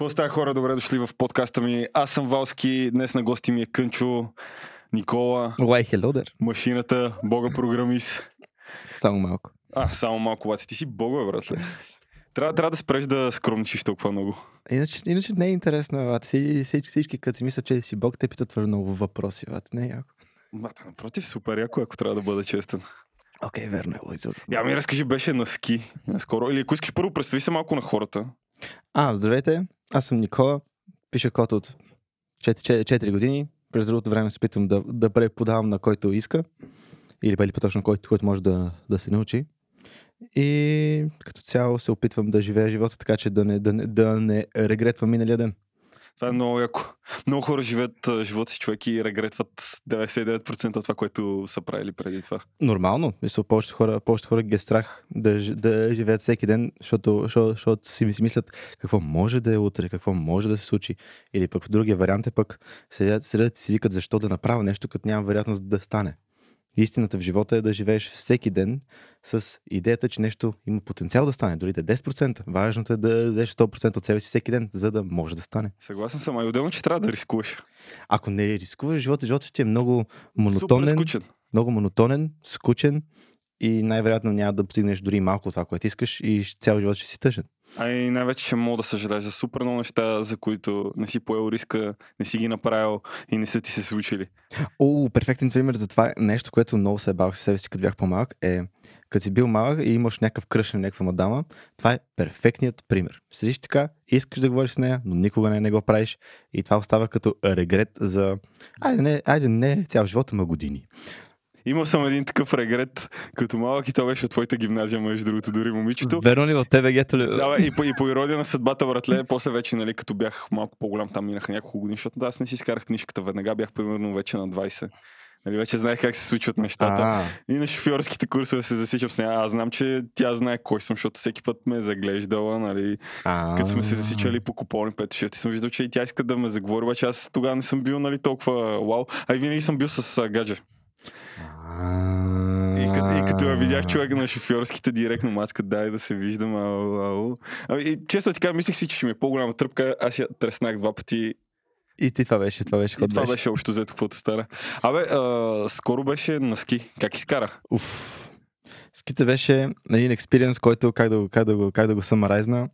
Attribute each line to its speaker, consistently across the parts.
Speaker 1: Какво става хора? Добре дошли в подкаста ми. Аз съм Валски, днес на гости ми е Кънчо, Никола,
Speaker 2: hello there.
Speaker 1: машината, бога програмист.
Speaker 2: Само малко.
Speaker 1: А, само малко, обаче ти си бога, братле. Трябва, трябва да спреш да скромничиш толкова много.
Speaker 2: Иначе, иначе не е интересно, ват. Всички, всички, всички като си мислят, че си бог, те питат твърде много въпроси, ват. Не е яко.
Speaker 1: Мата, напротив, супер яко, ако трябва да бъда честен.
Speaker 2: Окей, okay, верно е, Лойзо.
Speaker 1: Я ми разкажи, беше на ски. Скоро. Или ако искаш първо, представи се малко на хората.
Speaker 2: А, здравейте, аз съм Никола, пиша код от 4, 4 години. През другото време се опитвам да, да преподавам на който иска. Или или по-точно който, който може да, да се научи. И като цяло се опитвам да живея живота така, че да не, да не, да не регретвам миналия ден.
Speaker 1: Това е много яко. Много хора живеят живота си човек и регретват 99% от това, което са правили преди това.
Speaker 2: Нормално. Мисля, повечето хора, повечето хора ги е страх да, да живеят всеки ден, защото, защото, защото си си мислят какво може да е утре, какво може да се случи. Или пък в другия вариант е пък седят, седят си викат защо да направя нещо, като няма вероятност да стане. Истината в живота е да живееш всеки ден с идеята, че нещо има потенциал да стане, дори да е 10%. Важното е да дадеш 100% от себе си всеки ден, за да може да стане.
Speaker 1: Съгласен съм, а и отделно, че трябва да рискуваш.
Speaker 2: Ако не рискуваш живота, живота ти е много
Speaker 1: Супер
Speaker 2: монотонен,
Speaker 1: скучен.
Speaker 2: много монотонен, скучен и най-вероятно няма да постигнеш дори малко от това, което искаш и цял живот ще си тъжен.
Speaker 1: А и най-вече ще мога да съжалеш за супер много неща, за които не си поел риска, не си ги направил и не са ти се случили.
Speaker 2: О, перфектен пример за това нещо, което много се бавах със себе си, като бях по-малък, е като си бил малък и имаш някакъв кръш на някаква мадама, това е перфектният пример. Седиш така, искаш да говориш с нея, но никога не, не го правиш и това остава като регрет за айде не, айде не цял живот, ама години.
Speaker 1: Имал съм един такъв регрет, като малък и то беше от твоята гимназия, между другото, дори момичето.
Speaker 2: Верно ли тебе гето ли?
Speaker 1: Да, и, по, и по ирония на съдбата, братле, после вече, нали, като бях малко по-голям, там минаха няколко години, защото да, аз не си изкарах книжката веднага, бях примерно вече на 20. Нали, вече знаех как се случват нещата.
Speaker 2: А,
Speaker 1: И на шофьорските курсове се засичам с нея. Аз знам, че тя знае кой съм, защото всеки път ме е заглеждала, нали. Като сме се засичали по купони, пето шефти, съм виждал, че и тя иска да ме заговори, обаче аз тогава не съм бил, нали, толкова вау. А и винаги съм бил с гадже. И като, и като я видях човека на шофьорските, директно маска, дай да се виждам. Ау, ау. Ами, и често така, мислих си, че ще ми е по-голяма тръпка. Аз я треснах два пъти.
Speaker 2: И ти това беше, това беше,
Speaker 1: И това
Speaker 2: беше.
Speaker 1: беше общо взето, каквото стара. Абе, а, скоро беше на ски. Как изкара?
Speaker 2: Уф. Ските беше един експириенс, който как да, го- как да, го, как да го самарайзна.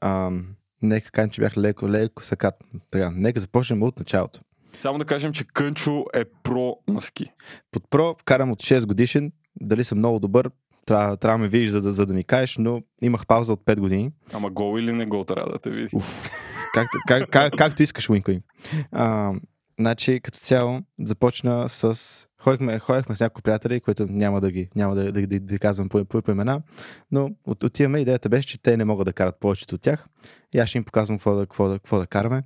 Speaker 2: Ам, нека кажем, че бях леко, леко сакат. Така, нека започнем от началото.
Speaker 1: Само да кажем, че Кънчо е про на ски.
Speaker 2: Под про карам от 6 годишен. Дали съм много добър, трябва, трябва да ме видиш, за да, за да ми кажеш, но имах пауза от 5 години.
Speaker 1: Ама гол или не гол трябва да те види.
Speaker 2: Уф, както, как, как, както искаш, Уинкоин. А, значи, като цяло, започна с... Ходихме, ходихме с няколко приятели, които няма да ги, няма да, да, да, да казвам по, по, по имена, но от, отиваме, идеята беше, че те не могат да карат повечето от тях. И аз ще им показвам какво да, какво да, какво да караме.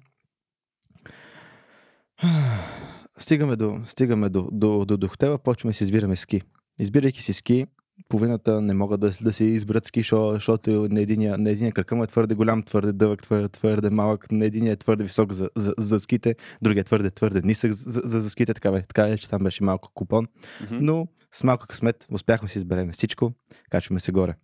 Speaker 2: Стигаме до, стигаме до, до, до, до хотела, почваме да си избираме ски. Избирайки си ски, половината не могат да, да си изберат ски, защото на единия, на единия кръка му е твърде голям, твърде дълъг, твърде, твърде малък, на единия е твърде висок за, за, за ските, другия е твърде, твърде нисък за, за, за ските, така, бе, така е, че там беше малко купон.
Speaker 1: Мгм.
Speaker 2: Но с малко късмет успяхме да си изберем всичко, качваме се горе.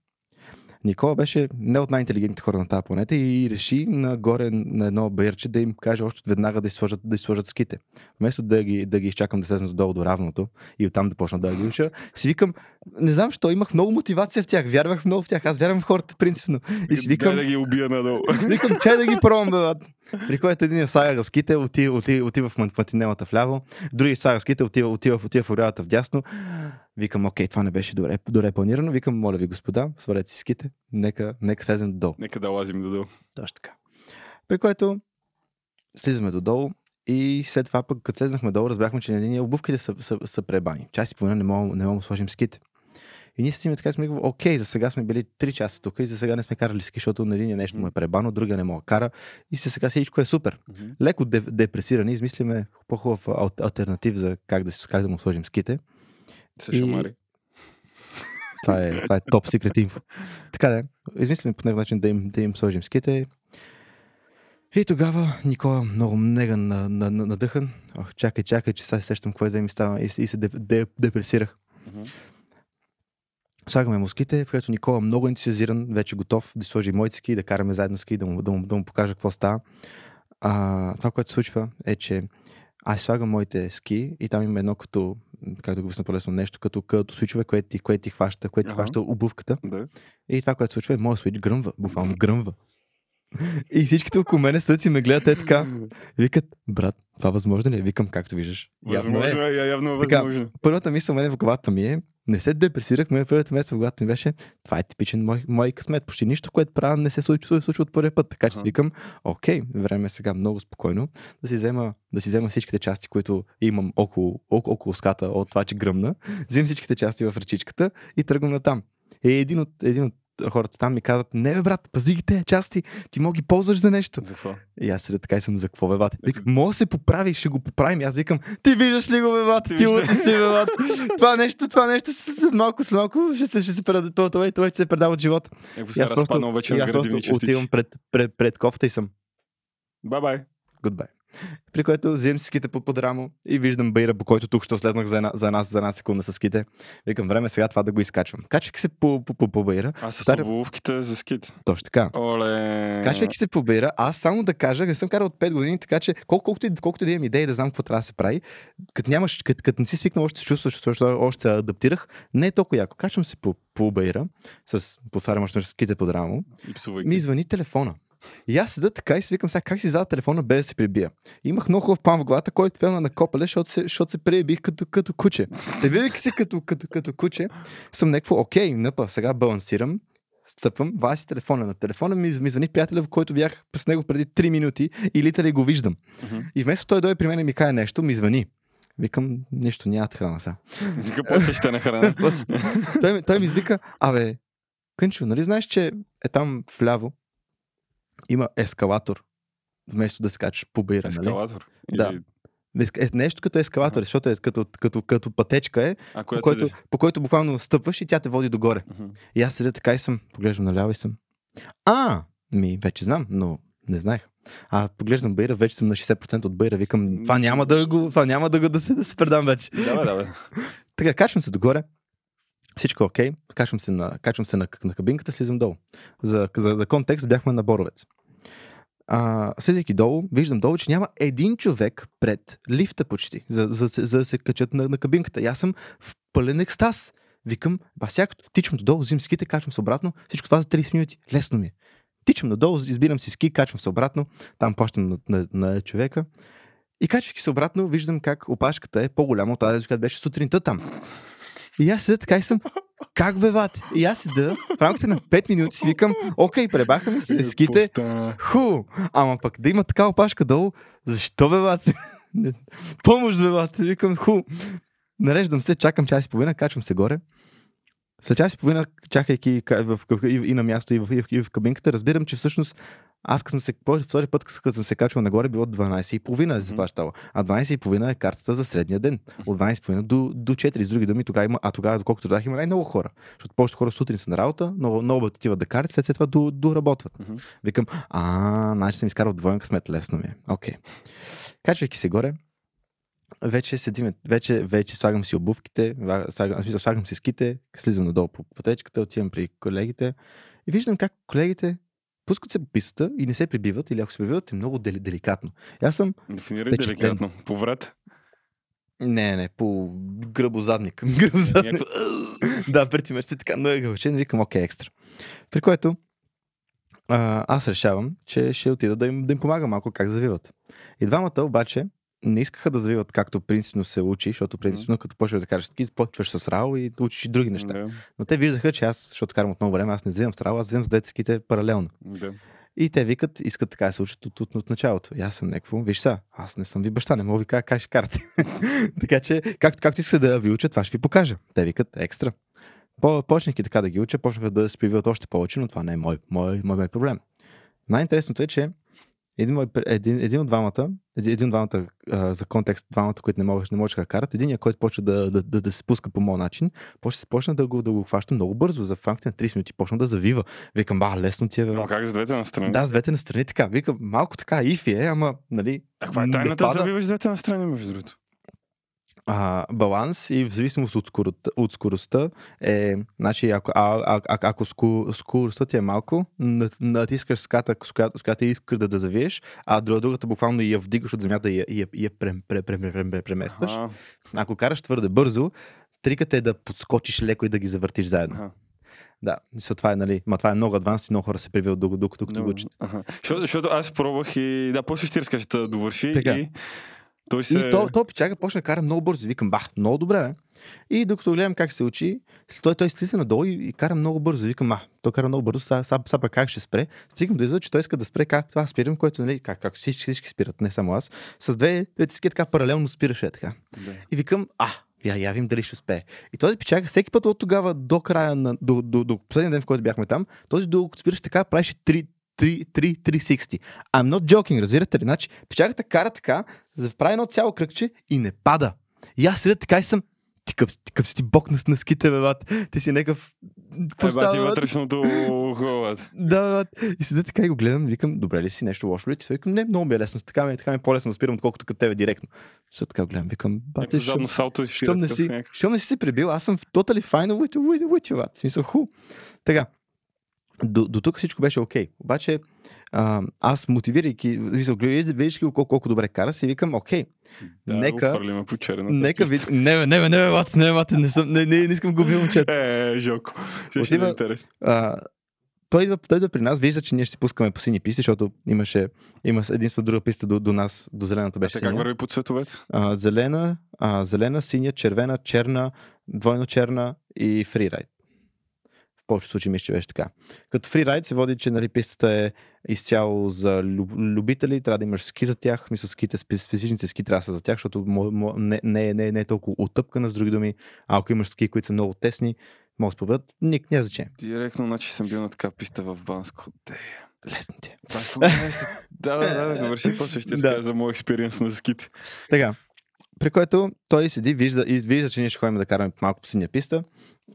Speaker 2: Никола беше не от най-интелигентните хора на тази планета и реши нагоре на едно баирче да им каже още веднага да си сложат, да си сложат ските. Вместо да ги, да ги изчакам да слезнат долу до равното и оттам да почна да ги уча, си викам, не знам защо, имах много мотивация в тях, вярвах много в тях, аз вярвам в хората принципно. И си викам,
Speaker 1: Дай да ги убия надолу.
Speaker 2: Викам, че да ги пробвам, брат. При което един слага ските, отива, отива, отива в матинелата вляво, други слага ските, отива, отива, отива в орядата вдясно. Викам, окей, това не беше добре, добре планирано. Викам, моля ви, господа, свалете си ските, нека, нека слезем долу.
Speaker 1: Нека да лазим додолу.
Speaker 2: Точно така. При което слизаме додолу и след това пък, като слезнахме долу, разбрахме, че на един обувките са, са, са пребани. Час и половина не можем, не да сложим ските. И ние с ними така сме го, окей, за сега сме били 3 часа тук и за сега не сме карали ски, защото на един нещо му е пребано, другия не мога кара и за сега всичко е супер. Леко де- депресирани, измислиме по-хубав ал- альтернатив за как да, си- как да му сложим ските.
Speaker 1: Се
Speaker 2: И-
Speaker 1: шамари.
Speaker 2: Това е, това е топ секрет инфо. Така да, измислиме по някакъв начин да им, да им сложим ските. И тогава Никола много мега на, на, на, надъхан. Ох, чакай, чакай, че сега се сещам какво е да ми става и, се- и се деп, деп, депресирах.
Speaker 1: Мгм.
Speaker 2: Слагаме му ските, в което Никола много ентусиазиран, вече готов да сложи моите ски, да караме заедно ски, да му, да му, да му покажа какво става. А, това, което се случва е, че аз слагам моите ски и там има едно като, както го обясня по-лесно нещо, като, като свичове, което ти, което ти хваща, което ти хваща обувката.
Speaker 1: Да.
Speaker 2: И това, което се случва е, моят свич гръмва, буквално гръмва. И всичките около мене стоят и ме гледат е така. Викат, брат, това възможно ли е? Викам, както виждаш. Явно
Speaker 1: Възможно
Speaker 2: е.
Speaker 1: е, я- явно е
Speaker 2: Така.
Speaker 1: възможно.
Speaker 2: Първата мисъл мене в главата ми е, не се депресирах, но първата мисъл в главата ми беше, това е типичен мой, мой късмет. Почти нищо, което правя, не се случва, случва от първия път. Така че си викам, окей, време е сега много спокойно да си взема, да си взема всичките части, които имам около, около, около ската от това, че гръмна. Взимам всичките части в ръчичката и тръгвам на там. И един от, един от хората там ми казват, не бе брат, пази ги тези части, ти мога ги ползваш за нещо.
Speaker 1: За какво?
Speaker 2: И аз седя така и съм за какво бе, бат? Викам, мога да се поправи, ще го поправим. И аз викам, ти виждаш ли го, бе, бат?
Speaker 1: Ти
Speaker 2: Ти си, бе, бат? Това нещо, това нещо след след малко, след малко ще се, ще се предаде, това, това, това ще се предава от живота.
Speaker 1: Ево
Speaker 2: И аз просто,
Speaker 1: вече
Speaker 2: и аз просто отивам
Speaker 1: частици.
Speaker 2: пред, пред, пред кофта и съм
Speaker 1: Бай-бай.
Speaker 2: goodbye. При което взимам си ските по, под рамо и виждам бейра, по който тук що слезнах за една, за една, за една секунда с ските. Викам, време сега това да го изкачвам. Качвайки се по, по, по, по бейра,
Speaker 1: Аз с
Speaker 2: Старе-
Speaker 1: обувките за скит.
Speaker 2: точно така.
Speaker 1: Оле.
Speaker 2: Качвайки се по бейра, аз само да кажа, не съм карал от 5 години, така че колко, колкото, колкото да имам идеи да знам какво трябва да се прави, като, нямаш, като, като не си свикнал още се чувстваш, защото още се адаптирах, не е толкова яко. Качвам се по, по бейра, с повтарям още ските под рамо, ми звъни телефона. И аз седа така и си викам сега как си извада телефона без да се прибия. И имах много хубав план в главата, който фелна на копале, защото се, защото се пребих като, като куче. И видяки се като, като, като куче, съм някакво, окей, напа, сега балансирам, стъпвам, вая си телефона. На телефона ми, ми звъни приятеля, в който бях през него преди 3 минути и литали го виждам.
Speaker 1: Мгм.
Speaker 2: И вместо той дойде при мен и ми каже нещо, ми звъни. Викам, нищо, нямат храна сега.
Speaker 1: Вика, после ще нахрана.
Speaker 2: той, той ми извика, абе, Кънчо, нали знаеш, че е там вляво има ескалатор, вместо да скачаш по бира, нали?
Speaker 1: Ескалатор.
Speaker 2: Да.
Speaker 1: Или-
Speaker 2: Е, нещо като ескалатор, защото е като, като, като пътечка е,
Speaker 1: А,
Speaker 2: по който,
Speaker 1: седиш.
Speaker 2: по който буквално стъпваш и тя те води догоре.
Speaker 1: Мгм.
Speaker 2: И аз седя така и съм, поглеждам наляво и съм. А, ми вече знам, но не знаех. А поглеждам бейра, вече съм на 60% от бейра, викам, това няма да го, това няма да го да се, да се предам вече.
Speaker 1: Да, бе, да, бе.
Speaker 2: Така, качвам се догоре. Всичко е окей. Качвам се на, качвам се на, на кабинката, слизам долу. За, за, за контекст бяхме на Боровец. А, слизайки долу, виждам долу, че няма един човек пред лифта почти, за, за, за, да се качат на, на кабинката. И аз съм в пълен екстаз. Викам, ба тичам додолу, взимам ските, качвам се обратно, всичко това за 30 минути. Лесно ми е. Тичам надолу, избирам си ски, качвам се обратно, там почвам на, на, на човека. И качвайки се обратно, виждам как опашката е по-голяма от тази, която беше сутринта там. И аз седя така и съм, как бе, ват? И аз седа, в рамките на 5 минути си викам, окей, пребаха ми се ските, ху, ама пък да има така опашка долу, защо бе, ват? Помощ, бе, ват, викам, ху. Нареждам се, чакам час и половина, качвам се горе. След час и половина, чакайки ка- в, и, на място, и в, и, в, и в кабинката, разбирам, че всъщност аз като съм се, втори път, като съм се качвал нагоре, било 12 и половина е
Speaker 1: Мгм.
Speaker 2: заплащала. А 12 и половина е картата за средния ден. От 12 и половина до, до 4. С други думи, тогава има, а тогава, доколкото дах, има най-много хора. Защото повечето хора сутрин са на работа, много, много отиват да карат, след това до, до работват.
Speaker 1: Мгм.
Speaker 2: Викам, а, значи съм изкарал двоен късмет, лесно ми е. Окей. Качвайки се горе, вече седим, вече, вече слагам си обувките, слагам, смисъл, слагам си ските, слизам надолу по пътечката, отивам при колегите и виждам как колегите пускат се по пистата и не се прибиват, или ако се прибиват, е много дели, деликатно. И Аз съм,
Speaker 1: Дефинирай деликатно. Поврат.
Speaker 2: не, не, по гръбозадник. гръбозадник.
Speaker 1: Някакво...
Speaker 2: да, преди мерси така на ъгълчен, викам, окей, екстра. При което а, аз решавам, че ще отида да им, да им помагам малко как завиват. И двамата обаче не искаха да завиват както принципно се учи, защото принципно като почваш да караш ски, почваш с рао и учиш и други неща.
Speaker 1: Да,
Speaker 2: Но те виждаха, че аз, защото карам от много време, аз не взимам с рао, аз взимам с двете ските паралелно.
Speaker 1: да.
Speaker 2: И те викат, искат така да се учат от, от, от началото. И аз съм някакво, виж сега, аз не съм ви баща, не мога ви кажа как ще карате. така че, както, както искате да ви учат, това ще ви покажа. Те викат екстра. По, почнах така да ги уча, почнаха да се прививат още повече, но това не е мой, мой, мой, мой проблем. Най-интересното е, че един, един, един от двамата, един, един от двамата а, за контекст, двамата, които не, могат, не можеха да карат, един, който почва да, да, да, да, се спуска по моят начин, почва, почна да го, да го хваща много бързо. За в рамките на 30 минути почна да завива. Викам, ба, лесно ти е, бе,
Speaker 1: Но как с двете на страни?
Speaker 2: Да, с двете настрани така. Викам, малко така ифи е, ама, нали.
Speaker 1: А каква е тайната
Speaker 2: пада.
Speaker 1: да завиваш с двете на страни, между другото?
Speaker 2: А, баланс и в зависимост от скоростта, от скоростта е, значи, ако, а, а, а, ако ску, скоростта ти е малко, на- натискаш ската, с която, с която искаш да, да завиеш, а друг- другата буквално я вдигаш от земята и я, я, я прем, прем, прем, прем, прем, преместваш.
Speaker 1: Аха,
Speaker 2: Ако караш твърде бързо, трикът е да подскочиш леко и да ги завъртиш заедно.
Speaker 1: аха.
Speaker 2: Да, мисля, това е, нали, ма това е много адванс и много хора се прибиват докато, докато, го учат.
Speaker 1: Защото, защото аз пробвах и... Да, после ще ти разкажа, да довърши.
Speaker 2: Така.
Speaker 1: И той се...
Speaker 2: И то, то пичага почна да кара много бързо. Викам, бах, много добре, бе. И докато гледам как се учи, той, той слиза надолу и, и кара много бързо. Викам, а, той кара много бързо, сега са, как ще спре. Стигам до извода, че той иска да спре как това спирам, което, нали, как, как всички, всички спират, не само аз. С две, две тиски така паралелно спираше така.
Speaker 1: Да.
Speaker 2: И викам, а, я, я вим дали ще успее. И този пичага всеки път от тогава до края на, до, до, до последния ден, в който бяхме там, този докато спираше така, правеше 3, 3, 3, 360. I'm not joking, разбирате ли? Значи, печагата кара така, за да прави едно цяло кръгче и не пада. И аз седя така и съм, ти къв, ти къв си ти бок на, на ските, бе, бат. Ти си някакъв... Какво
Speaker 1: Е,
Speaker 2: става, бе?
Speaker 1: вътрешното хубаво.
Speaker 2: Да, бат. И седя така и го гледам, викам, добре ли си, нещо лошо ли ти? Той викам, не, много ми е лесно, така ми, така ми е по-лесно да спирам, отколкото като тебе директно. Също така гледам, викам, бате,
Speaker 1: Някакво
Speaker 2: що,
Speaker 1: задно салто
Speaker 2: щом не си, щом не си се прибил, аз съм totally fine with, with, with you, бат. В Смисъл, ху. Така, до, до тук всичко беше окей. Обаче, а, аз мотивирайки, виждаш ли колко, колко добре кара, си викам, окей,
Speaker 1: Да,
Speaker 2: нека-
Speaker 1: по
Speaker 2: нека ви... Не, не, не, бе, бат, не, бат, не, съм, не, не, не искам го убивам, че.
Speaker 1: Е, жалко. Ще ще е
Speaker 2: Отива-
Speaker 1: интересно.
Speaker 2: А, той идва, той идва при нас, вижда, че ние ще си пускаме по сини писти, защото имаше, има единствена друга писта до, до нас, до зелената беше
Speaker 1: Така как върви по цветовете?
Speaker 2: А, зелена, а, зелена, синя, червена, черна, двойно черна и фрирайд. Повечето случаи мисля, че беше така. Като фрирайд се води, че нали, пистата е изцяло за люб, любители, трябва да имаш ски за тях, мисля ските, спе- специфичните ски трябва да са за тях, защото не, не, е- не, е- не е толкова отъпкана с други думи, а ако имаш ски, които са много тесни, могат да се победат, ник, няма значение.
Speaker 1: Директно, значи съм бил на така писта в Банско. Де.
Speaker 2: Лесно ти е.
Speaker 1: Е. Да, да, да, после ще
Speaker 2: Да.
Speaker 1: за моят експириенс на ските.
Speaker 2: Така, при което той седи, вижда, и вижда, че ние ще ходим да караме малко по синя писта.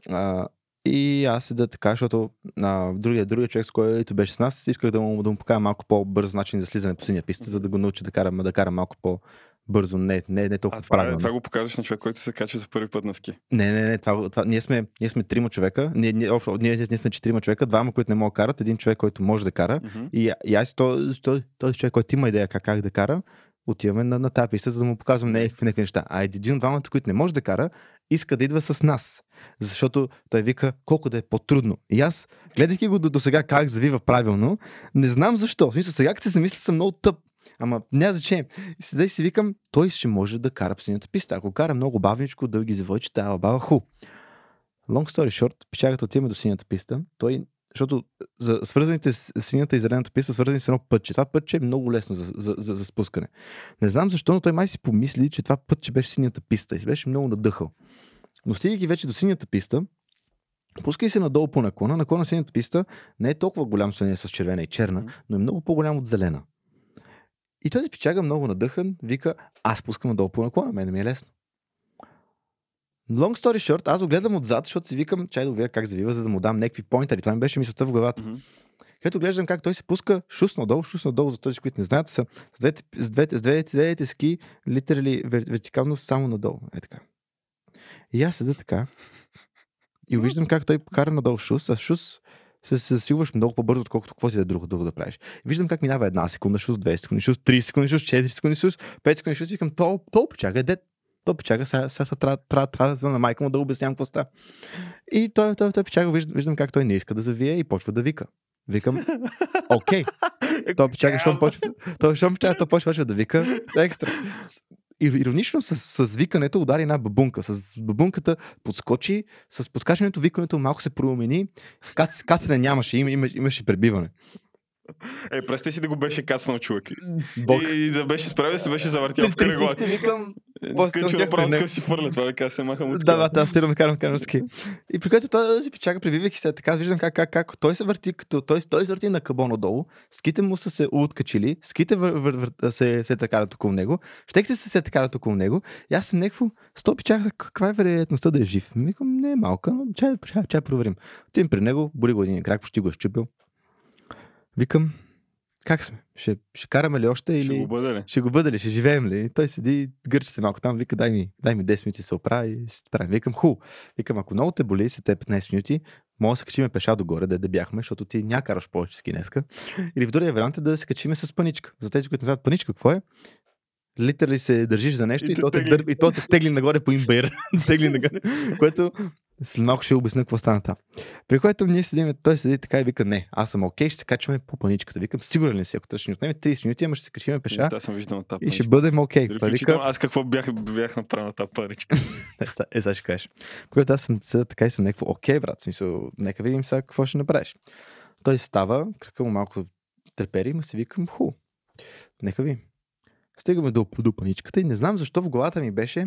Speaker 2: А, и аз седа така, защото а, другия, другия човек, с който беше с нас, исках да му, да му покажа малко по-бърз начин за слизане по синя писта, за да го науча да кара, да кара малко по-бързо, не, не, не
Speaker 1: А
Speaker 2: толкова
Speaker 1: това, е,
Speaker 2: правилно.
Speaker 1: това го показваш на човек, който се качва за първи път на ски.
Speaker 2: Не, не, не, това, това, ние, сме, ние сме трима човека, ние, ние, общо, ние, ние сме четирима човека, двама, които не могат да карат, един човек, който може да кара,
Speaker 1: Мгм.
Speaker 2: и, и аз, този, този, този човек, който има идея как, как да кара, отиваме на, на тази писта, за да му показвам някакви, някакви неща. А един от двамата, които не може да кара, иска да идва с нас. Защото той вика колко да е по-трудно. И аз, гледайки го до, до сега как завива правилно, не знам защо. В смисъл, сега като се замисля, съм много тъп. Ама няма значение. И седа и си викам, той ще може да кара по синята писта. Ако кара много бавничко, дълги завойчета, тая баба ху. Long story short, печагата отиваме до синята писта. Той защото за свързаните с синята и зелената писта, свързани с едно пътче. Това пътче е много лесно за, за, за, за спускане. Не знам защо, но той май си помисли, че това пътче беше синята писта и беше много надъхал. Но стигайки вече до синята писта, пускай се надолу по наклона. Наклона на синята писта не е толкова голям сравнение с червена и черна, но е много по-голям от зелена. И той се пичага много надъхан, вика, аз пускам надолу по наклона, мен ми е лесно. Long story short, аз го гледам отзад, защото си викам, чай да видя как завива, за да му дам някакви поинтери. Това ми беше мисълта в главата.
Speaker 1: Мгм.
Speaker 2: Където глеждам как той се пуска шус надолу, шус надолу, за тези, които не знаят, са с двете, с двете, с двете, двете ски, литерали вер, вертикално само надолу. Е така. И аз седа така. И виждам как той кара надолу шус, а шус се засилваш много по-бързо, отколкото каквото и да е друго, друго да правиш. Виждам как минава една секунда, шус, 2 секунди, шус, 3 секунди, шус, 4 секунди, шус, 5 секунди, шус, викам, то, то почага, дед, то почага, сега, сега, сега трябва, трябва, трябва да звъна на майка му да обяснявам какво става. И той, той, той почага, виждам, виждам как той не иска да завие и почва да вика. Викам, окей. Той почака, щом почва, той, щом почака, той почва да вика екстра. Иронично с, с викането удари една бабунка. С бабунката подскочи, с подскачането викането малко се промени. Кац, кацане нямаше, има, имаш, имаше пребиване.
Speaker 1: Е, представи си да го беше кацнал човек.
Speaker 2: Бог.
Speaker 1: И да беше справил, да се беше завъртял в кръгла.
Speaker 2: викам, После
Speaker 1: Къчо
Speaker 2: отидох при
Speaker 1: направо така си фърля, това да се маха му
Speaker 2: Да,
Speaker 1: така.
Speaker 2: да, да, аз спирам да карам канарски. И при което той си печага, прибивайки се така, виждам как, как, как той се върти, като той, той се върти на кабон отдолу, ските му са се откачили, ските вър, вър, вър, се, се такарат около него, щеките се се такарат около него, и аз съм някакво, сто печага, каква е вероятността да е жив? Викам, не е малка, но чай, чай, чай проверим. Отивам при него, боли го един крак, почти го е щупил. Викам, как сме? Ще, ще караме ли още или...
Speaker 1: Ще го бъде ли?
Speaker 2: ще го бъде ли, ще живеем ли? Той седи, гърчи се малко там, вика, дай ми, дай ми 10 минути се оправи и ще правим. Викам, ху. Викам, ако много те боли, се те 15 минути, може да се качиме пеша догоре, да, да бяхме, защото ти няма караш повече ски днеска. Или в другия вариант е да се качиме с паничка. За тези, които не знаят паничка, какво е? Литърли се държиш за нещо
Speaker 1: И
Speaker 2: и, то те,
Speaker 1: тегли.
Speaker 2: и то те тегли нагоре по имбейр. тегли нагоре. Което след малко ще обясня какво стана там. При което ние седим, той седи така и вика, не, аз съм окей, ще се качваме по паничката. Викам, сигурен ли си, ако ще ни отнеме 30 минути, ама ще се качиме пеша
Speaker 1: Неща съм виждал тази
Speaker 2: и ще бъдем окей. Вика,
Speaker 1: Аз какво бях, бях направил на тази паричка?
Speaker 2: е, е, сега ще кажеш. Когато аз съм седа така и съм някакво, окей, брат, смисъл, нека видим сега какво ще направиш. Той става, крака му малко трепери, ма си викам, ху, нека видим. Стигаме до, до паничката и не знам защо в главата ми беше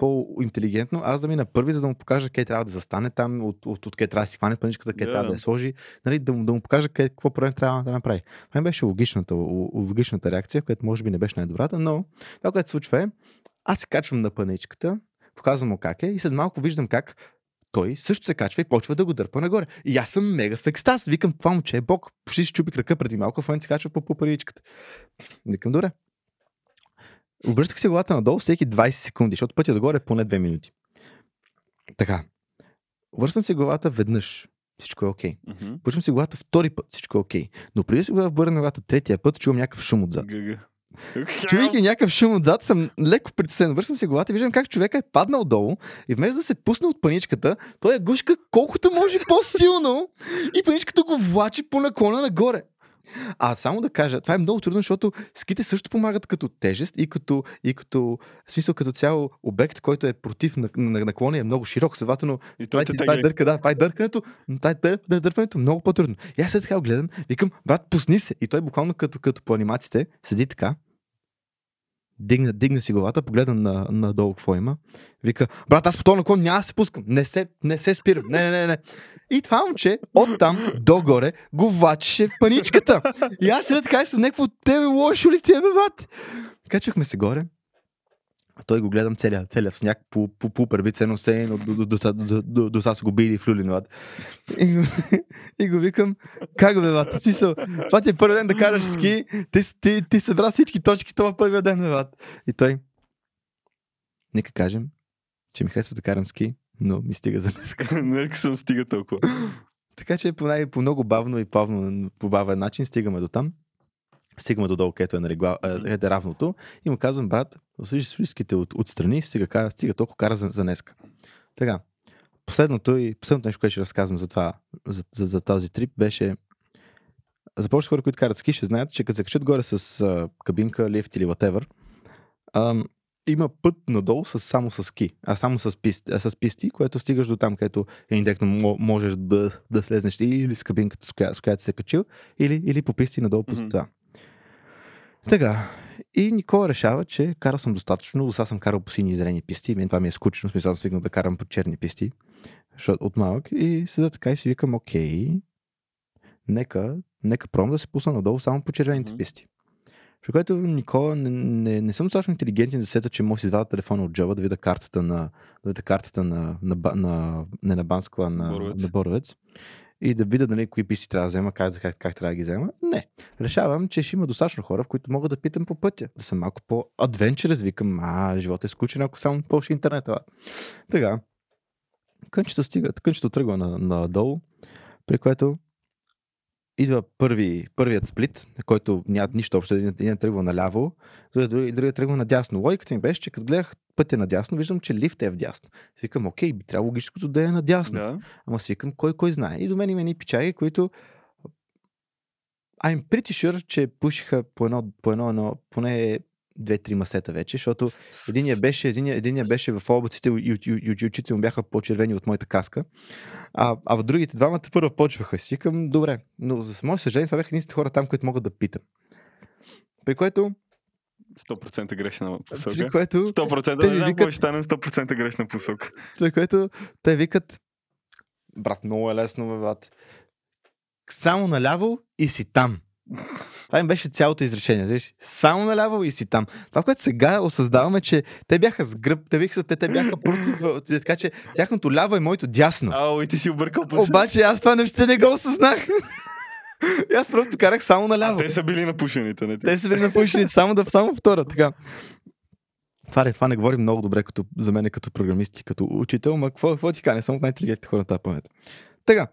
Speaker 2: по-интелигентно аз да мина първи, за да му покажа къде трябва да застане там, от, от, от къде трябва да си хване паничката, къде
Speaker 1: Да,
Speaker 2: трябва
Speaker 1: да.
Speaker 2: я сложи, нали, да, му, да му покажа къде, какво правилно трябва да направи. Това беше логичната, логичната реакция, която може би не беше най-добрата, но това, което се случва е, аз се качвам на паничката, показвам му как е и след малко виждам как той също се качва и почва да го дърпа нагоре. И аз съм мега в екстаз. Викам, това момче е бог. Почти си чупи крака преди малко, в се качва по, по първичката. Викам, добре. Обръщах се главата надолу всеки 20 секунди, защото пътя догоре е поне 2 минути. Така. Обръщам се главата веднъж. Всичко е окей.
Speaker 1: Мгм.
Speaker 2: Обръщам се главата втори път. Всичко е окей. Но преди да се върна главата третия път, чувам някакъв шум отзад. Чувайки някакъв шум отзад, съм леко притеснен. Вършвам се главата и виждам как човека е паднал долу и вместо да се пусне от паничката, той я гушка колкото може по-силно и паничката го влачи по наклона нагоре. А само да кажа, това е много трудно, защото ските също помагат като тежест и като, и като смисъл като цяло обект, който е против на, на, наклона е много широк. Следователно,
Speaker 1: И
Speaker 2: това, е, това е
Speaker 1: тегли.
Speaker 2: дърка, да, това е дъркането, но това е дър, дър, дърпането е много по-трудно. И аз след така гледам, викам, брат, пусни се. И той буквално като, като по анимациите седи така, дигна, дигна си главата, погледа на, надолу какво има. Вика, брат, аз по този наклон няма да се пускам. Не се, не се спирам. Не, не, не, не. И това момче оттам догоре го влачеше в паничката. И аз седя така и съм някакво, тебе лошо ли ти е, бе, бат? Качахме се горе. Той го гледам целия, целия в сняг, по, по, по първица, но се едно до, до, до, до, до, до, сега са го били в люлин, бат. И го, и го викам, как бе, бат? В Смисъл, това ти е първи ден да караш ски, ти, ти, ти събра всички точки това първия ден, бат. И той, нека кажем, че ми харесва да карам ски, но ми стига за днес.
Speaker 1: Не съм стига толкова.
Speaker 2: Така че по, най- по много бавно и плавно, по бавен начин стигаме до там. Стигаме до долу, където е, нали, е, е равното. И му казвам, брат, служи служиските от, отстрани, стига, стига толкова кара за, за днеска. Така. Последното и последното нещо, което ще разказвам за това, за, за, за този трип, беше за повече хора, които карат ски, ще знаят, че като се качат горе с а, кабинка, лифт или whatever, ам, има път надолу с, само с ски, а само с, писти, а, с писти, което стигаш до там, където е индиректно мо- можеш да, да слезнеш или с кабинката, с, коя, с която се качил, или, или по писти надолу по
Speaker 1: Мгм.
Speaker 2: това. Така. И Никола решава, че карал съм достатъчно. До сега съм карал по сини и зелени писти. Мен това ми е скучно. В смисъл, свикнал да карам по черни писти. Защото от малък. И седа така и си викам, окей, нека, нека пробвам да се пусна надолу само по червените
Speaker 1: Мгм.
Speaker 2: писти. При което Никола не, не, не съм достатъчно интелигентен да сета, че може да си извадя телефона от джоба, да видя картата на, да видя картата на, на, на, не на Банско, а на
Speaker 1: Боровец.
Speaker 2: на Боровец. И да видя нали, кои писти трябва да взема, как, как, как трябва да ги взема. Не. Решавам, че ще има достатъчно хора, в които мога да питам по пътя. Да съм малко по-адвенчерес. Викам, а, живота е скучен, ако само полша интернет. Това. Така. Кънчето стига, кънчето тръгва на, надолу, при което идва първи, първият сплит, на който нямат нищо общо. Един, един тръгва наляво, другият, другият, другият тръгва надясно. Логиката ми беше, че като гледах пътя надясно, виждам, че лифт е вдясно. Си викам, окей, би трябвало логическото да е надясно.
Speaker 1: Да.
Speaker 2: Ама си викам, кой кой знае. И до мен има едни пичаги, които I'm pretty sure, че пушиха по едно, по едно, едно поне две-три масета вече, защото единия беше, единия, единия беше в облаците и, и, и, и очите му бяха по-червени от моята каска. А, а в другите двамата първо почваха. Си викам, добре, но за мое съжаление това бяха единствените хора там, които могат да питам. При което,
Speaker 1: 100% грешна посока.
Speaker 2: при което
Speaker 1: 100%
Speaker 2: те
Speaker 1: не знам
Speaker 2: викат-
Speaker 1: ще стане, 100% грешна посока.
Speaker 2: След което те викат, брат, много е лесно, бе, брат. Само наляво и си там. Това им беше цялото изречение. Виж? Само наляво и си там. Това, което сега осъзнаваме, че те бяха с гръб, те, викат, те, те бяха против, а, така че тяхното ляво е моето дясно.
Speaker 1: Ау, и ти си объркал по
Speaker 2: Обаче аз това нещо не го осъзнах. И аз просто карах само
Speaker 1: А
Speaker 2: наляво.
Speaker 1: те са били напушените, не ти?
Speaker 2: Те са били напушени само да само втора, така. Това, не- това не говори много добре като, за мен като програмист и като учител, ма какво, какво ти кажа, не съм от най-интелигентните хора на тази планета. Така,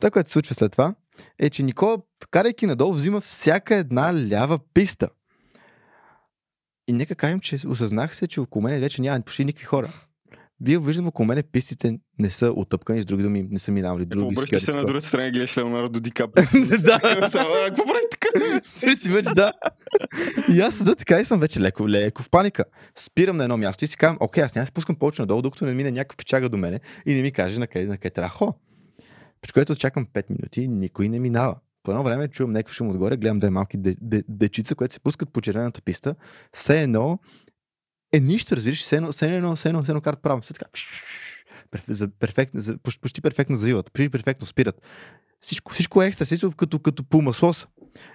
Speaker 2: това, което се случва след това, е, че Никола, карайки надолу, взима всяка една лява писта. И нека кажем, че осъзнах се, че около мен вече няма почти никакви хора. Вие виждам около мен пистите не са отъпкани, с други думи не са минавали други
Speaker 1: Обръщаш се на
Speaker 2: с
Speaker 1: другата страна и гледаш Леонардо Ди Каприо.
Speaker 2: Да.
Speaker 1: Какво прави така?
Speaker 2: Принцип, че да. И аз седа така и съм вече леко, леко в паника. Спирам на едно място и си казвам, окей, аз няма се спускам повече надолу, докато не мине някакъв печага до мене и не ми каже на къде, на къде трябва. При което чакам 5 минути никой не минава. По едно време чувам някакъв шум отгоре, гледам две малки де, де, дечица, които се пускат по червената писта. Все едно е нищо, разбираш, все едно, все едно, все едно, все едно карат право. Все така, перфектно, почти, перфектно завиват, почти перфектно спират. Всичко, всичко е екстра, всичко като, като по маслоса.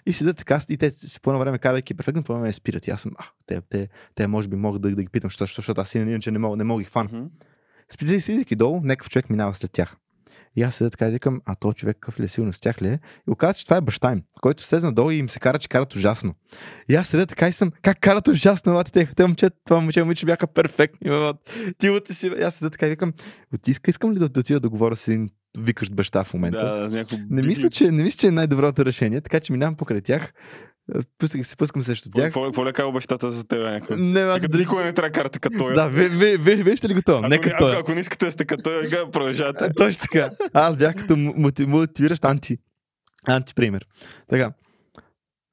Speaker 2: И седят така, и те по едно време карайки перфектно, по едно време спират. И аз съм, а, те, те, те може би могат да, да ги питам, защото, защото аз иначе не мога, не мога да ги хвана. Спидзи си долу, някакъв човек минава след тях. И аз седя така и викам, а то човек какъв ли е силно с тях ли е? И оказва се, че това е баща им, който слезна долу и им се кара, че карат ужасно. И аз седя така и съм, как карат ужасно, бати те, те момчета, това момче момиче бяха перфектни, бе, ти ти си, аз седя така и викам, от иска, искам ли да, да отида да говоря с един викащ баща в момента?
Speaker 1: Да, някакво...
Speaker 2: Не мисля, че, не мисля, че е най-доброто решение, така че минавам покрай тях, е, пускам се пускам срещу тях.
Speaker 1: Какво ли казва бащата за теб?
Speaker 2: Не, аз
Speaker 1: Като
Speaker 2: дали...
Speaker 1: никога не трябва да карате като той.
Speaker 2: Да, ви, ви, ви, вижте ли го това?
Speaker 1: Не-
Speaker 2: той.
Speaker 1: ако, не искате да сте като той, сега продължавате.
Speaker 2: А, Точно така. Аз бях като мотивиращ анти. Антипример. Така.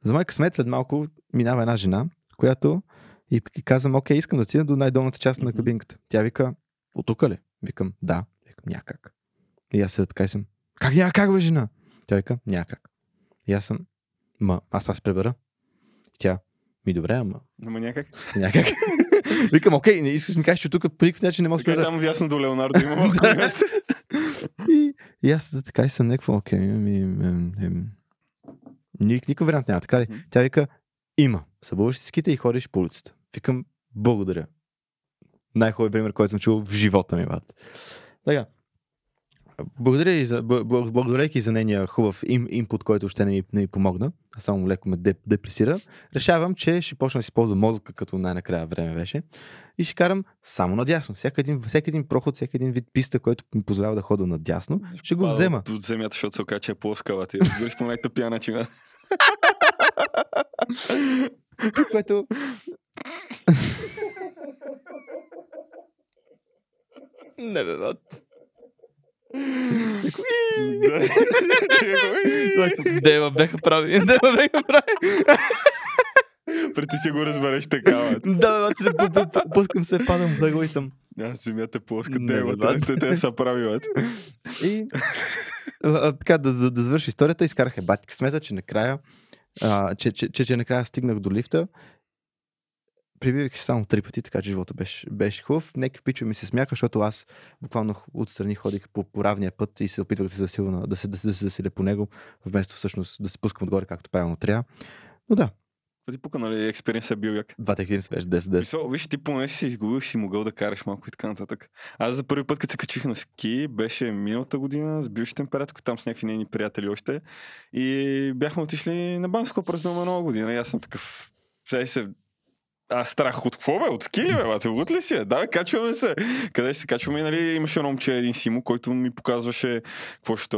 Speaker 2: За мой късмет след малко минава една жена, която и, и казвам, окей, искам да стигна до най-долната част на кабинката. Тя вика, от тук ли? Викам, да. Викам, няма как. И аз седя така и съм, как няма как, бе, жена? Тя вика, няма как. И аз съм, ма, аз се пребера. И тя, ми добре, ама
Speaker 1: Ама някак.
Speaker 2: няма как. Викам, окей, не искаш ми кажеш, че тук по никакъв начин не мога да
Speaker 1: Така там вясно до Леонардо има.
Speaker 2: И, и аз така и съм някакво, окей, ми, ем, ник, никакъв вариант няма, така ли? Тя вика, има. Събуваш си ските и ходиш по улицата. Викам, благодаря. Най-хубавият пример, който съм чул в живота ми, брат. Така. Благодаря и за, благодарейки за нейния хубав им, импут, който още не ми, не ми помогна, а само леко ме деп, депресира, решавам, че ще почна да си ползвам мозъка, като най-накрая време беше, и ще карам само надясно. Всеки един, всеки един проход, всеки един вид писта, който ми позволява да хода надясно, ще го взема.
Speaker 1: От, от земята, защото се окаже, че е плоска, бе, ти разбираш по най-тъпия начин.
Speaker 2: което... Не бе. Дева беха прави. Дева беха прави.
Speaker 1: Преди си го разбереш така, бе.
Speaker 2: Да, бе, пускам се, падам в дъго и съм.
Speaker 1: Да, земята е плоска,
Speaker 2: Не,
Speaker 1: те, са прави.
Speaker 2: И а, а, така, да, да, да завърши историята, изкарах е батик. Смета, че накрая, а, че, че, че, че накрая стигнах до лифта. Прибивах се само три пъти, така че живота беше, беше хубав. Някакви пичове ми се смяха, защото аз буквално отстрани ходих по, по равния път и се опитвах да се засилва, на- да се, да, се, да се засиля по него, вместо всъщност да се пускам отгоре, както правилно трябва. Но да,
Speaker 1: ти пука, нали, експириенс е бил як.
Speaker 2: двата експириенс беше 10-10.
Speaker 1: Мисъл, Виж, ти поне си се изгубил, си могъл да караш малко и така нататък. Аз за първи път, като се качих на ски, беше миналата година с бившите ми приятелки, там с някакви нейни приятели още. И бяхме отишли на Банско празнуваме нова година. И аз съм такъв. Сега се аз страх от какво бе? От ски ли бе? Бате, лут ли си? бе? Да, качваме се. Къде се качваме? И, нали, имаше едно момче, един Симо, който ми показваше какво ще.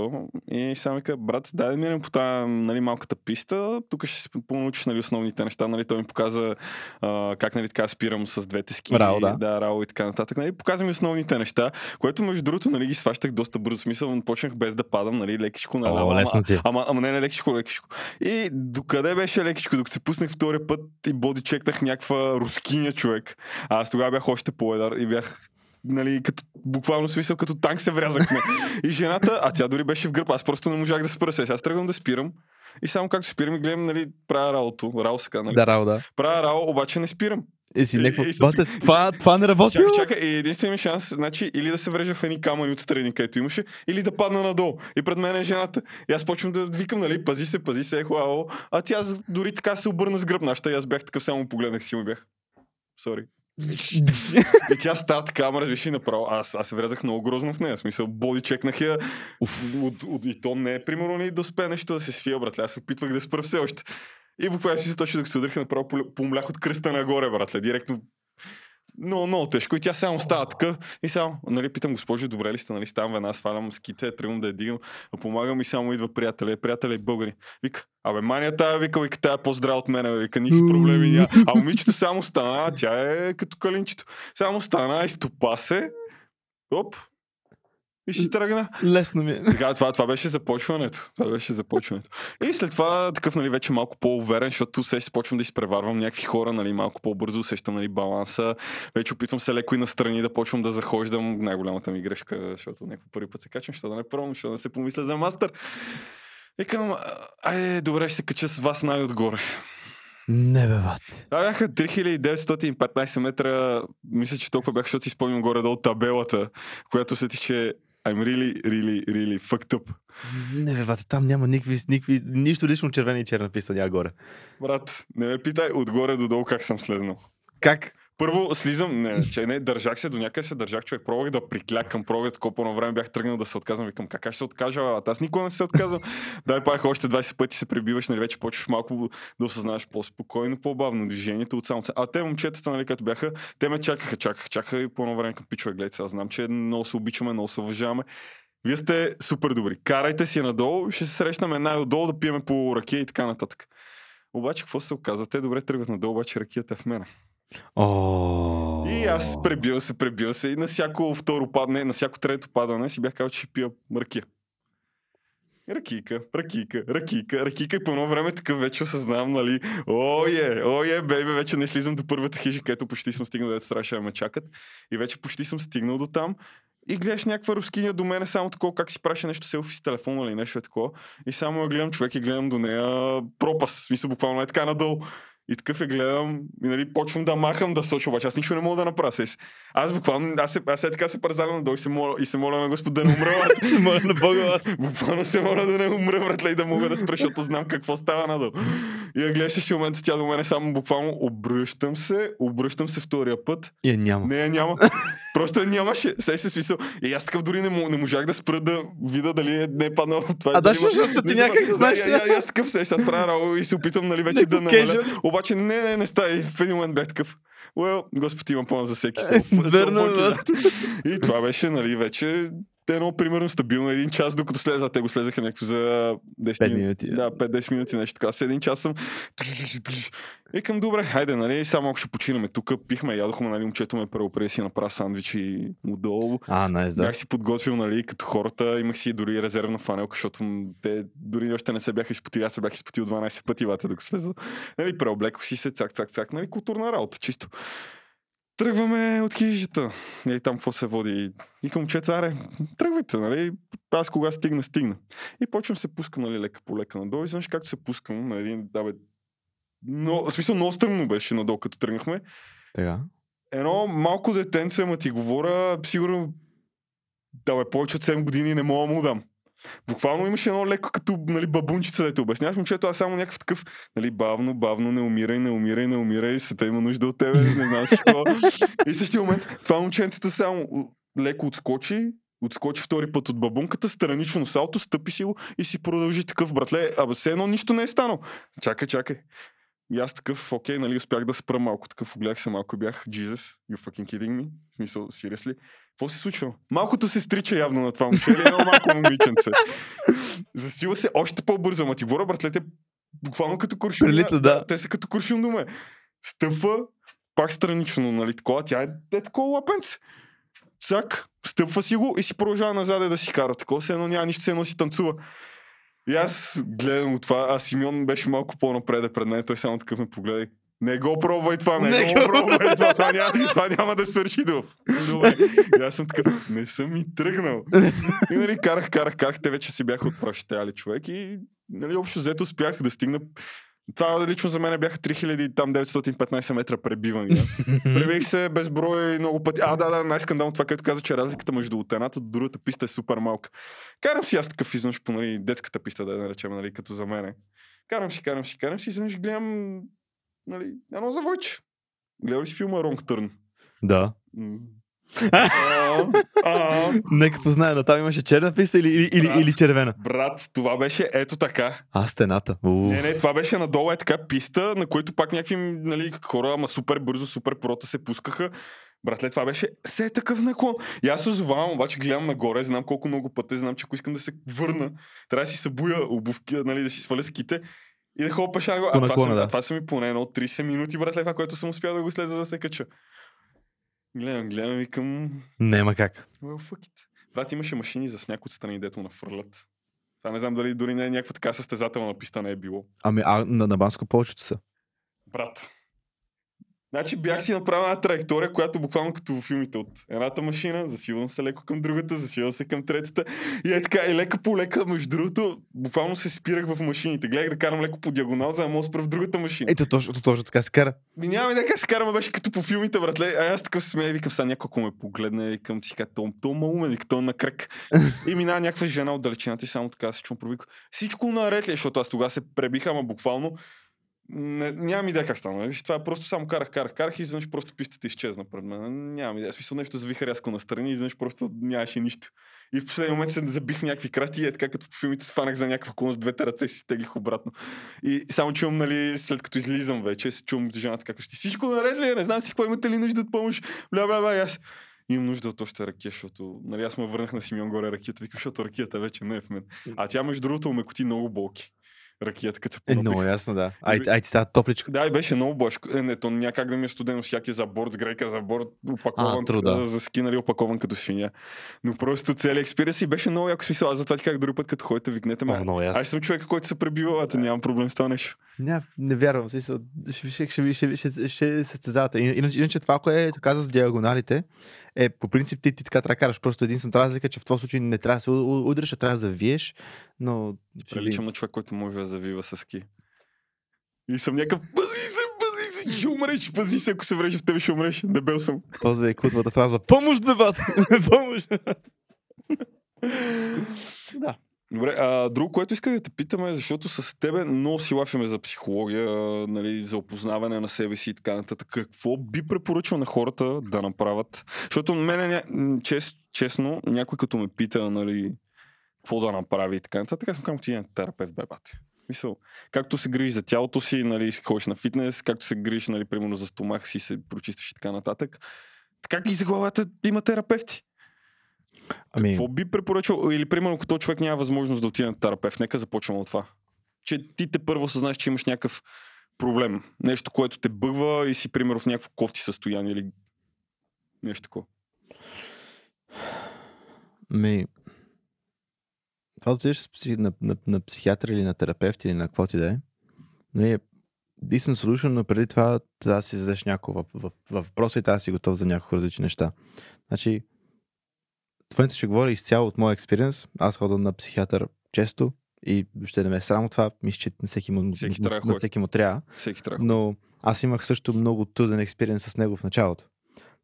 Speaker 1: И само вика, брат, дай да минем по тази нали, малката писта. Тук ще се понаучиш нали, основните неща. Нали, той ми показа а, как нали, така спирам с двете ски.
Speaker 2: Рао, да.
Speaker 1: да, рао и така нататък. Нали, показа ми основните неща, което между другото нали, ги сващах доста бързо. Смисъл, почнах без да падам, нали, лекичко на
Speaker 2: О, лесно ти е.
Speaker 1: Ама, ама не, не, лекичко, лекичко. И докъде беше лекичко, докато се пуснах втория път и боди чекнах някаква рускиня човек. А аз тогава бях още по-едър и бях нали, като, буквално смисъл, като танк се врязахме. и жената, а тя дори беше в гръб, аз просто не можах да спра се. Сега аз тръгвам да спирам. И само както спирам и гледам, нали, правя раото, рао сега, нали.
Speaker 2: Да, рао, да.
Speaker 1: Правя рао, обаче не спирам.
Speaker 2: И си някакво.
Speaker 1: и съм
Speaker 2: Бате, това, това не работи.
Speaker 1: Чакай, чакай, и единственият ми шанс, значи, или да се врежа в едни камъни отстрани, където имаше, или да падна надолу. И пред мен е жената. И аз почвам да викам, нали, пази се, пази се, ехо, ао. А тя дори така се обърна с гръб нашата и аз бях такъв, само погледнах си му бях. Сори. И тя става така, ама виж и направо. Аз, аз се врязах много грозно в нея. В смисъл, боди чекнах я. От, от, и то не е примерно ни да успее нещо да се свия, брат. Аз се опитвах да спра все още. И буквално си точно да се удрях направо помлях от кръста нагоре, братле. Директно много, много тежко. И тя само става така. И само, нали, питам, госпожо, добре ли сте, нали, ставам веднага, свалям ските, тръгвам да я дигам, помагам и само идва приятеля, приятеля и българи. Вика, абе, мания тая, вика, вика, тая е по-здрава от мен, вика, никакви проблеми няма. А момичето само стана, тя е като калинчето. Само стана, изтопа се, оп, и ще тръгна.
Speaker 2: Лесно ми е.
Speaker 1: Така, това, това беше започването. Това беше започването. И след това такъв, нали, вече малко по-уверен, защото се почвам да изпреварвам някакви хора, нали, малко по-бързо усещам, нали, баланса. Вече опитвам се леко и настрани да почвам да захождам. Най-голямата ми грешка, защото някой първи път се качвам, защото да не пробвам, защото да се помисля за мастър. Викам, ай, добре, ще се кача с вас най-отгоре.
Speaker 2: Не бе, бат.
Speaker 1: Това бяха 3915 метра. Мисля, че толкова бях, защото си спомням горе-долу табелата, която се че I'm really, really, really fucked up.
Speaker 2: Не, бе, вате, там няма никакви, никакви, нищо лично червена и черна писта няма горе.
Speaker 1: Брат, не ме питай отгоре до долу как съм слезнал.
Speaker 2: Как?
Speaker 1: Първо слизам, не, че не, държах се до някъде се държах човек, пробвах да приклякам, пробвах такова по време бях тръгнал да се отказвам, викам как ще се откажа, а аз никога не се отказвам. Дай пах още 20 пъти се прибиваш, нали вече почваш малко да осъзнаваш по-спокойно, по-бавно движението от само. А те момчетата, нали, като бяха, те ме чакаха, чакаха, чакаха и по време към пичове, гледайте, аз знам, че много се обичаме, много се уважаваме. Вие сте супер добри. Карайте си надолу, ще се срещнаме най-отдолу да пиеме по ракия и така нататък. Обаче, какво се оказва? Те добре тръгват надолу, обаче ракията е в мене.
Speaker 2: О.
Speaker 1: И аз пребил се, пребил се и на всяко второ падане, на всяко трето падане си бях казал, че пия ракия. Ракийка, ракийка, ракийка, ракийка и по едно време такъв вече осъзнавам, нали, о е, о е, бейбе, вече не слизам до първата хижа, където почти съм стигнал, дето трябваше да ме чакат. И вече почти съм стигнал до там. И гледаш някаква рускиня до мене, само такова как си праша нещо селфи с телефона или нещо е такова. И само я гледам човек и гледам до нея пропаст. В смисъл буквално е така надолу. И такъв е гледам и нали, почвам да махам да соча, обаче аз нищо не мога да направя. Аз буквално, аз, се, аз е така се парзалям надолу и се моля, и се моля на Господ да не умра.
Speaker 2: се моля на Бога.
Speaker 1: буквално се моля да не умра, братле, и да мога да спра, защото знам какво става надолу. И я гледаш в момента тя до мене само буквално обръщам се, обръщам се втория път.
Speaker 2: И я няма.
Speaker 1: Не, я няма. Просто я нямаше. Сей се смисъл. И аз такъв дори не, не можах да спра да видя дали е, не е паднал това.
Speaker 2: А да, защото ти някак знаеш.
Speaker 1: Аз такъв се, аз правя работа и се опитвам нали, вече да намаля. Обаче не, не, не става. И в един момент бях такъв. Well, Господ има план за всеки.
Speaker 2: Верно,
Speaker 1: И това беше, нали, вече те едно примерно стабилно един час, докато слеза, те го слезаха някакво за 10
Speaker 2: минути.
Speaker 1: Да, 5-10 минути, нещо така. С един час съм. И към добре, хайде, нали, само ако ще починаме тук, пихме, ядохме, нали, момчето ме преопре си направи сандвичи отдолу.
Speaker 2: А, найс, да.
Speaker 1: Бях си подготвил, нали, като хората, имах си дори резервна фанелка, защото те дори още не се бяха изпотили, аз се бях изпотил 12 пъти, вата, докато слеза. Нали, преоблекох си се, цак, цак, цак, нали, културна работа, чисто. Тръгваме от хижата. И там какво се води. И момчета, аре, тръгвайте, нали? Аз кога стигна, стигна. И почвам се пускам, нали, лека по лека надолу. И знаеш както се пускам на един, да бе, но, в смисъл, много стръмно беше надолу, като тръгнахме.
Speaker 2: Тега.
Speaker 1: Едно малко детенце, ма ти говоря, сигурно, да бе, повече от 7 години не мога да му дам. Буквално имаше едно леко като нали, бабунчица, да те обясняваш, момчето, аз само някакъв такъв, нали, бавно, бавно, не умирай, не умирай, не умирай, света има нужда от тебе, не знам си какво. И същия момент това момченцето само леко отскочи, отскочи втори път от бабунката, странично салто, стъпи си го и си продължи такъв, братле, абе все едно нищо не е станало. Чакай, чакай. И аз такъв, окей, нали, успях да спра малко, такъв огледах се малко и бях, Jesus, you fucking kidding me? В смисъл, seriously? Какво се случва? Малкото се стрича явно на това момче, или едно малко момиченце. Засила се още по-бързо, ама ти говоря, братлете, буквално като куршум.
Speaker 2: Прилита, да.
Speaker 1: Те са като куршум до ме. Стъпва, пак странично, нали, такова, тя е, е такова лапенце. Цак, стъпва си го и си продължава назад да си кара. Такова се едно няма нищо, се едно си танцува. И аз гледам от това, а Симеон беше малко по-напред пред мен, той само такъв ме погледа. Не го пробвай това, не, не го пробвай това, това няма, това няма да свърши до. Добре. И аз съм такъв, не съм и тръгнал. И нали, карах, карах, карах, те вече си бяха отпращали човек и нали, общо взето успях да стигна това лично за мен бяха 3915 метра пребивания. Пребих се безброй много пъти. А, да, да, най-скандално това, което каза, че разликата между от едната до другата писта е супер малка. Карам си аз такъв извънш по нали, детската писта, да наречем, нали, като за мене. Карам си, карам си, карам си, извънш гледам нали, едно завойче. Гледал ли си филма Wrong Turn?
Speaker 2: Да. Нека позная, но там имаше черна писта или, или, или, или червена.
Speaker 1: Брат, това беше ето така.
Speaker 2: А, стената. Уф.
Speaker 1: Не, не, това беше надолу е така писта, на който пак някакви нали, хора, ама супер бързо, супер прота се пускаха. Братле, това беше все такъв наклон. И аз се озовавам, обаче гледам нагоре, знам колко много пъти, знам, че ако искам да се върна, трябва да си събуя обувки, нали, да си сваля ските и да нагоре.
Speaker 2: По
Speaker 1: А това, са,
Speaker 2: да.
Speaker 1: а това са ми поне едно от 30 минути, братле, това, което съм успял да го слеза да се кача. Гледам, гледам, викам,
Speaker 2: Няма как.
Speaker 1: well, fuck it. Брат, имаше машини за сняг отстрани, дето нафърлят. Това не знам дали дори не е някаква така състезателна писта не е било.
Speaker 2: Ами, а на, на Банско повечето са.
Speaker 1: Брат. Значи бях си направил една траектория, която буквално като в филмите от едната машина, засилвам се леко към другата, засилвам се към третата. И е така, и лека по лека, между другото, буквално се спирах в машините. Гледах да карам леко по диагонал, за да мога спра в другата машина.
Speaker 2: Ето точно, точно така се кара.
Speaker 1: Ми няма и дека се караме, беше като по филмите, братле. А аз такъв се смея викам, сега някой ако ме погледне, викам си, то, то ма умен, викам, то е на кръг. и минава някаква жена от далечината и само така се чум провика. Всичко наред ли, е?» защото аз тогава се пребиха, ама буквално не, нямам идея как стана. Виж, това просто само карах, карах, карах и изведнъж просто пистата изчезна пред мен. Нямам идея. Смисъл нещо завиха рязко настрани и изведнъж просто нямаше нищо. И в последния момент се забих в някакви красти и е така, като в филмите се фанах за някаква колон с двете ръце и си теглих обратно. И само чувам, нали, след като излизам вече, се чувам жената как ще всичко наред ли? е? Не знам си какво имате ли нужда от помощ. Бля, бля, бля, аз имам нужда от още ракия, защото нали, аз ме върнах на Симеон горе ракията, викам, защото ракията вече не е в мен. А тя между другото ме коти много болки. Се
Speaker 2: Е, много ясно, да. Ай, ай, ти става топличко.
Speaker 1: Да, и беше много бошко. Е, не, то няма как да ми е студено с яки за борт, с грейка за борт, опакован,
Speaker 2: А, труда.
Speaker 1: за, за ски, нали, опакован като свиня. Но просто целият експириенс и беше много яко смисъл. Аз затова ти как друг път, като ходите, викнете ме.
Speaker 2: Ясно.
Speaker 1: Аз съм човек, който се пребива, а нямам проблем с това нещо.
Speaker 2: Ня, не вярвам. Смисъл, ще, ще, ще, ще, ще, ще, състезавате. Иначе, иначе това, което каза с диагоналите, е по принцип ти, ти така трябва да караш. Просто единствената разлика, е, че в този случай не трябва да се удриш, а трябва да завиеш, но... видим.
Speaker 1: Приличам на човек, който може да завива с ски. И съм някакъв, пази се, пази се, ще умреш, пази се, ако се врежа в тебе, ще умреш. Дебел съм.
Speaker 2: Ползва и култовата фраза Помощ, бе, бат! Помощ! да.
Speaker 1: Добре, а друго, което иска да те питаме, защото с тебе много си лафяме за психология, нали, за опознаване на себе си и така нататък. Какво би препоръчал на хората да направят? Защото мене, чест, честно, някой като ме пита, нали, какво да направи и така нататък, аз съм казвам, ти е терапевт, бе, бате. Мисъл, както се грижиш за тялото си, нали, ходиш на фитнес, както се грижиш, нали, примерно за стомах си, се прочистваш и така нататък. Така и за главата има терапевти.
Speaker 2: Ами,
Speaker 1: Какво би препоръчал? Или примерно, като човек няма възможност да отиде на терапевт, нека започваме от това. Че ти те първо съзнаеш, че имаш някакъв проблем. Нещо, което те бъгва и си, примерно, в някакво кофти състояние или нещо такова.
Speaker 2: ми... Това да отидеш на, на, на психиатър или на терапевт или на какво ти да е, нали, е decent solution, но преди това трябва да си зададеш няколко въп- въп- въпроса и трябва да си готов за няколко различни неща. Значи, в момента ще говоря изцяло от моя експириенс. Аз ходя на психиатър често и ще не ме е срам от това. Мисля, че на всеки му,
Speaker 1: Всеки
Speaker 2: на- на всеки му трябва.
Speaker 1: Всеки трябва.
Speaker 2: Но аз имах също много труден експириенс с него в началото.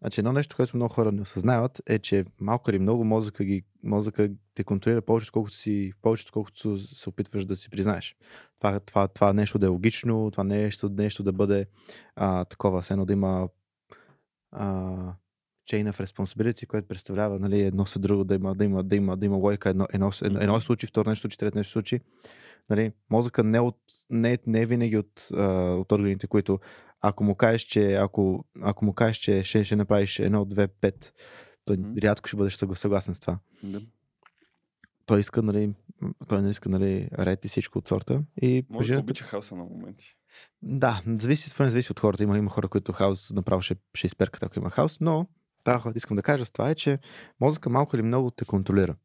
Speaker 2: Значи едно нещо, което много хора не осъзнават е, че малко или много мозъка, ги, мозъка те контролира повече, колкото си, повече, колкото се опитваш да си признаеш. Това, това, това нещо да е логично, това нещо, нещо да бъде а, такова, все едно да има а, chain of responsibility, което представлява нали, едно след друго, да има, да има, да има, да има лойка, едно, едно, едно, едно случи, второ нещо случи, трето нещо случи. Нали, мозъка не, от, не, не е винаги от, а, от органите, които ако му кажеш, че, ако, ако му кажеш, че ще, ще направиш едно, две, пет, той
Speaker 1: Мгм.
Speaker 2: рядко ще бъдеш съгла- съгласен с това.
Speaker 1: Да.
Speaker 2: Той иска, нали, той не иска, нали, ред и всичко от сорта. И
Speaker 1: Може да
Speaker 2: жената-
Speaker 1: обича хаоса на моменти.
Speaker 2: да, зависи, според зависи от хората. Има, има хора, които хаос направо ще, ще изперкат, ако има хаос, но това, което искам да кажа с това е, че мозъка малко или много те контролира.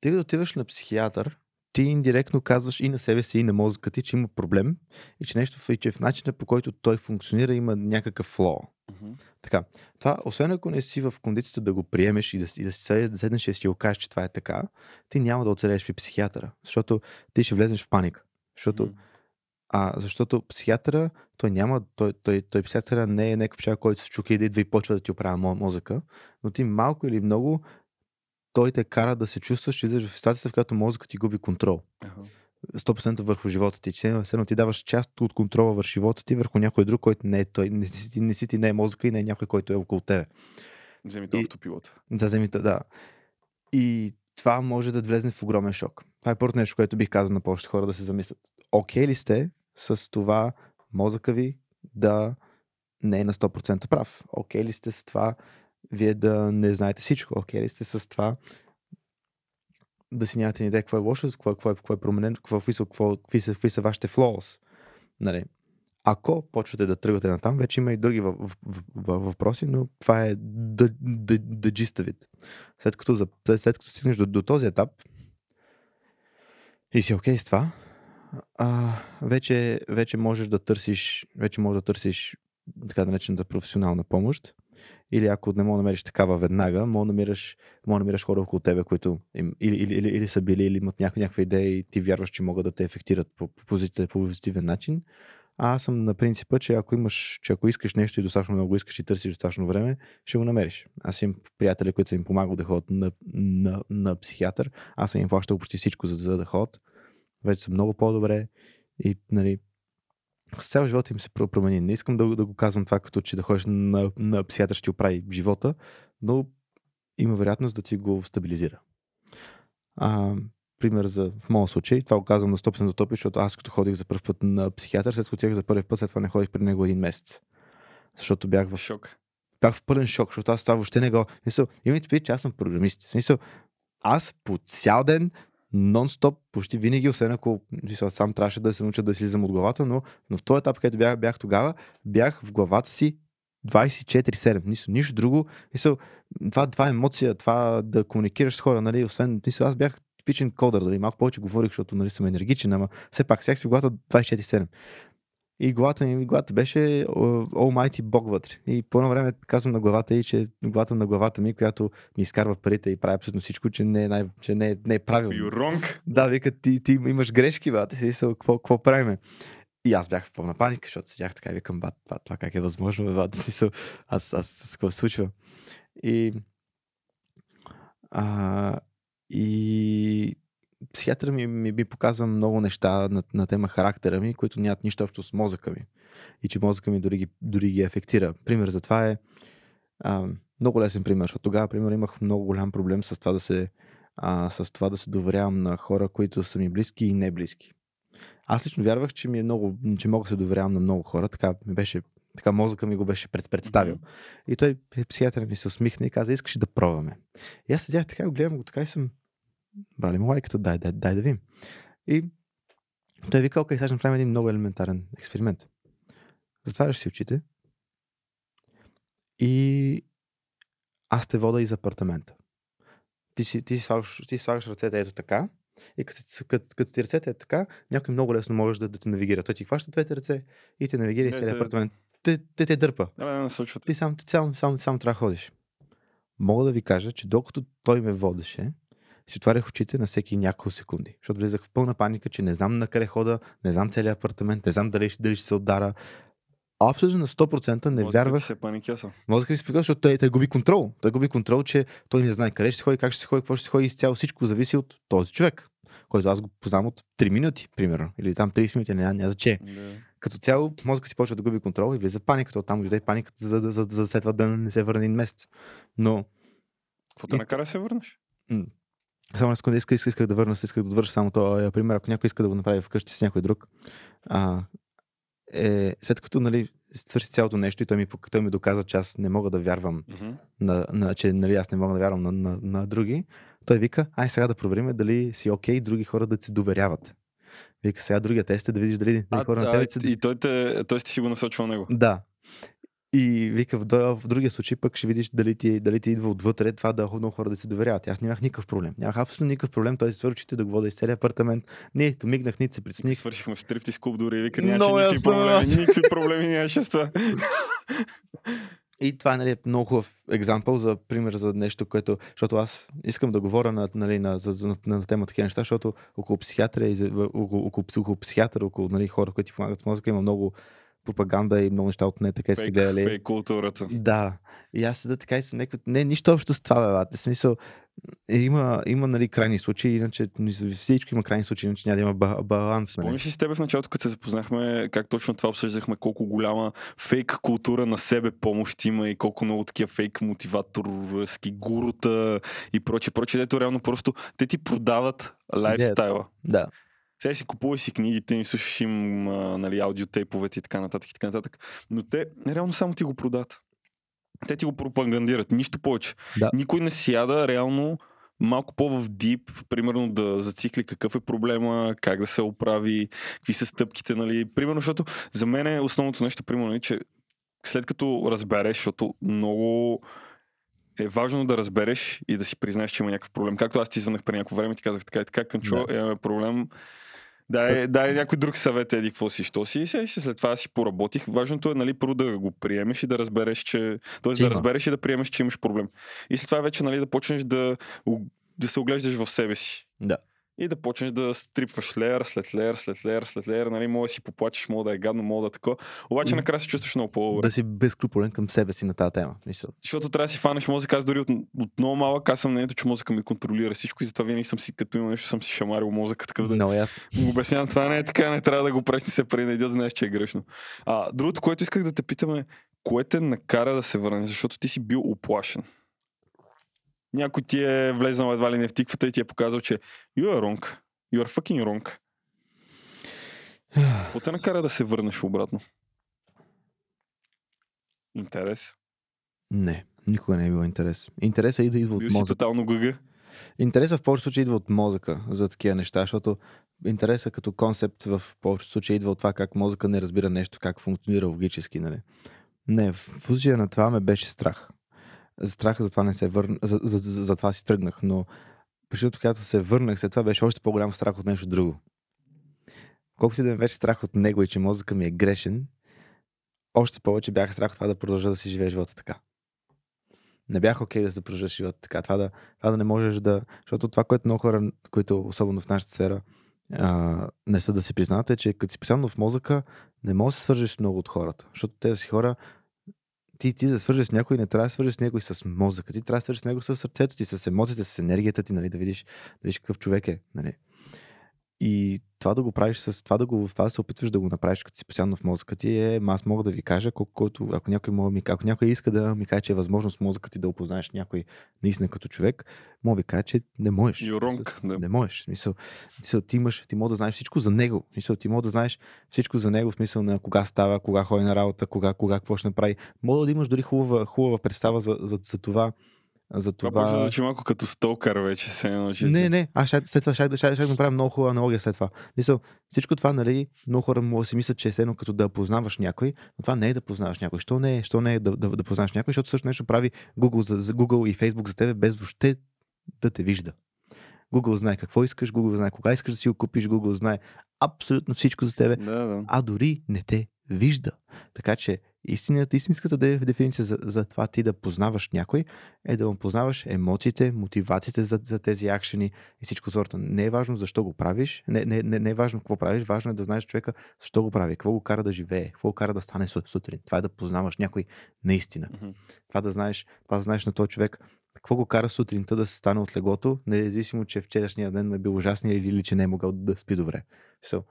Speaker 2: Ти като отиваш на психиатър, ти индиректно казваш и на себе си, и на мозъка ти, че има проблем и че нещо, в- и че в начина по който той функционира има някакъв флоу.
Speaker 1: Мгм.
Speaker 2: Така, това, освен ако не си в кондицията да го приемеш и да, и да, си, седнеш- да седнеш и да си го кажеш, че това е така, ти няма да оцелееш при психиатъра, защото ти ще влезеш в паника. Защото
Speaker 1: Мгм.
Speaker 2: а, защото психиатъра, той няма, той, той, той психиатъра не е някакъв човек, който се чука и да идва и почва да ти оправя мо- мозъка, но ти малко или много той те кара да се чувстваш, че идваш в ситуацията, в която мозъкът ти губи контрол.
Speaker 1: Аха.
Speaker 2: 100% върху живота ти. Че все ти даваш част от контрола върху живота ти върху някой друг, който не е той. Не си, ти- не си ти, не е мозъка и не е някой, който е около тебе.
Speaker 1: Вземи то
Speaker 2: И-
Speaker 1: автопилота.
Speaker 2: За земите, да. И това може да влезне в огромен шок. Това е първото нещо, което бих казал на повечето хора да се замислят. Окей ли сте с това мозъка ви да не е на 100% прав? Окей ли сте с това вие да не знаете всичко? Окей ли сте с това да си нямате идея какво е лошо, какво, какво, е, какво е променено, какво, какви, са, какво, какви, са, какви са вашите flaws? Нали? Ако почвате да тръгвате на там, вече има и други въ- въ- въ- въ- въпроси, но това е gist of it. След като, след като стигнеш до, до този етап и си окей с това, а, вече, вече можеш да търсиш, вече можеш да търсиш така да наречената професионална помощ. Или ако не мога да намериш такава веднага, мога да намираш, мога да намираш хора около тебе, които им, или, или, или, или, са били, или имат някаква, някаква идея и ти вярваш, че могат да те ефектират по, по, позитивен, по позитивен начин. А аз съм на принципа, че ако имаш, че ако искаш нещо и достатъчно много искаш и търсиш достатъчно време, ще го намериш. Аз имам приятели, които са им помагал да ходят на, на, на психиатър. Аз съм им плащал почти всичко, за, за да ходят. Вече са много по-добре и нали, с цял живот им се про- промени. Не искам да, да го казвам това, като че да ходиш на, на психиатър ще ти оправи живота, но има вероятност да ти го стабилизира. А, пример за в моя случай, това го казвам на 100% топи, защото аз като ходих за първ път на психиатър, след като отидох за първи път, след това не ходих при него един месец. Защото бях в
Speaker 1: Шок.
Speaker 2: бях в пълен шок, защото аз това въобще не го... Мисъл, имайте предвид, че аз съм програмист. В смисъл, аз по цял ден, нон-стоп, почти винаги, освен ако сам трябваше да се науча да слизам от главата, но, но в този етап, където бях, бях тогава, бях в главата си 24-7. Нищо, нищо друго. Мисъл, това, това е емоция, това да комуникираш с хора, нали, освен, мисъл, аз бях типичен кодър, нали, малко повече говорих, защото нали, съм енергичен, ама все пак, сега си в главата 24-7. И главата ми, главата беше Almighty Бог вътре. И по едно време казвам на главата и, че главата на главата ми, която ми изкарва парите и прави абсолютно всичко, че не е, най, че не е, не е правилно.
Speaker 1: You wrong.
Speaker 2: Да, вика, ти, ти имаш грешки, бат. Си мисъл, какво, какво правиме? И аз бях в пълна паника, защото седях така и викам, бат, това, това как е възможно, бат. Си, аз, аз, аз, какво се случва? И, а, и психиатъра ми, ми, ми показва много неща на, на тема характера ми, които нямат нищо общо с мозъка ми. И че мозъка ми дори ги, дори ги ефектира. Пример за това е а, много лесен пример, защото тогава, пример, имах много голям проблем с това да се, а, с това да се доверявам на хора, които са ми близки и не близки. Аз лично вярвах, че ми е много, че мога да се доверявам на много хора, така ми беше, така мозъка ми го беше пред- представил. И той, психиатър ми се усмихна и каза, искаш да пробваме? И аз седях така, гледам го така и съм, брали му лайката, дай, дай, дай да видим. И той вика, окей, сега ще направим един много елементарен експеримент. Затваряш си очите и аз те вода из апартамента. Ти си, ти си, слагаш, ти си слагаш ръцете ето така и като, като, като ти ръцете е така, някой много лесно може да, да те навигира. Той ти хваща двете ръце и те навигира и
Speaker 1: Де,
Speaker 2: целият апартамент. Те, те, те дърпа.
Speaker 1: Да.
Speaker 2: Ти сам, ти само, само, само трябва да ходиш. Мога да ви кажа, че докато той ме водеше, си отварях очите на всеки няколко секунди. Защото влизах в пълна паника, че не знам на къде хода, не знам целият апартамент, не знам дали, дали ще се отдара. Абсолютно на 100% не
Speaker 1: Мозъкът
Speaker 2: вярвах.
Speaker 1: се паникяса.
Speaker 2: Мозъкът се приказва, защото той, той губи контрол. Той губи контрол, че той не знае къде ще се ходи, как ще се ходи, какво ще се ходи. Изцяло всичко зависи от този човек, който аз го познавам от 3 минути, примерно. Или там 30 минути, няма, няма значение
Speaker 1: Да.
Speaker 2: като цяло мозъкът си почва да губи контрол и влиза паниката. Оттам дойде паниката, за, да- за, за, за след това да не се върне един месец. Но
Speaker 1: Какво те накара да се върнеш?
Speaker 2: Само секунда исках, исках, исках да върна, исках да довърша само този пример. Ако някой иска да го направи вкъщи с някой друг, а, е, след като нали, свърши цялото нещо и той ми, той ми доказа, че аз не мога да вярвам,
Speaker 1: Мгм.
Speaker 2: на, на, че нали, аз не мога да вярвам на, на, на други, той вика, ай сега да проверим дали си окей други хора да ти се доверяват. Вика, сега другия тест е да видиш дали, дали
Speaker 1: А,
Speaker 2: хора на
Speaker 1: а,
Speaker 2: тебе
Speaker 1: и той, те, той ти си го насочвал него.
Speaker 2: Да. И вика, в, в другия случай пък ще видиш дали ти, дали ти идва отвътре това да много хора да се доверяват. Аз нямах никакъв проблем. Нямах абсолютно никакъв проблем. Той се очите да го вода из целия апартамент. Не, то мигнах, нито се притесних.
Speaker 1: свършихме в стриптиз клуб дори и вика, нямаше никакви
Speaker 2: ясно,
Speaker 1: проблеми. Никакви проблеми нямаше с това.
Speaker 2: И това нали, е много хубав екзампъл за пример за нещо, което, защото аз искам да говоря на, нали, на, за, за, на, на тема такива неща, защото около психиатъра и за, около, около, около психиатъра, около нали, хора, които ти помагат с мозъка, има много пропаганда и много неща от не така сте
Speaker 1: Фейк,
Speaker 2: гледали.
Speaker 1: фейк културата.
Speaker 2: Да. И аз седа така и съм някакво... Не, нищо общо с това, бе, бате. Смисъл, има, има нали, крайни случаи, иначе всичко има крайни случаи, иначе няма да има ба- баланс. Нали?
Speaker 1: Спомниш ли с тебе в началото, като се запознахме, как точно това обсъждахме, колко голяма фейк култура на себе помощ има и колко много такива фейк мотиваторски гурута и прочее, прочее, дето реално просто те ти продават лайфстайла.
Speaker 2: Да.
Speaker 1: Сега си купуваш си книгите им, слушаш им а, нали, аудиотейповете и така нататък и така нататък. Но те реално само ти го продават. Те ти го пропагандират, нищо повече.
Speaker 2: Да.
Speaker 1: Никой не сяда реално малко по-в дип, примерно да зацикли какъв е проблема, как да се оправи, какви са стъпките, нали. Примерно, защото за мен е основното нещо, примерно, нали, че след като разбереш, защото много е важно да разбереш и да си признаеш, че има някакъв проблем. Както аз ти звънах преди някакво време и ти казах така и така, Кънчо,
Speaker 2: Да.
Speaker 1: имаме проблем. Дай, дай някой друг съвет, еди, какво си, що си. И след това си поработих. Важното е, нали, първо да го приемеш и да разбереш, че... Тоест да разбереш и да приемеш, че имаш проблем. И след това вече, нали, да почнеш да, да се оглеждаш в себе си.
Speaker 2: Да.
Speaker 1: И да почнеш да стрипваш леер след леер, след леер, след леер, нали, мога да си поплачеш, мога да е гадно, мога да е тако. Обаче накрая се чувстваш много по-добре.
Speaker 2: Да си безкруполен към себе си на тази тема. Мисъл.
Speaker 1: Защото трябва да си фанеш мозъка. Аз дори от, от много малък аз съм мнението, че мозъка ми контролира всичко и затова винаги съм си, като има нещо, съм си шамарил мозъка, такъв да
Speaker 2: Много ясно.
Speaker 1: обяснявам, това не е така, не трябва да го не се преди, идиот, знаеш, че е грешно. А, другото, което исках да те питам е, кое те накара да се върнеш, защото ти си бил оплашен. Някой ти е влезнал едва ли не в тиквата и ти е показал, че you are wrong. You are fucking wrong. Какво те накара да се върнеш обратно? Интерес.
Speaker 2: Не, никога не е било интерес. Интересът идва, идва от
Speaker 1: Бил си
Speaker 2: мозъка.
Speaker 1: тотално гъга.
Speaker 2: Интересът в повечето случаи идва от мозъка за такива неща, защото интересът като концепт в повечето случаи идва от това как мозъка не разбира нещо, как функционира логически. Нали? Не, в в случая на това ме беше страх. Страха за това не се върна, за, за, за, за това си тръгнах, но защото когато се върнах, след това беше още по-голям страх от нещо друго. Колкото си да ме беше страх от него и че мозъка ми е грешен, още повече бях страх от това да продължа да си живея живота така. Не бях окей да се продължа живота така. Това да, това да не можеш да... Защото това, което много хора, които особено в нашата сфера, а, не са да си признават, е, че като си постоянно в мозъка, не можеш да се свържеш много от хората. Защото тези хора, ти, ти да свържеш с някой, не трябва да свържеш с някой с мозъка. Ти трябва да свържеш с него с сърцето ти, с емоциите, с енергията ти, нали, да видиш, да видиш какъв човек е. Нали. И това да го правиш с това да го, това да се опитваш да го направиш като си постоянно в мозъка ти е, аз мога да ви кажа, колко, колко, ако някой, мога, ако някой иска да ми каже, че е възможно с мозъка ти да опознаеш някой наистина като човек, мога ви кажа, че не можеш. С-
Speaker 1: да.
Speaker 2: Не можеш. В смисъл, ти имаш, ти мога да знаеш всичко за него. В Смисъл, ти мога да знаеш всичко за него, в смисъл на кога става, кога ходи на работа, кога, кога какво ще направи. Мога да имаш дори хубава, хубава представа за, за, за това. За
Speaker 1: Това
Speaker 2: това.
Speaker 1: звучи малко като столкър вече се че
Speaker 2: Не, не, аз ще, след това ще, ще, ще направя много хубава аналогия след това. Мисъл, всичко това, нали, много хора могат да си мислят, че е едно като да познаваш някой, но това не е да познаваш някой. Що не е, що не е да, да, да познаваш някой, защото също нещо прави Google, за, за Google и Facebook за тебе, без въобще да те вижда. Google знае какво искаш, Google знае кога искаш да си го купиш, Google знае абсолютно всичко за тебе,
Speaker 1: Да, да.
Speaker 2: а дори не те вижда. Така че истината, истинската де- дефиниция за, за това ти да познаваш някой е да му познаваш емоциите, мотивациите за, за тези акшени и всичко сорта. Не е важно защо го правиш, не, не, не, не е важно какво правиш, важно е да знаеш човека защо го прави, какво го кара да живее, какво го кара да стане су- сутрин. Това е да познаваш някой наистина.
Speaker 1: Мгм.
Speaker 2: Това да знаеш, това да знаеш на този човек какво го кара сутринта да се стане от леглото, независимо, че вчерашния ден е бил ужасен или, или че не е могъл да спи добре. So,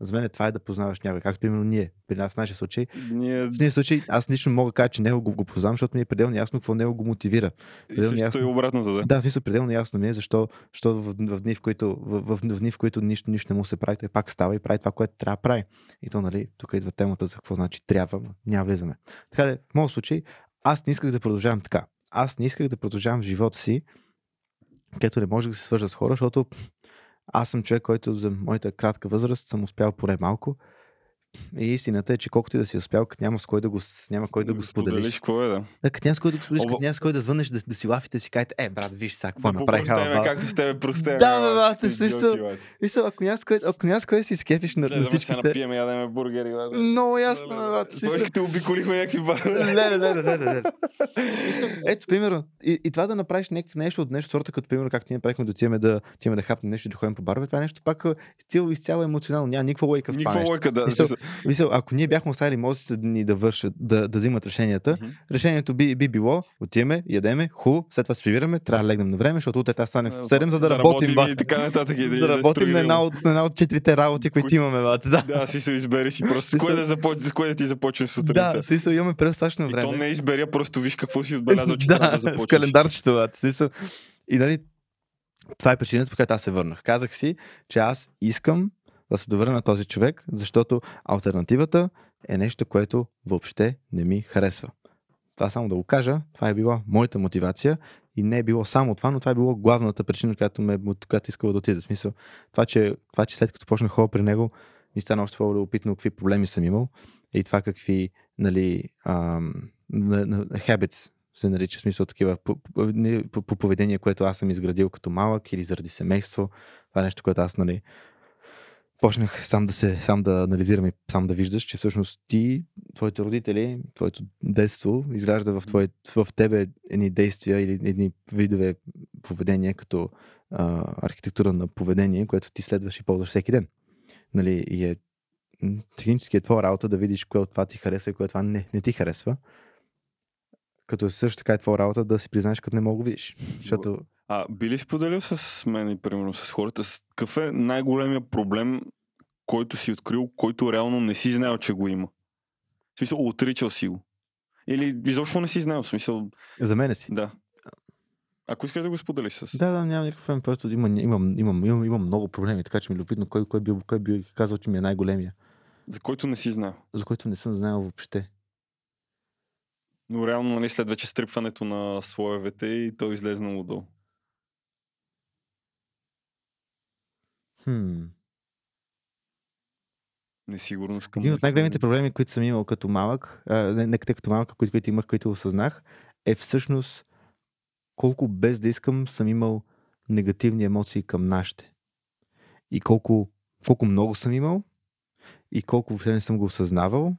Speaker 2: за мен това е да познаваш някой. Както примерно ние, при нас в нашия случай.
Speaker 1: Ние
Speaker 2: В този случай аз лично мога да кажа, че него го, го познавам, защото ми е пределно ясно какво него го мотивира.
Speaker 1: и
Speaker 2: пределно
Speaker 1: е
Speaker 2: ясно.
Speaker 1: обратното, да.
Speaker 2: Да, мисля, пределно ясно ми е, защо, защо в, в, дни, в, които, в, в, в дни, в които нищо, нищо не му се прави, той пак става и прави това, което трябва да прави. И то, нали, тук идва темата за какво значи трябва, но няма влизаме. Така да, в моят случай, аз не исках да продължавам така. Аз не исках да продължавам в живота си, където не можех да се свържа с хора, защото аз съм човек, който за моята кратка възраст съм успял поне малко. И истината е, че колкото и да си успял, като няма с кой да го, няма кой да го споделиш.
Speaker 1: какво е, да.
Speaker 2: Да, като няма с кой да го споделиш,
Speaker 1: Оба-
Speaker 2: като няма с кой да звънеш, да, да си лафите си кажете, е, брат, виж сега какво
Speaker 1: Да
Speaker 2: направих. ала,
Speaker 1: както с тебе простеме.
Speaker 2: Да, бе, брат,
Speaker 1: ти
Speaker 2: е смисъл. Мисля, ако няма с кой, ако няма с кой да си скефиш на, на всичките...
Speaker 1: напиеме, ядеме бургери. бе.
Speaker 2: Много ясно, брат.
Speaker 1: Той като обиколихме някакви барове.
Speaker 2: Леле, леле, леле, леле. Мисъл, Ето, примерно, и, и това да направиш нещо от нещо сорта, като примерно как ние направихме да отиваме да, да хапнем нещо и да ходим по барове, това е нещо пак изцяло, изцяло емоционално. Няма никаква лойка в това
Speaker 1: Никаква лойка, да.
Speaker 2: Мисъл, ако ние бяхме оставили мозъците ни да вършат, да, да взимат решенията,
Speaker 1: Мгм.
Speaker 2: решението би, би било, отиваме, ядеме, ху, след това спивираме, трябва да легнем на време, защото утре трябва да стане в 7, за да, работим, ба,
Speaker 1: и така нататък. И да,
Speaker 2: да работим на една от, на една от четирите работи, които имаме, бат. Да,
Speaker 1: Да, си се избери си просто. С кое да, започне, с кое да ти започнеш сутринта.
Speaker 2: да, смисъл имаме предостатъчно
Speaker 1: и
Speaker 2: време.
Speaker 1: то не изберя, просто виж какво си отбелязал, че трябва да започнеш.
Speaker 2: календарчето, брат. В Смисъл. И нали, това е причината, по която аз се върнах. Казах си, че аз искам да се довърна на този човек, защото альтернативата е нещо, което въобще не ми харесва. Това само да го кажа, това е била моята мотивация и не е било само това, но това е било главната причина, която, ме, която искала да отида. Смисъл, това че, това, че след като почнах хора при него, ми стана още по-любопитно какви проблеми съм имал и това какви нали, ам, се нарича, в смисъл такива по поведение, което аз съм изградил като малък или заради семейство. Това е нещо, което аз, нали, почнах сам да се, сам да анализирам и сам да виждаш, че всъщност ти, твоите родители, твоето детство изгражда в, твое, в тебе едни действия или едни видове поведение, като а, архитектура на поведение, което ти следваш и ползваш всеки ден. Нали, и е технически е твоя работа да видиш кое от това ти харесва и кое от това не, не ти харесва. Като също така е твоя работа да си признаеш, като не мога го видиш. Защото
Speaker 1: А би ли споделил с мен примерно с хората, с какъв е най-големия проблем, който си открил, който реално не си знаел, че го има? В смисъл, отричал си го. Или изобщо не си знаел, в смисъл,
Speaker 2: за мене си.
Speaker 1: да. Ако искаш да го споделиш с...
Speaker 2: Да, да, няма никакъв проблем. Просто има, имам, имам, имам, имам много проблеми, така че ми е любопитно кой, кой, бил, кой би казал, че ми е най-големия,
Speaker 1: За който не си знаел.
Speaker 2: за който не съм знаел въобще.
Speaker 1: Но реално, нали, след вече стрипването на слоевете и то излезнало долу.
Speaker 2: Хм.
Speaker 1: Несигурност към
Speaker 2: Един от най-големите проблеми, които съм имал като малък, а, не, не като малък, които, които имах, които осъзнах, е всъщност колко без да искам съм имал негативни емоции към нашите. И колко, колко много съм имал, и колко въобще не съм го осъзнавал,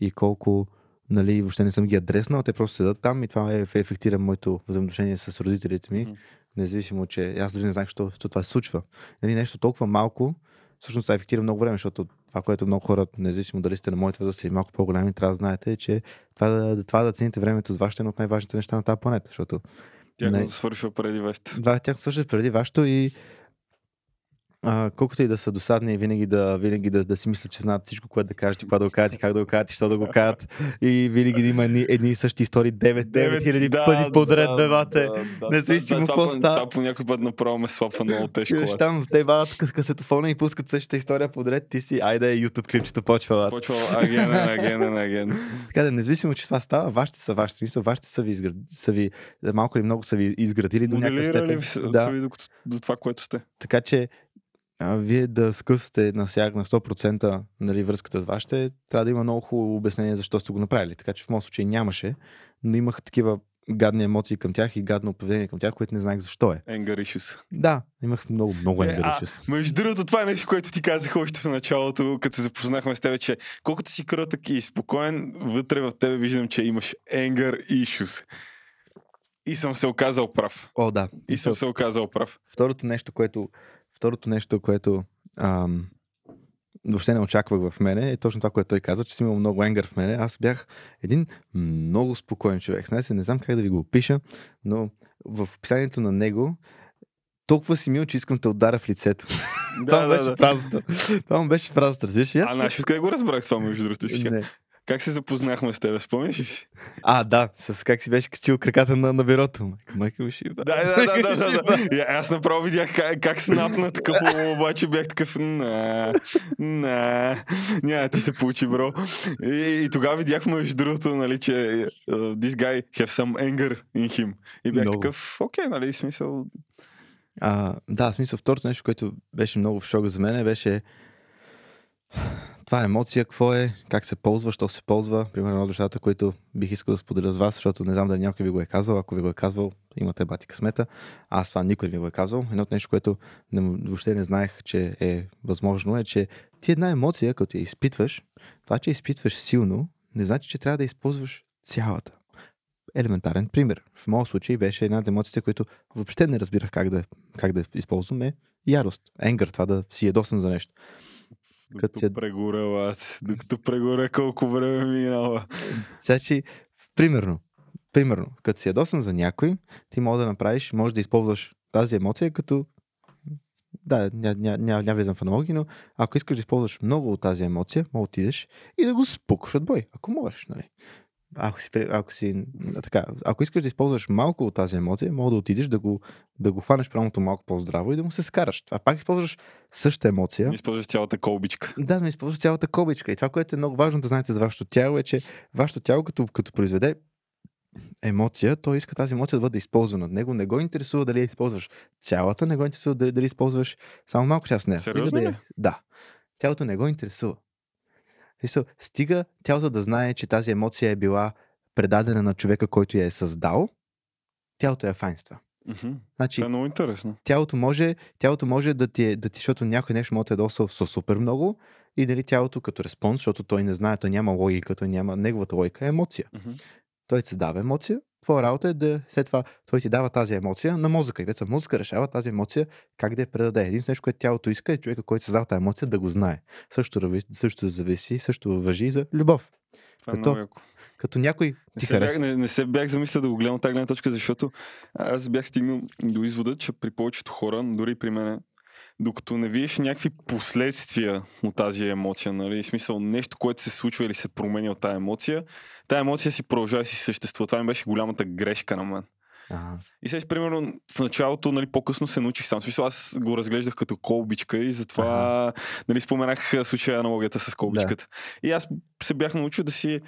Speaker 2: и колко нали, въобще не съм ги адреснал, те просто седат там и това е, ефектира моето взаимоотношение с родителите ми,
Speaker 1: Мгм.
Speaker 2: Независимо, че аз дори не знаех, що, що това се случва. Нали, нещо толкова малко, всъщност ефектира много време, защото това, което много хора, независимо дали сте на моята възраст или малко по-голями, трябва да знаете, е, че това да, това да цените времето с вашето е едно от най-важните неща на тази планета, защото
Speaker 1: Тяхното
Speaker 2: не.
Speaker 1: свършва преди вашето.
Speaker 2: два тях свършат преди вашето и а, колкото и да са досадни, и винаги да, винаги да, да си мислят, че знаят всичко, което да кажат, и какво да го кажат, и как да го кажат, и що да го кажат. И винаги да има едни, едни и същи истории 9 хиляди пъти подред, бе, бате. Независимо
Speaker 1: това,
Speaker 2: какво
Speaker 1: това,
Speaker 2: става.
Speaker 1: Това по някой път направо ме слапва много тежко.
Speaker 2: Виж там, те бават касетофона и пускат същата история подред, ти си, айде, YouTube клипчето почва. бат.
Speaker 1: Почва аген, аген, аген.
Speaker 2: Така да, независимо, че това става, вашите са вашите. Смисъл, вашите са ви, изград... са ви малко или много са ви изградили до
Speaker 1: Моделирали
Speaker 2: степен. Да.
Speaker 1: са ви до, до това, което сте.
Speaker 2: Така че а, вие да скъсате на сяг на 100% нали, връзката с вашите, трябва да има много хубаво обяснение защо сте го направили. Така че в моят случай нямаше, но имах такива гадни емоции към тях и гадно поведение към тях, което не знаех защо е.
Speaker 1: Anger issues.
Speaker 2: Да, имах много, много
Speaker 1: Е,
Speaker 2: anger issues.
Speaker 1: Между другото, това е нещо, което ти казах още в началото, като се запознахме с тебе, че колкото си кротък и спокоен, вътре в тебе виждам, че имаш anger issues. И съм се оказал прав.
Speaker 2: О, да.
Speaker 1: И съм се оказал прав.
Speaker 2: Второто нещо, което, второто нещо, което ам, въобще не очаквах в мене, е точно това, което той каза, че си имал много енгър в мене. Аз бях един много спокоен човек. Знаете, не знам как да ви го опиша, но в описанието на него толкова си мил, че искам те удара в лицето. това му беше фразата. Това му беше фразата, разбираш? Аз-
Speaker 1: А, знаеш, откъде го разбрах това, между другото? Как се запознахме с тебе? Спомняш ли си?
Speaker 2: А, да, с как си беше качил краката на, на бюрото. Майка, шиба.
Speaker 1: Да, да, да, да, да, да. И аз направо видях как, как снапна такъв, обаче бях такъв, на, на, няма ти се получи, бро. И, и тогава видях, между другото, нали, че uh, this guy have some anger in him. И бях
Speaker 2: Много.
Speaker 1: такъв, окей, нали, в смисъл,
Speaker 2: А, да, смисъл, второто нещо, което беше много в шок за мен, беше това емоция, какво е, как се ползва, що се ползва. Примерно от нещата, които бих искал да споделя с вас, защото не знам дали някой ви го е казал. Ако ви го е казвал, имате бати късмета. Аз това никой не ви го е казал. Едно от нещо, което не, въобще не знаех, че е възможно, е, че ти една емоция, като я изпитваш, това, че изпитваш силно, не значи, че трябва да използваш цялата. Елементарен пример. В моят случай беше една от емоциите, които въобще не разбирах как да, как да използвам е ярост. Енгър, това да си ядосам за нещо.
Speaker 1: Докато
Speaker 2: Като
Speaker 1: прегоря, лад. Докато прегоря колко време минава.
Speaker 2: Значи, примерно, примерно, като си ядосан за някой, ти може да направиш, може да използваш тази емоция като да, ня, ня, ня, ня влизам в аналогии, но ако искаш да използваш много от тази емоция, може да отидеш и да го спукаш от бой, ако можеш, нали? Ако си, ако си така, ако искаш да използваш малко от тази емоция, може да отидеш да го, да го хванеш правилното малко по-здраво и да му се скараш. А пак използваш същата емоция,
Speaker 1: Използваш цялата колбичка.
Speaker 2: да, но използваш цялата кобичка. И това, което е много важно да знаете за вашето тяло е, че вашето тяло, като, като произведе емоция, той иска тази емоция да бъде използвана. Него не го интересува дали я използваш цялата, не го интересува дали, дали използваш само малко част от нея.
Speaker 1: Сериозно
Speaker 2: да, да. Тялото не го интересува. В Смисъл, Стига тялото да знае, че тази емоция е била предадена на човека, който я е създал, тялото я файнства.
Speaker 1: Мгм.
Speaker 2: Значи,
Speaker 1: Това е много интересно.
Speaker 2: тялото може, тялото може да ти, е- да ти, защото някой нещо може да е досъл с супер много и дали тялото като респонс, защото той не знае, той няма логика, той няма неговата логика, е емоция.
Speaker 1: Мгм.
Speaker 2: Той ти се дава емоция, твоя работа е да след това той ти дава тази емоция на мозъка. И вече мозъка решава тази емоция как да я предаде. Единственото нещо, което тялото иска е човека, който създава тази емоция да го знае. Също, също зависи, също въжи и за любов.
Speaker 1: Това е
Speaker 2: Като-
Speaker 1: много яко.
Speaker 2: Като някой
Speaker 1: Не
Speaker 2: ти
Speaker 1: се, бях, не, не се бях замисля да го гледам от тази гледна точка, защото аз бях стигнал до извода, че при повечето хора, дори при мене, докато не видиш някакви последствия от тази емоция, нали, в смисъл нещо, което се случва или се променя от тази емоция, тази емоция си продължава и си съществува. Това ми беше голямата грешка на мен.
Speaker 2: Ага.
Speaker 1: И сега, примерно, в началото, нали, по-късно се научих сам. Смисъл, аз го разглеждах като колбичка и затова, нали, споменах случая аналогията с колбичката. И аз се бях научил да си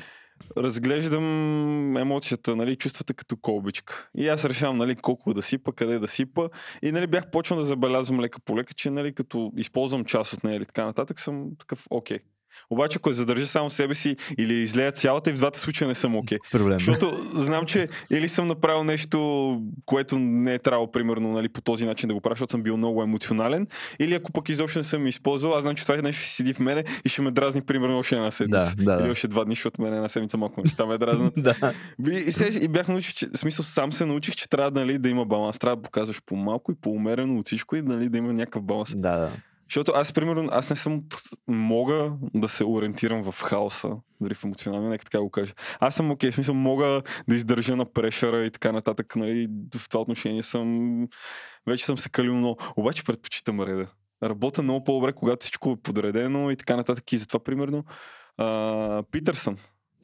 Speaker 1: разглеждам емоцията, нали, чувствата като колбичка. И аз решавам, нали, колко да сипа, къде да сипа. И, нали, бях почнал да забелязвам лека по лека, че, нали, като използвам част от нея или така нататък, съм такъв окей. Обаче, ако я задържа само себе си или излея цялата, и в двата случая не съм окей.
Speaker 2: Проблем.
Speaker 1: Защото знам, че или съм направил нещо, което не е трябвало, примерно, нали, по този начин да го правя, защото съм бил много емоционален, или ако пък изобщо не съм използвал, аз знам, че това е нещо ще седи в мене и ще ме дразни, примерно, още една седмица.
Speaker 2: Да, да,
Speaker 1: или още два дни, защото мен една седмица малко неща ме дразнат.
Speaker 2: да.
Speaker 1: И, се, и бях научил, че, в смисъл, сам се научих, че трябва нали, да има баланс. Трябва да показваш по малко и по умерено от всичко и нали, да има някакъв баланс.
Speaker 2: Да, да.
Speaker 1: Защото аз, примерно, аз не съм, мога да се ориентирам в хаоса, дали в емоционалния, нека така го кажа. Аз съм окей, в смисъл, мога да издържа на прешера и така нататък, нали, в това отношение съм, вече съм се калил много. Обаче предпочитам реда. Работя много по-добре, когато всичко е подредено и така нататък. И затова, примерно, а, Питърсън,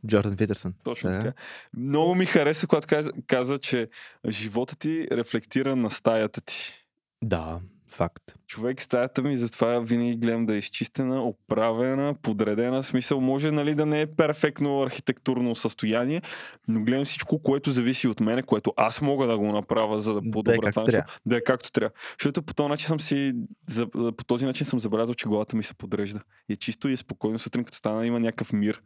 Speaker 2: Джордан Питърсън.
Speaker 1: точно
Speaker 2: Да.
Speaker 1: така. Много ми хареса, когато каза, каза, че живота ти рефлектира на стаята ти.
Speaker 2: Да, факт.
Speaker 1: Човек, стаята ми, затова винаги гледам да е изчистена, оправена, подредена. В смисъл, може нали, да не е перфектно архитектурно състояние, но гледам всичко, което зависи от мене, което аз мога да го направя, за да
Speaker 2: Да е
Speaker 1: подобра това нещо. Да е както трябва. Защото по този начин съм си, по този начин съм забелязал, че главата ми се подрежда. И е чисто и е спокойно сутрин, като стана, има някакъв мир.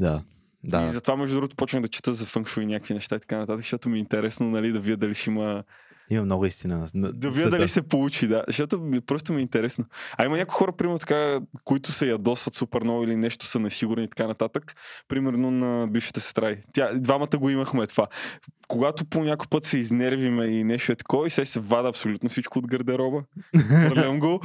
Speaker 2: Да.
Speaker 1: И
Speaker 2: Да.
Speaker 1: затова, между другото, почнах да чета за фънкшуй и някакви неща и така нататък, защото ми е интересно, нали, да видя дали ще има
Speaker 2: Има много истина. на- на
Speaker 1: да видя дали се получи, да. Защото просто ми е интересно. А има някои хора, примерно така, които се ядосват супер много или нещо са несигурни и така нататък. Примерно на бившата сестра. Тя, двамата го имахме това. Когато по някой път се изнервиме и нещо е такова и се се вада абсолютно всичко от гардероба. Хвърлям го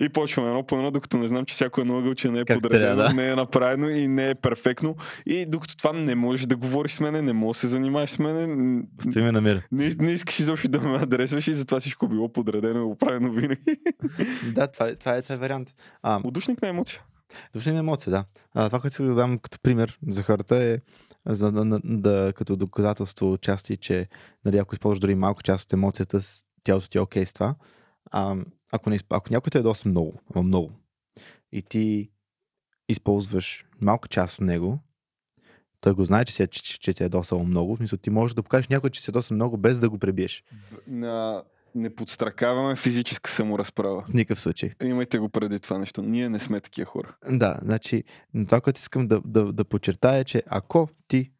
Speaker 1: и почваме едно по едно, докато не знам, че всяко едно ъгълче не е
Speaker 2: Как
Speaker 1: подредено,
Speaker 2: трябва, да.
Speaker 1: не е направено и не е перфектно. И докато това не можеш да говориш с мене, не можеш да се занимаваш с мене,
Speaker 2: Стои ме на мир.
Speaker 1: не, не искаш изобщо да ме адресваш и затова всичко било подредено и оправено винаги.
Speaker 2: Да, това е, това е, това е вариант. А,
Speaker 1: Удушник на емоция.
Speaker 2: Душни емоция, да. А, това, което исках да дам като пример за хората е за да, да, като доказателство части, че нали, ако използваш дори малка част от емоцията, тялото ти е окей с това. А, ако, не, ако някой те е доста много, ама много, и ти използваш малка част от него, той го знае, че, си, е- че, че, че ти е доста много. В смисъл, ти можеш да покажеш някой, че си е доста много, без да го пребиеш.
Speaker 1: На... Не подстракаваме физическа саморазправа.
Speaker 2: В никакъв случай.
Speaker 1: Имайте го преди това нещо. Ние не сме такива хора.
Speaker 2: Да, значи това, което искам да, да, да подчертая е, че ако ти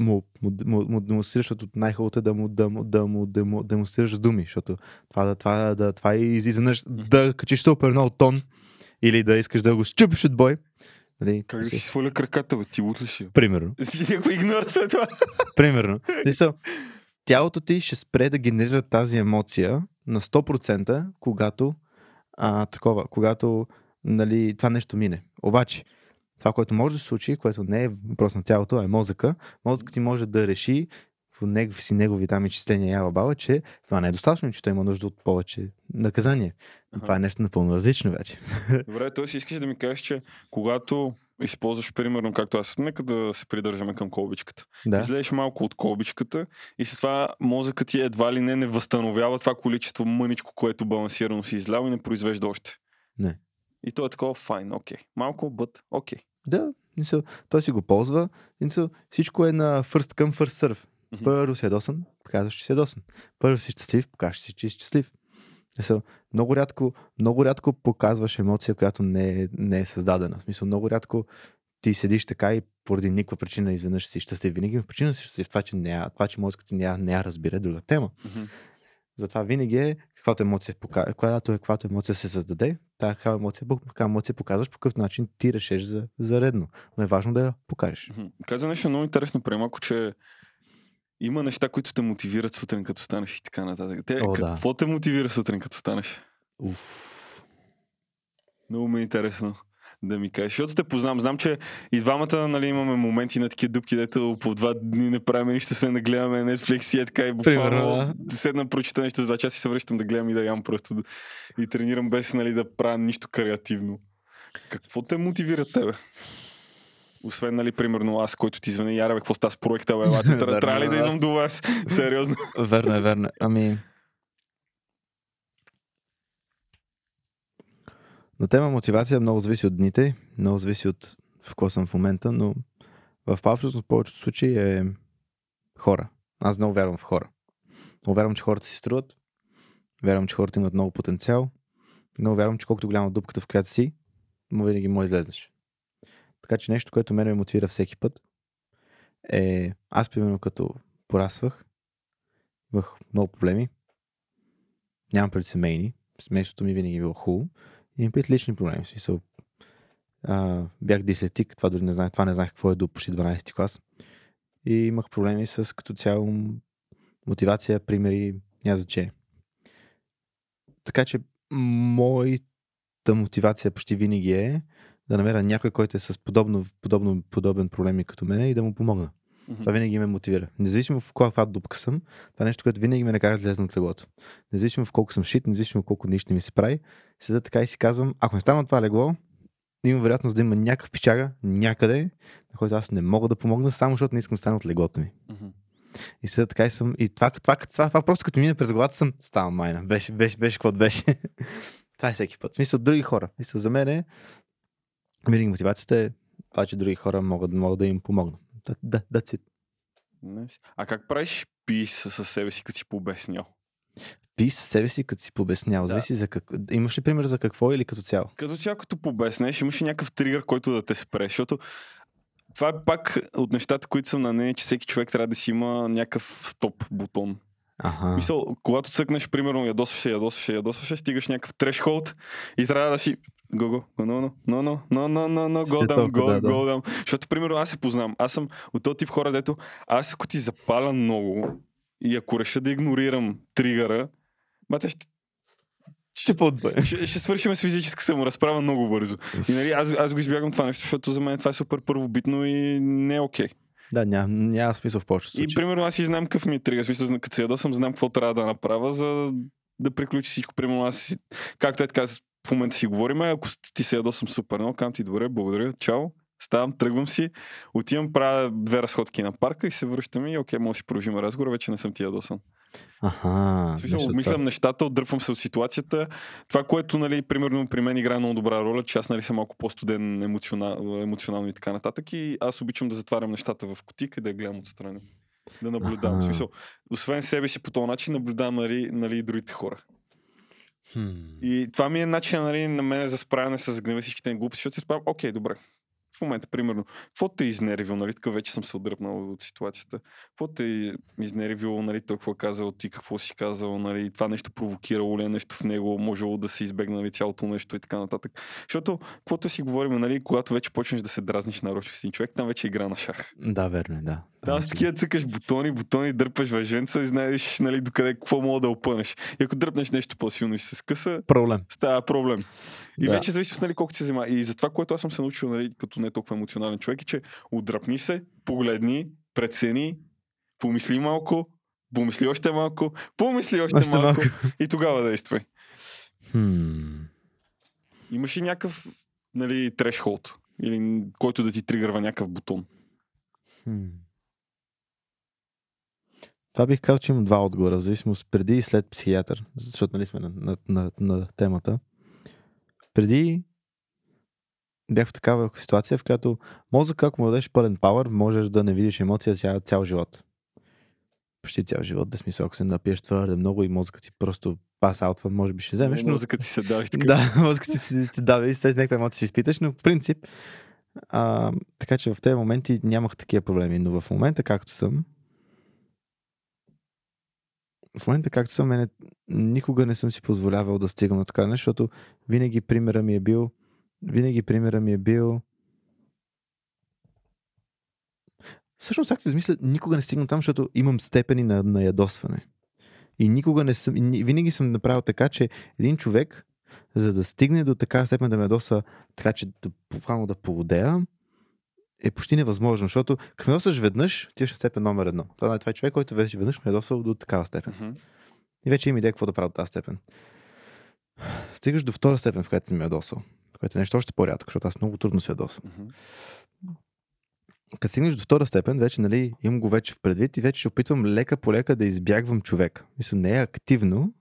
Speaker 2: му, му, му, му демонстрираш, от най-хубавото е да му, да му, да му, да му демонстрираш думи, защото това, да, това, да, това е из- изведнъж да качиш супер много тон или да искаш да го щупиш от бой. Нали,
Speaker 1: Как да
Speaker 2: си-
Speaker 1: сваля краката, бе? Ти ли си?
Speaker 2: Примерно.
Speaker 1: Си го игнора след това.
Speaker 2: Примерно. Мисъл, тялото ти ще спре да генерира тази емоция на 100%, когато а, такова, когато нали, това нещо мине. Обаче, това, което може да се случи, което не е въпрос на тялото, а е мозъка, мозъкът ти може да реши по негови си негови там изчисления ява баба, че това не е достатъчно, че той има нужда от повече наказание.
Speaker 1: Аха.
Speaker 2: Това е нещо напълно различно вече.
Speaker 1: Добре, т.е. искаш да ми кажеш, че когато използваш, примерно, както аз, нека да се придържаме към колбичката.
Speaker 2: Да.
Speaker 1: Излезеш малко от колбичката и след това мозъкът ти едва ли не не възстановява това количество мъничко, което балансирано си излял и не произвежда още.
Speaker 2: Не.
Speaker 1: И то е такова файн, окей. Малко, бът, окей.
Speaker 2: Да, мисъл, той си го ползва. Мисъл, всичко е на first come, first serve.
Speaker 1: Мгм.
Speaker 2: Първо си ядосан, показваш, че си ядосан. Първо си щастлив, показваш си, че си щастлив. Мисъл, много рядко, много рядко показваш емоция, която не е, не е създадена. В смисъл, много рядко ти седиш така и поради никаква причина изведнъж си щастлив. Винаги има причина си щастлив. Това, че, не, това, че мозъкът ти не, не я разбира е друга тема.
Speaker 1: Мгм.
Speaker 2: Затова винаги е, каквато емоция, пока- когато, каквато емоция се създаде, такава емоция, емоция показваш по какъв начин ти решеш за, за редно. Но е важно да я покажеш.
Speaker 1: Каза нещо много интересно преди малко, че има неща, които те мотивират сутрин, като станеш и така нататък. Те,
Speaker 2: О, да.
Speaker 1: какво те мотивира сутрин, като станеш?
Speaker 2: Уф.
Speaker 1: Много ми е интересно да ми кажеш. Защото те познам. Знам, че и двамата нали, имаме моменти на такива дупки, дето по два дни не правим нищо, освен да гледаме Netflix и е така и буквално седна, прочита нещо за два часа и се връщам да гледам и да ям просто да- и тренирам без нали, да правя нищо креативно. Какво те мотивира тебе? Освен, нали, примерно аз, който ти звъни, яра, какво става с проекта, бе, трябва, ли да
Speaker 2: да.
Speaker 1: идвам до вас? Сериозно.
Speaker 2: Верно е, верно. е. Ами... На тема мотивация много зависи от дните, много зависи от в какво съм в момента, но в повечето, в повечето случаи е хора. Аз много вярвам в хора. Много вярвам, че хората си струват. Вярвам, че хората имат много потенциал. Много вярвам, че колкото голяма дупката, в която си, му винаги му излезнеш. Така че нещо, което мен ме мотивира всеки път, е аз, примерно, като порасвах, имах много проблеми. Нямам пред семейни. Семейството ми винаги е било хубаво. Имам пред лични проблеми. Смисъл, а, бях десетик, това дори не знаех, това не знаех какво е до почти 12 клас. И имах проблеми с като цяло мотивация, примери, няма значение. Така че моята мотивация почти винаги е да намеря някой, който е с подобно, подобно, подобен проблеми като мен и да му помогна. Това винаги ме мотивира. Независимо в каква дупка съм, това е нещо, което винаги ме накара да излезна от леглото. Независимо в колко съм шит, независимо колко нищо не ми се прави, седа така и си казвам, ако не стана това легло, има вероятност да има някакъв пичага някъде, на който аз не мога да помогна, само защото не искам да стана от леглото ми.
Speaker 1: Мгм.
Speaker 2: И сега така и съм. И това, това, това, това, това просто като мине през главата съм, ставам майна. Беше, беше, беше каквото беше. това е всеки път. В смисъл, други хора. В Смисъл, за мен е, винаги мотивацията е това, че други хора могат, могат да им помогна. Да, that's it.
Speaker 1: Nice. А как правиш пис със себе си, като си побеснял?
Speaker 2: Пи със себе си, като си побеснял.
Speaker 1: Да.
Speaker 2: Зависи за как... Имаш ли пример за какво или като цяло?
Speaker 1: Като цяло, като побеснеш, имаш ли някакъв тригър, който да те спре, защото това е пак от нещата, които съм на нея, че всеки човек трябва да си има някакъв стоп бутон.
Speaker 2: Ага.
Speaker 1: Мисъл, когато цъкнеш, примерно, ядосваш се, ядосваш се, ядосваш се, стигаш някакъв трешхолд и трябва да си Го, го, но, но, но, но, но, но, но, но, го дам, го, го дам. Защото, примерно, аз се познавам. Аз съм от този тип хора, дето аз ако ти запаля много и ако реша да игнорирам тригъра, бате, ще,
Speaker 2: Ще подбе.
Speaker 1: ще, ще свършим с физическа саморазправа много бързо. И нали, аз, аз го избягам това нещо, защото за мен това е супер първобитно и не е окей.
Speaker 2: Да, няма, няма смисъл в повечето
Speaker 1: И
Speaker 2: случаи.
Speaker 1: примерно аз си знам какъв ми е тригър. Смисъл, като се ядосам, знам какво трябва да направя, за да приключи всичко. Примерно аз както е така, в момента си говорим, ако ти се ядосам супер много, кам ти добре, благодаря, чао. Ставам, тръгвам си, отивам, правя две разходки на парка и се връщам и окей, може да си продължим разговора, вече не съм ти ядосан.
Speaker 2: Аха.
Speaker 1: В смисъл, обмислям нещата, отдръпвам се от ситуацията. Това, което, нали, примерно при мен играе много добра роля, че аз нали, съм малко по-студен емоционал, емоционално и така нататък. И аз обичам да затварям нещата в кутика и да я гледам отстрани. Да наблюдавам. В
Speaker 2: Аха.
Speaker 1: смисъл, освен себе си по този начин, наблюдавам нали, нали, и другите хора.
Speaker 2: Хм.
Speaker 1: И това ми е начин нали, на мен за справяне с гнева всичките глупости, защото си справям, окей, добре. В момента, примерно, какво те е изнервил, нали, така вече съм се отдръпнал от ситуацията. Какво те е изнервило, нали, той какво е казал, ти какво си казал, нали, това нещо провокирало ли е нещо в него, можело да се избегне нали, цялото нещо и така нататък. Защото, каквото си говорим, нали, когато вече почнеш да се дразниш на с един човек, там вече игра на шах.
Speaker 2: Да, верно, е, да.
Speaker 1: Да, аз такива цъкаш бутони, бутони, дърпаш въженца и знаеш, нали, докъде какво мога да опънеш. И ако дръпнеш нещо по-силно и се скъса,
Speaker 2: проблем.
Speaker 1: става проблем. И да. вече зависи, нали, колко се взема. И за това, което аз съм се научил, нали, като не толкова емоционален човек, е, че отдръпни се, погледни, прецени, помисли малко, помисли още малко, помисли още, още малко, малко и тогава действай.
Speaker 2: Hmm.
Speaker 1: Имаш ли някакъв нали, трешхолд? Или който да ти тригърва някакъв бутон?
Speaker 2: Hmm. Това бих казал, че имам два отговора, в зависимост преди и след психиатър, защото нали сме на, на, на, на темата. Преди бях в такава ситуация, в която мозък, ако му дадеш пълен пауър, можеш да не видиш емоция цял, цял живот. Почти цял живот, да смисъл, ако се напиеш твърде много и мозъкът ти просто пас аутва, може би ще вземеш.
Speaker 1: Но... Мозъкът ти се дави.
Speaker 2: да, мозъкът ти се, се дави и след някаква емоция ще изпиташ, но в принцип, а, така че в тези моменти нямах такива проблеми, но в момента, както съм, в момента, както съм, мене, никога не съм си позволявал да стигам на така нещо, защото винаги примера ми е бил, винаги примера ми е бил, Всъщност, как се измисля, никога не стигна там, защото имам степени на, на ядосване. И никога не съм, винаги съм направил така, че един човек, за да стигне до така степен да ме ядосва, така че да, да поводея, е почти невъзможно, защото като ме веднъж, ти ще степен номер едно. Това, това е човек, който вече веднъж ме е досвал до такава степен. Uh-huh. И вече има идея какво да правя от тази степен. Стигаш до втора степен, в която си ме ядосал. Което е нещо още по-рядко, защото аз много трудно се ядосвам. Uh-huh. Като стигнеш до втора степен, вече нали, имам го вече в предвид и вече ще опитвам лека по лека да избягвам човек. Мисля, не е активно,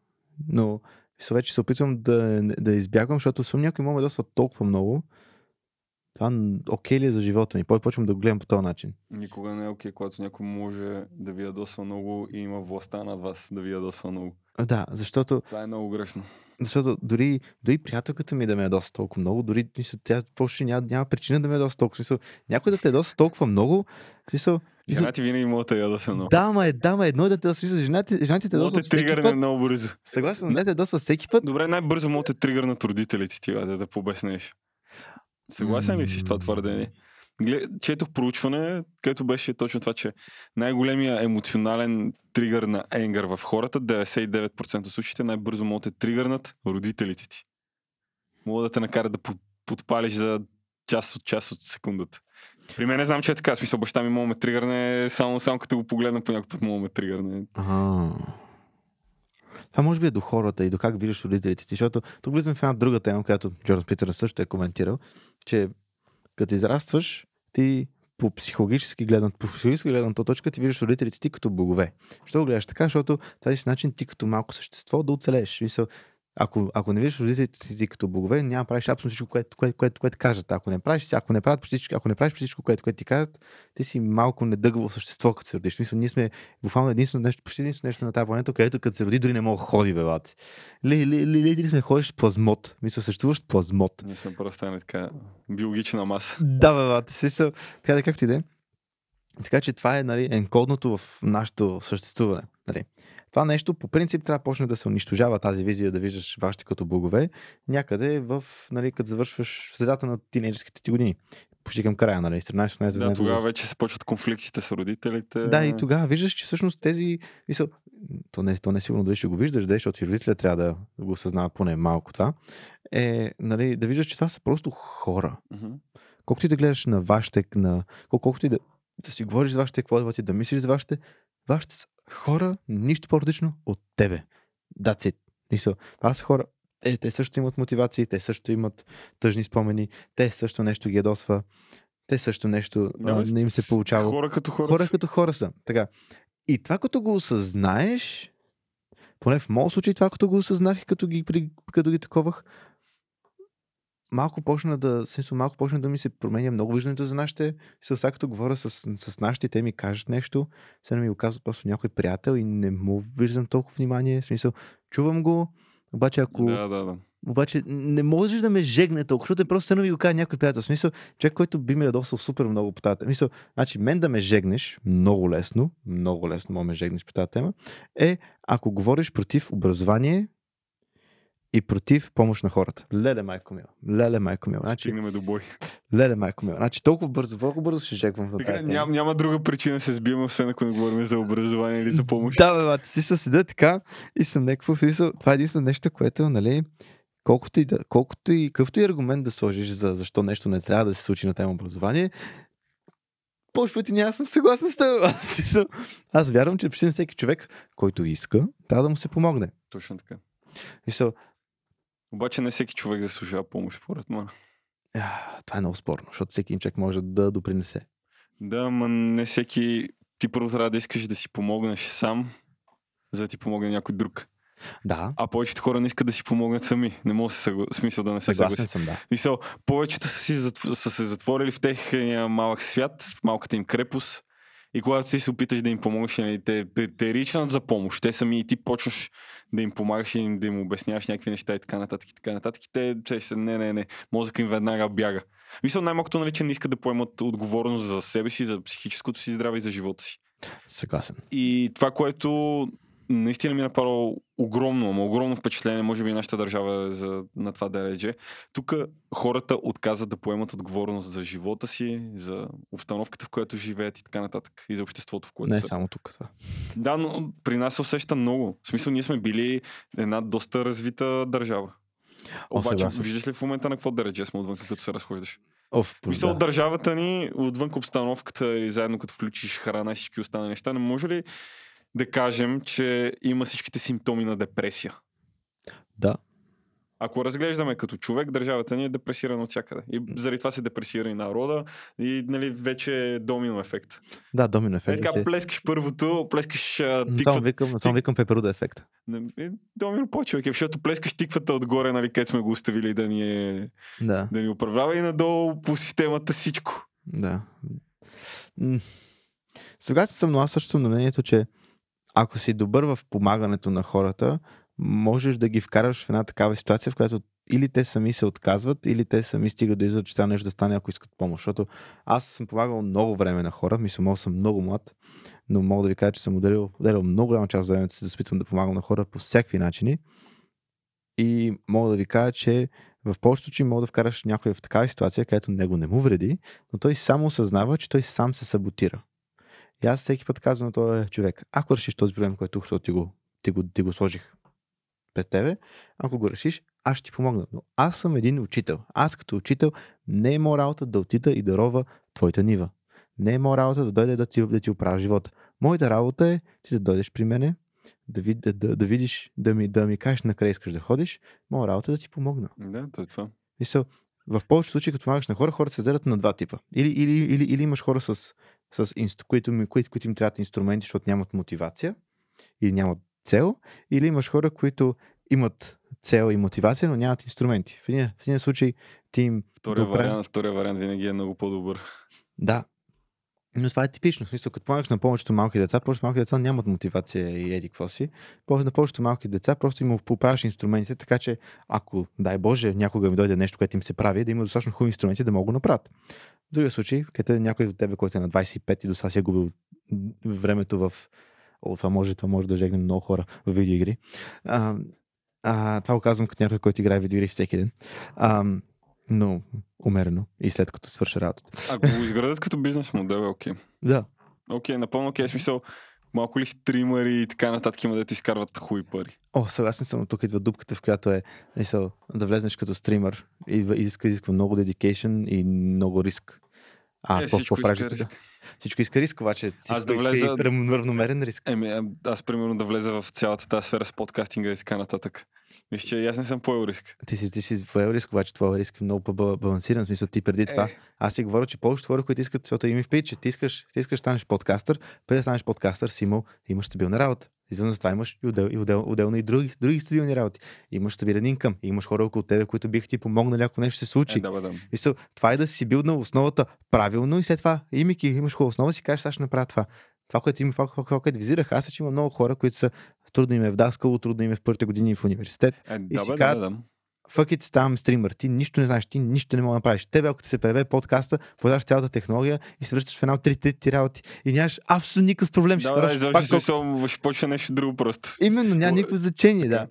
Speaker 2: но мисля, вече се опитвам да, да избягвам, защото съм някой ме досва толкова много, това окей ли е за живота ми? Почвам да го гледам по този начин.
Speaker 1: Никога не е окей, когато някой може да ви ядосва много и има властта над вас да ви ядосва много.
Speaker 2: Да, защото...
Speaker 1: Това е много грешно.
Speaker 2: Защото дори, дори приятелката ми да ме ядосва толкова много, дори тя почти няма, няма причина да ме ядосва толкова. Смисъл, някой да те ядосва толкова много, смисъл,
Speaker 1: Жена ти винаги може да ядосва много.
Speaker 2: Да, ма е, да, ма едно е да те ядосва. Жените, жените те ядосват
Speaker 1: всеки път. много бързо.
Speaker 2: Съгласен, не те ядосва всеки път.
Speaker 1: Добре, най-бързо може да тригърнат родителите ти, да, да побеснеш. Съгласен ли си с това твърдение? Четох проучване, където беше точно това, че най-големия емоционален тригър на енгър в хората, 99% от случаите най-бързо могат да тригърнат родителите ти. Могат да те накарат да подпалиш за част от част от секундата. При мен не знам, че е така. Смисъл, баща ми мога ме тригърне, само, само като го погледна по някакъв път мога ме тригърне.
Speaker 2: Ага. Това може би е до хората и до как виждаш родителите ти, защото тук влизаме в една друга тема, която Джордан Питър също е коментирал, че като израстваш, ти по психологически гледам, по психологически гледната точка ти виждаш родителите ти като богове. Що го гледаш така? Защото тази начин ти като малко същество да оцелееш. Мисъл, ако, ако не виждаш родителите ти като богове, няма правиш абсолютно всичко, което, което, което, което кажат. Ако не правиш, ако не правят всичко, ако не правиш всичко, което, което ти кажат, ти си малко недъгаво същество, като се родиш. Мисля, ние сме буквално единствено нещо, почти единствено нещо на тази планета, където като се роди, дори не мога да ходи, бебат. Ли, ли, ли, ли, ли сме ходиш плазмот. Мисля, съществуващ плазмот.
Speaker 1: Ние сме просто така биологична маса.
Speaker 2: Да. Смисъл, така да както и да е. Така че това е нали, енкодното в нашето съществуване. Нали. Това нещо по принцип трябва да почне да се унищожава тази визия да виждаш вашите като богове някъде в, нали, като завършваш в средата на тинейджерските ти години. Почти към края, нали? 17
Speaker 1: Да, тогава вече се почват конфликтите с родителите.
Speaker 2: Да, и тогава виждаш, че всъщност тези. Мисъл, то не, то не сигурно дали ще го виждаш, да, защото родителя трябва да го осъзнава поне малко това. Е, нали, да виждаш, че това са просто хора.
Speaker 1: Mm-hmm.
Speaker 2: Колкото и да гледаш на вашите, на, колкото и да, да си говориш за вашите, какво да мислиш за вашите, вашите са хора нищо по-различно от тебе. That's it. Мисъл, това са хора, е, те също имат мотивации, те също имат тъжни спомени, те също нещо ги ядосва, те също нещо а, не им се получава.
Speaker 1: Хора като хора.
Speaker 2: Хора като хора са. Така. И това като го осъзнаеш, поне в моят случай това като го осъзнах и като ги, като ги таковах, малко почна да, смисъл, малко почна да ми се променя много виждането за нашите. С сега като говоря с, с нашите, те ми кажат нещо, се ми го казва просто някой приятел и не му виждам толкова внимание. В смисъл, чувам го, Обаче ако...
Speaker 1: Да, да, да.
Speaker 2: Обаче не можеш да ме жегне толкова, защото е просто се ви го кажа някой приятел. В смисъл, човек, който би ме ядосал супер много по тази тема. Мисъл, значи мен да ме жегнеш, много лесно, много лесно може да ме жегнеш по тази тема, е ако говориш против образование и против помощ на хората. Леле, майко мил. Леле, майко мил. Значи,
Speaker 1: Стигнем до бой.
Speaker 2: леле, майко мил. Значи толкова бързо, толкова бързо ще жегвам
Speaker 1: Така, ням, няма друга причина да се сбием, освен ако не говорим за образование или за помощ.
Speaker 2: Да, бе, бат, си се седа така и съм някакво смисъл. Това е единствено нещо, което, нали, колкото и, да, колкото и какъвто и аргумент да сложиш за защо нещо не трябва да се случи на тема образование, повече пъти няма съм съгласен с теб. Аз, смисъл, аз вярвам, че почти всеки човек, който иска, трябва да му се помогне.
Speaker 1: Точно така.
Speaker 2: Мисъл,
Speaker 1: Обаче не всеки човек заслужава помощ, според мен.
Speaker 2: това е много спорно, защото всеки човек може да допринесе.
Speaker 1: Да, ма не всеки... Ти първо трябва да искаш да си помогнеш сам, за да ти помогне някой друг.
Speaker 2: Да,
Speaker 1: А повечето хора не искат да си помогнат сами. Не мога да се съгла... смисъл да не се
Speaker 2: съгласен
Speaker 1: съгласи.
Speaker 2: съм, да.
Speaker 1: Мисъл, повечето са, си затв... са се затворили в техния малък свят, в малката им крепост. И когато ти се опиташ да им помогнеш, нали, те, те, те ричнат за помощ. Те сами и ти почваш да им помагаш и да им обясняваш някакви неща и така нататък и така нататък. И те, те ще, не, не, не, мозъка им веднага бяга. Мисля, най-малкото, нали, че не искат да поемат отговорност за себе си, за психическото си здраве и за живота си.
Speaker 2: Съгласен.
Speaker 1: И това, което наистина ми е направило огромно, ама огромно впечатление, може би и нашата държава е за, на това да реже. Тук хората отказват да поемат отговорност за живота си, за обстановката, в която живеят и така нататък. И за обществото, в което
Speaker 2: Не
Speaker 1: са.
Speaker 2: само тук това.
Speaker 1: Да, но при нас се усеща много. В смисъл, ние сме били една доста развита държава.
Speaker 2: О,
Speaker 1: Обаче,
Speaker 2: съгласен.
Speaker 1: виждаш ли в момента на какво да реже сме отвън, като се разхождаш?
Speaker 2: Оф,
Speaker 1: Мисъл,
Speaker 2: да.
Speaker 1: държавата ни, отвън обстановката и заедно като включиш храна и всички останали неща, не може ли да кажем, че има всичките симптоми на депресия?
Speaker 2: да.
Speaker 1: Ако разглеждаме като човек, държавата ни е депресирана от всякъде. И заради това се депресира и народа и нали, вече е домино ефект.
Speaker 2: Да, домино
Speaker 1: Е,
Speaker 2: ефект.
Speaker 1: така,
Speaker 2: се...
Speaker 1: плескаш първото, плескаш тиквата.
Speaker 2: викам, на това му викам пеперуда ефект.
Speaker 1: Е, Домино по-човек, е, защото плескаш тиквата отгоре, нали, където сме го оставили да ни, е,
Speaker 2: Да.
Speaker 1: да ни управлява и надолу по системата всичко.
Speaker 2: Да. Съгласен съм, но аз също съм на мнението, че ако си добър в помагането на хората, можеш да ги вкараш в една такава ситуация, в която или те сами се отказват, или те сами стигат до извод, че трябва нещо да стане, ако искат помощ. Защото аз съм помагал много време на хора, мисля, мога съм много млад, но мога да ви кажа, че съм отделил, отделил много голяма част от времето си да опитвам да помагам на хора по всякакви начини. И мога да ви кажа, че в повечето случаи мога да вкараш някой в такава ситуация, където него не му вреди, но той само осъзнава, че той сам се саботира. И аз всеки път казвам на този човек, ако решиш този проблем, който тук ти го, ти го, ти го сложих пред тебе, ако го решиш, аз ще ти помогна. Но аз съм един учител. Аз като учител не е моя работа да отида и да рова твоята нива. Не е моя работа да дойде да ти, да ти оправя живота. Моята работа е ти да дойдеш при мене, да, вид, да, да, да видиш, да ми, да ми кажеш на къде искаш да ходиш. Моя работа е да ти помогна.
Speaker 1: Да, то е това.
Speaker 2: Мисъл, в повечето случаи, като помагаш на хора, хората се делят на два типа. Или, или, или, или имаш хора с, с инстру, които, които, които им трябват инструменти, защото нямат мотивация или нямат цел, или имаш хора, които имат цел и мотивация, но нямат инструменти. В един, в един случай ти им
Speaker 1: Втория,
Speaker 2: Добре.
Speaker 1: вариант, втория вариант винаги е много по-добър.
Speaker 2: Да. Но това е типично. В смисъл, като помагаш на повечето малки деца, повечето малки деца нямат мотивация и еди какво си. На повечето малки деца просто им поправяш инструментите, така че ако, дай Боже, някога ми дойде нещо, което им се прави, да има достатъчно хубави инструменти да могат го направят. В другия случай, където е някой от тебе, който е на 25 и до сега си е губил времето в... О, това може, това може да жегне много хора в видеоигри. А, а, това го казвам като някой, който играе видеоигри всеки ден. А, но умерено и след като свърша работата.
Speaker 1: Ако го изградят като бизнес модел, е окей.
Speaker 2: Да,
Speaker 1: Окей, напълно окей, смисъл. Малко ли стримари и така нататък има, дето изкарват хуй пари.
Speaker 2: О, съгласен съм, тук идва дупката, в която е мисъл, да влезнеш като стример. Идва, изисква, изисква много dedication и много риск. А,
Speaker 1: е, всичко
Speaker 2: правиш
Speaker 1: иска риск.
Speaker 2: Всичко иска риск, обаче всичко
Speaker 1: да
Speaker 2: иска
Speaker 1: влеза-
Speaker 2: и равно- равномерен риск.
Speaker 1: Еми, аз примерно да влеза в цялата тази сфера с подкастинга и така нататък. Мисля, че аз не съм поел риск.
Speaker 2: Ти си, ти си поел риск, обаче риск е много по-балансиран. Смисъл ти преди това.
Speaker 1: Е.
Speaker 2: Аз си говоря, че повечето хора, които искат, защото има в че ти искаш, ти искаш да станеш подкастър, преди да станеш подкастър си имал, имаш стабилна работа. И за това имаш и, отдел, и отдел, отделно и други, други стабилни работи. Имаш стабилен инкъм, имаш хора около тебе, които биха ти помогнали, ако нещо се случи.
Speaker 1: Е, да, да.
Speaker 2: Това е да си билднал основата правилно и след това, имайки имаш хубава основа, си кажеш, сега ще направя това. Това, което, има, това, това, което визирах, аз е, че има много хора, които са трудно им е вдаскало, трудно им е в първите години в университет.
Speaker 1: Е,
Speaker 2: И
Speaker 1: да,
Speaker 2: си
Speaker 1: бе, да,
Speaker 2: казват,
Speaker 1: да.
Speaker 2: Fuck it, ставам стример. Ти нищо не знаеш, ти нищо не мога да направиш. Тебе, ако ти се преве подкаста, подаваш цялата технология и се връщаш в една от трите ти работи. И нямаш абсолютно никакъв проблем. Ще
Speaker 1: Да, да,
Speaker 2: пак колкото-
Speaker 1: смисъл, ще почне нещо друго просто.
Speaker 2: Именно, няма никакво значение, да.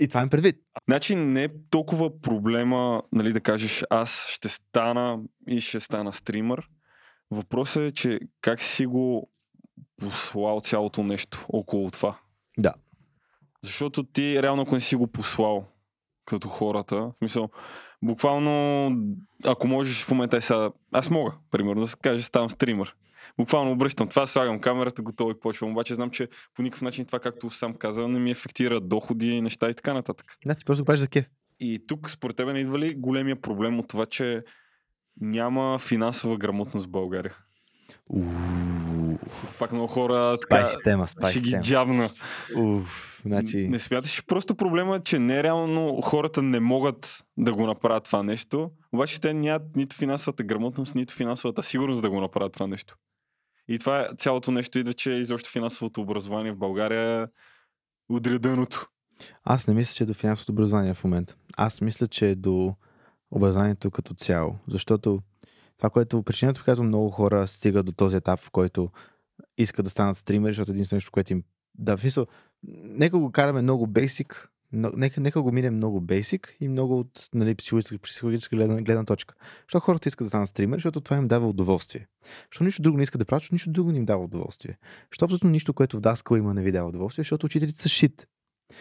Speaker 2: И това им предвид.
Speaker 1: Значи не е толкова проблема, нали, да кажеш аз ще стана и ще стана стример. Въпросът е, че как си го послал цялото нещо около това.
Speaker 2: Да.
Speaker 1: Защото ти реално, ако не си го послал като хората, в смисъл, буквално, ако можеш в момента е сега, аз мога, примерно, да се каже, ставам стример. Буквално обръщам това, слагам камерата, готово и почвам. Обаче знам, че по никакъв начин това, както сам каза, не ми ефектира доходи, неща и така нататък.
Speaker 2: Значи просто го правиш за кеф.
Speaker 1: И тук, според тебе, не идва ли големия проблем от това, че няма финансова грамотност в България? Пак много хора така,
Speaker 2: спайси тема,
Speaker 1: ще
Speaker 2: спайси
Speaker 1: ги
Speaker 2: тема. Уф, значи...
Speaker 1: Не смяташ просто проблема, че нереално хората не могат да го направят това нещо, обаче те нямат нито финансовата грамотност, нито финансовата сигурност да го направят това нещо. И това е цялото нещо идва, че изобщо финансовото образование в България е отреденото.
Speaker 2: Аз не мисля, че е до финансовото образование в момента. Аз мисля, че е до образованието като цяло. Защото това, което причината, по която много хора стигат до този етап, в който искат да станат стримери, защото единственото нещо, което им... Да, в смисъл, нека го караме много бейсик, но, нека, нека го минем много бейсик и много от нали, психологическа, гледна, гледна точка. Защото хората искат да станат стримери, защото това им дава удоволствие. Защото нищо друго не искат да правят, защото нищо друго не им дава удоволствие. Абсолютно нищо, което в Даскал има, не ви дава удоволствие, защото учителите са шит.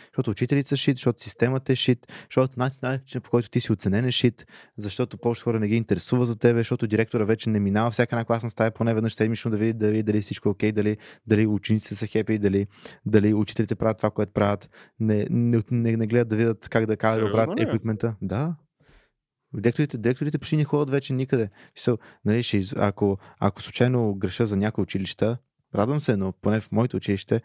Speaker 2: Защото учителите са шит, защото системата е шит, защото начин, начин по който ти си оценен е шит, защото повече хора не ги интересува за тебе, защото директора вече не минава всяка една класна стая поне веднъж седмично да види дали, дали всичко е окей, дали, дали учениците са хепи, дали, дали учителите правят това, което правят, не, не, не, не гледат да видят как да, как да оправят
Speaker 1: ли?
Speaker 2: еквипмента. Да. Директорите, директорите почти не ходят вече никъде. Мисъл, нали, ще, ако, ако случайно греша за някои училища, радвам се, но поне в моето училище,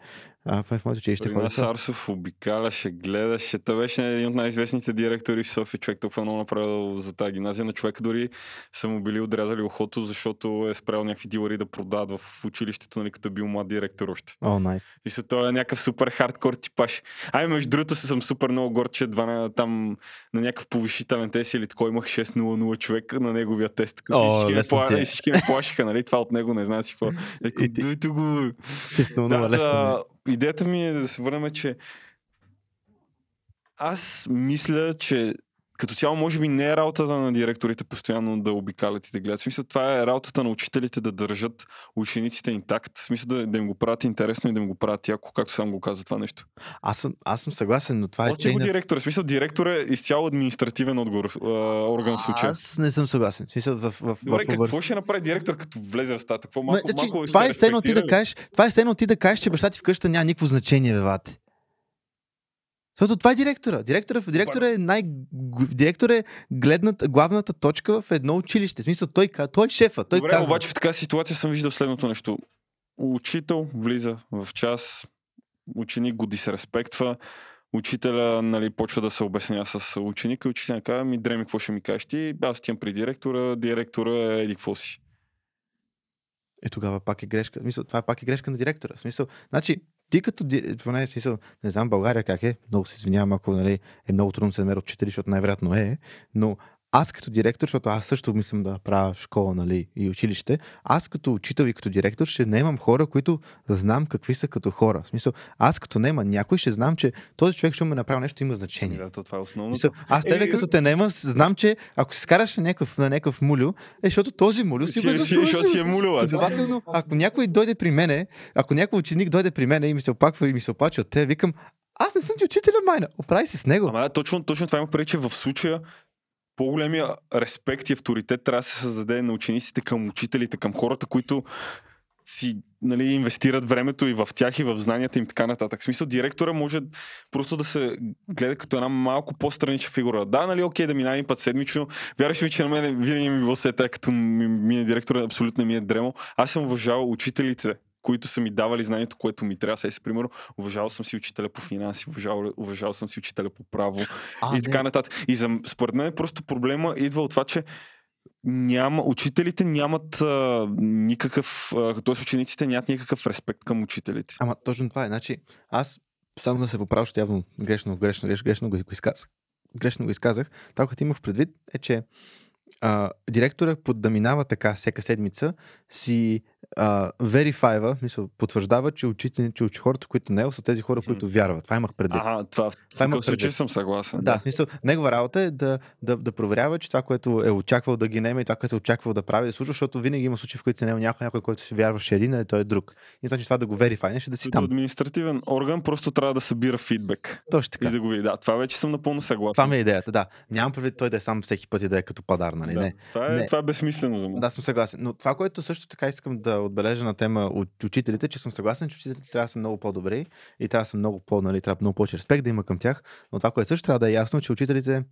Speaker 2: а, поне в моето училище хората...
Speaker 1: Сарсов обикаляше, гледаше. Той беше един от най-известните директори в София. Човек толкова много направил за тази гимназия. На човека дори са му били отрязали ухото, защото е спрял някакви дилъри да продават в училището, нали, като е бил млад директор още.
Speaker 2: О, найс.
Speaker 1: И той е някакъв супер хардкор типаш. Ай, между другото съм супер много горд, че два на, там на някакъв повишителен тест или такой имах 6-0-0 човек на неговия тест.
Speaker 2: О,
Speaker 1: и, всички
Speaker 2: е.
Speaker 1: всички ме плашиха, нали? Това от него не знам си какво. Еко,
Speaker 2: И ти-
Speaker 1: дойте го.
Speaker 2: Честно, много
Speaker 1: Да,
Speaker 2: лесно.
Speaker 1: Идеята ми е да се върнем, че аз мисля, че като цяло, може би не е работата на директорите постоянно да обикалят и да гледат. В смисъл, това е работата на учителите да държат учениците интакт. В смисъл да, да им го правят интересно и да им го правят яко, както сам го каза това нещо.
Speaker 2: Аз съм, аз съм съгласен, но това е
Speaker 1: Още го
Speaker 2: chain of-
Speaker 1: директор. В смисъл, директор е изцяло административен отговор, а, орган в случая.
Speaker 2: Аз не съм съгласен. В смисъл, в, в, в,
Speaker 1: Добре,
Speaker 2: в,
Speaker 1: какво ще направи директор, като влезе в стата? Какво малко,
Speaker 2: Ма, значи,
Speaker 1: малко ли
Speaker 2: това
Speaker 1: сме
Speaker 2: е стено ти да кажеш, това е стено ти да кажеш, че баща ти вкъща няма никакво значение, бе, вате. Защото това е директора. Директора, директора е най... г- Директор е гледната, главната точка в едно училище. В смисъл, той, той е шефа. Той
Speaker 1: Добре,
Speaker 2: казва.
Speaker 1: обаче в така ситуация съм виждал следното нещо. Учител влиза в час, ученик го дисреспектва, учителя нали, почва да се обяснява с ученика и учителя казва, ми дреми, какво ще ми кажеш ти? Аз отивам при директора, директора е еди какво си.
Speaker 2: Е, тогава пак е грешка. В Смисъл, това пак е грешка на директора. В смисъл, значи, ти като, ди- поне в смисъл, не знам България как е, много се извинявам, ако нали, е много трудно се намерят учители, защото най-вероятно е, но аз като директор, защото аз също мислям да правя школа нали, и училище, аз като учител и като директор ще наемам хора, които знам какви са като хора. В смисъл, аз като наема някой ще знам, че този човек ще ме направи нещо, има значение.
Speaker 1: Да, то това е основното.
Speaker 2: Мисъл, аз тебе като те наема, с- знам, че ако се скараш на някакъв, на някакъв мулю, е, защото този мулю си го
Speaker 1: Си- си-
Speaker 2: заслужил.
Speaker 1: си е мулю.
Speaker 2: Следователно, ако някой дойде при мене, ако някой ученик дойде при мене и ми се опаква и ми се оплаче от те, викам, аз не съм ти учителя, майна, оправи се с него.
Speaker 1: Ама да, точно, точно това има преди, че в случая по-големия респект и авторитет трябва да се създаде на учениците към учителите, към хората, които си нали, инвестират времето и в тях, и в знанията им, така нататък. В смисъл, директора може просто да се гледа като една малко по-странична фигура. Да, нали, окей, да минава един път седмично. Вярваш ми, че на мен винаги ми е било сета, като ми мине директора, абсолютно ми е дремо. Аз съм уважавал учителите, които са ми давали знанието, което ми трябва. Сега си, примерно, уважавал съм си учителя по финанси, уважавал, уважавал съм си учителя по право
Speaker 2: А,
Speaker 1: и така нататък. И за, според мен просто проблема идва от това, че няма, учителите нямат а, никакъв, т.е. учениците нямат никакъв респект към учителите.
Speaker 2: Ама точно това е. Значи, аз само да се поправя, защото явно грешно, грешно, грешно, грешно го изказах. Грешно го изказах. Това, което имах предвид е, че а, директора под да минава така всяка седмица си верифайва, мисля, потвърждава, че учителите, че учи хората, които не са тези хора, които вярват. Това имах предвид.
Speaker 1: Ага, това, това в такъв случай съм съгласен.
Speaker 2: Да, да, смисъл, негова работа е да, да, да проверява, че това, което е очаквал да ги неме и това, което е очаквал да прави, да случва, защото винаги има случаи, в които се не някой, някой, който си вярваше един, а той е друг. И значи това да го верифайнеш, да си там.
Speaker 1: административен орган просто трябва да събира фидбек.
Speaker 2: Точно така.
Speaker 1: И да го види. Да, това вече съм напълно съгласен.
Speaker 2: Това ми е идеята, да. Нямам предвид той да е сам всеки път и да е като падар, нали?
Speaker 1: Да,
Speaker 2: не.
Speaker 1: Това, е,
Speaker 2: не.
Speaker 1: това е безсмислено за мен.
Speaker 2: Да, съм съгласен. Но това, което също така искам да отбележа на тема от учителите, че съм съгласен, че учителите трябва да са много по-добри и трябва да са много по, нали, трябва много повече респект да има към тях. Но това, което също трябва да е ясно, че учителите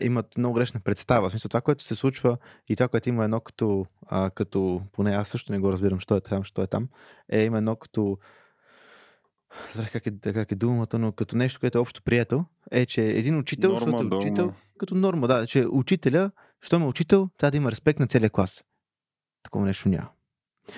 Speaker 2: имат много грешна представа. В смисъл, това, което се случва и това, което има едно като, а, като поне аз също не го разбирам, що е там, що е там, е има едно като Забрах как е, как е думата, но като нещо, което е общо прието, е, че един учител,
Speaker 1: Норма,
Speaker 2: защото е учител,
Speaker 1: норма.
Speaker 2: като норма, да, че учителя, що ме учител, трябва да има респект на целия клас. Такова нещо няма.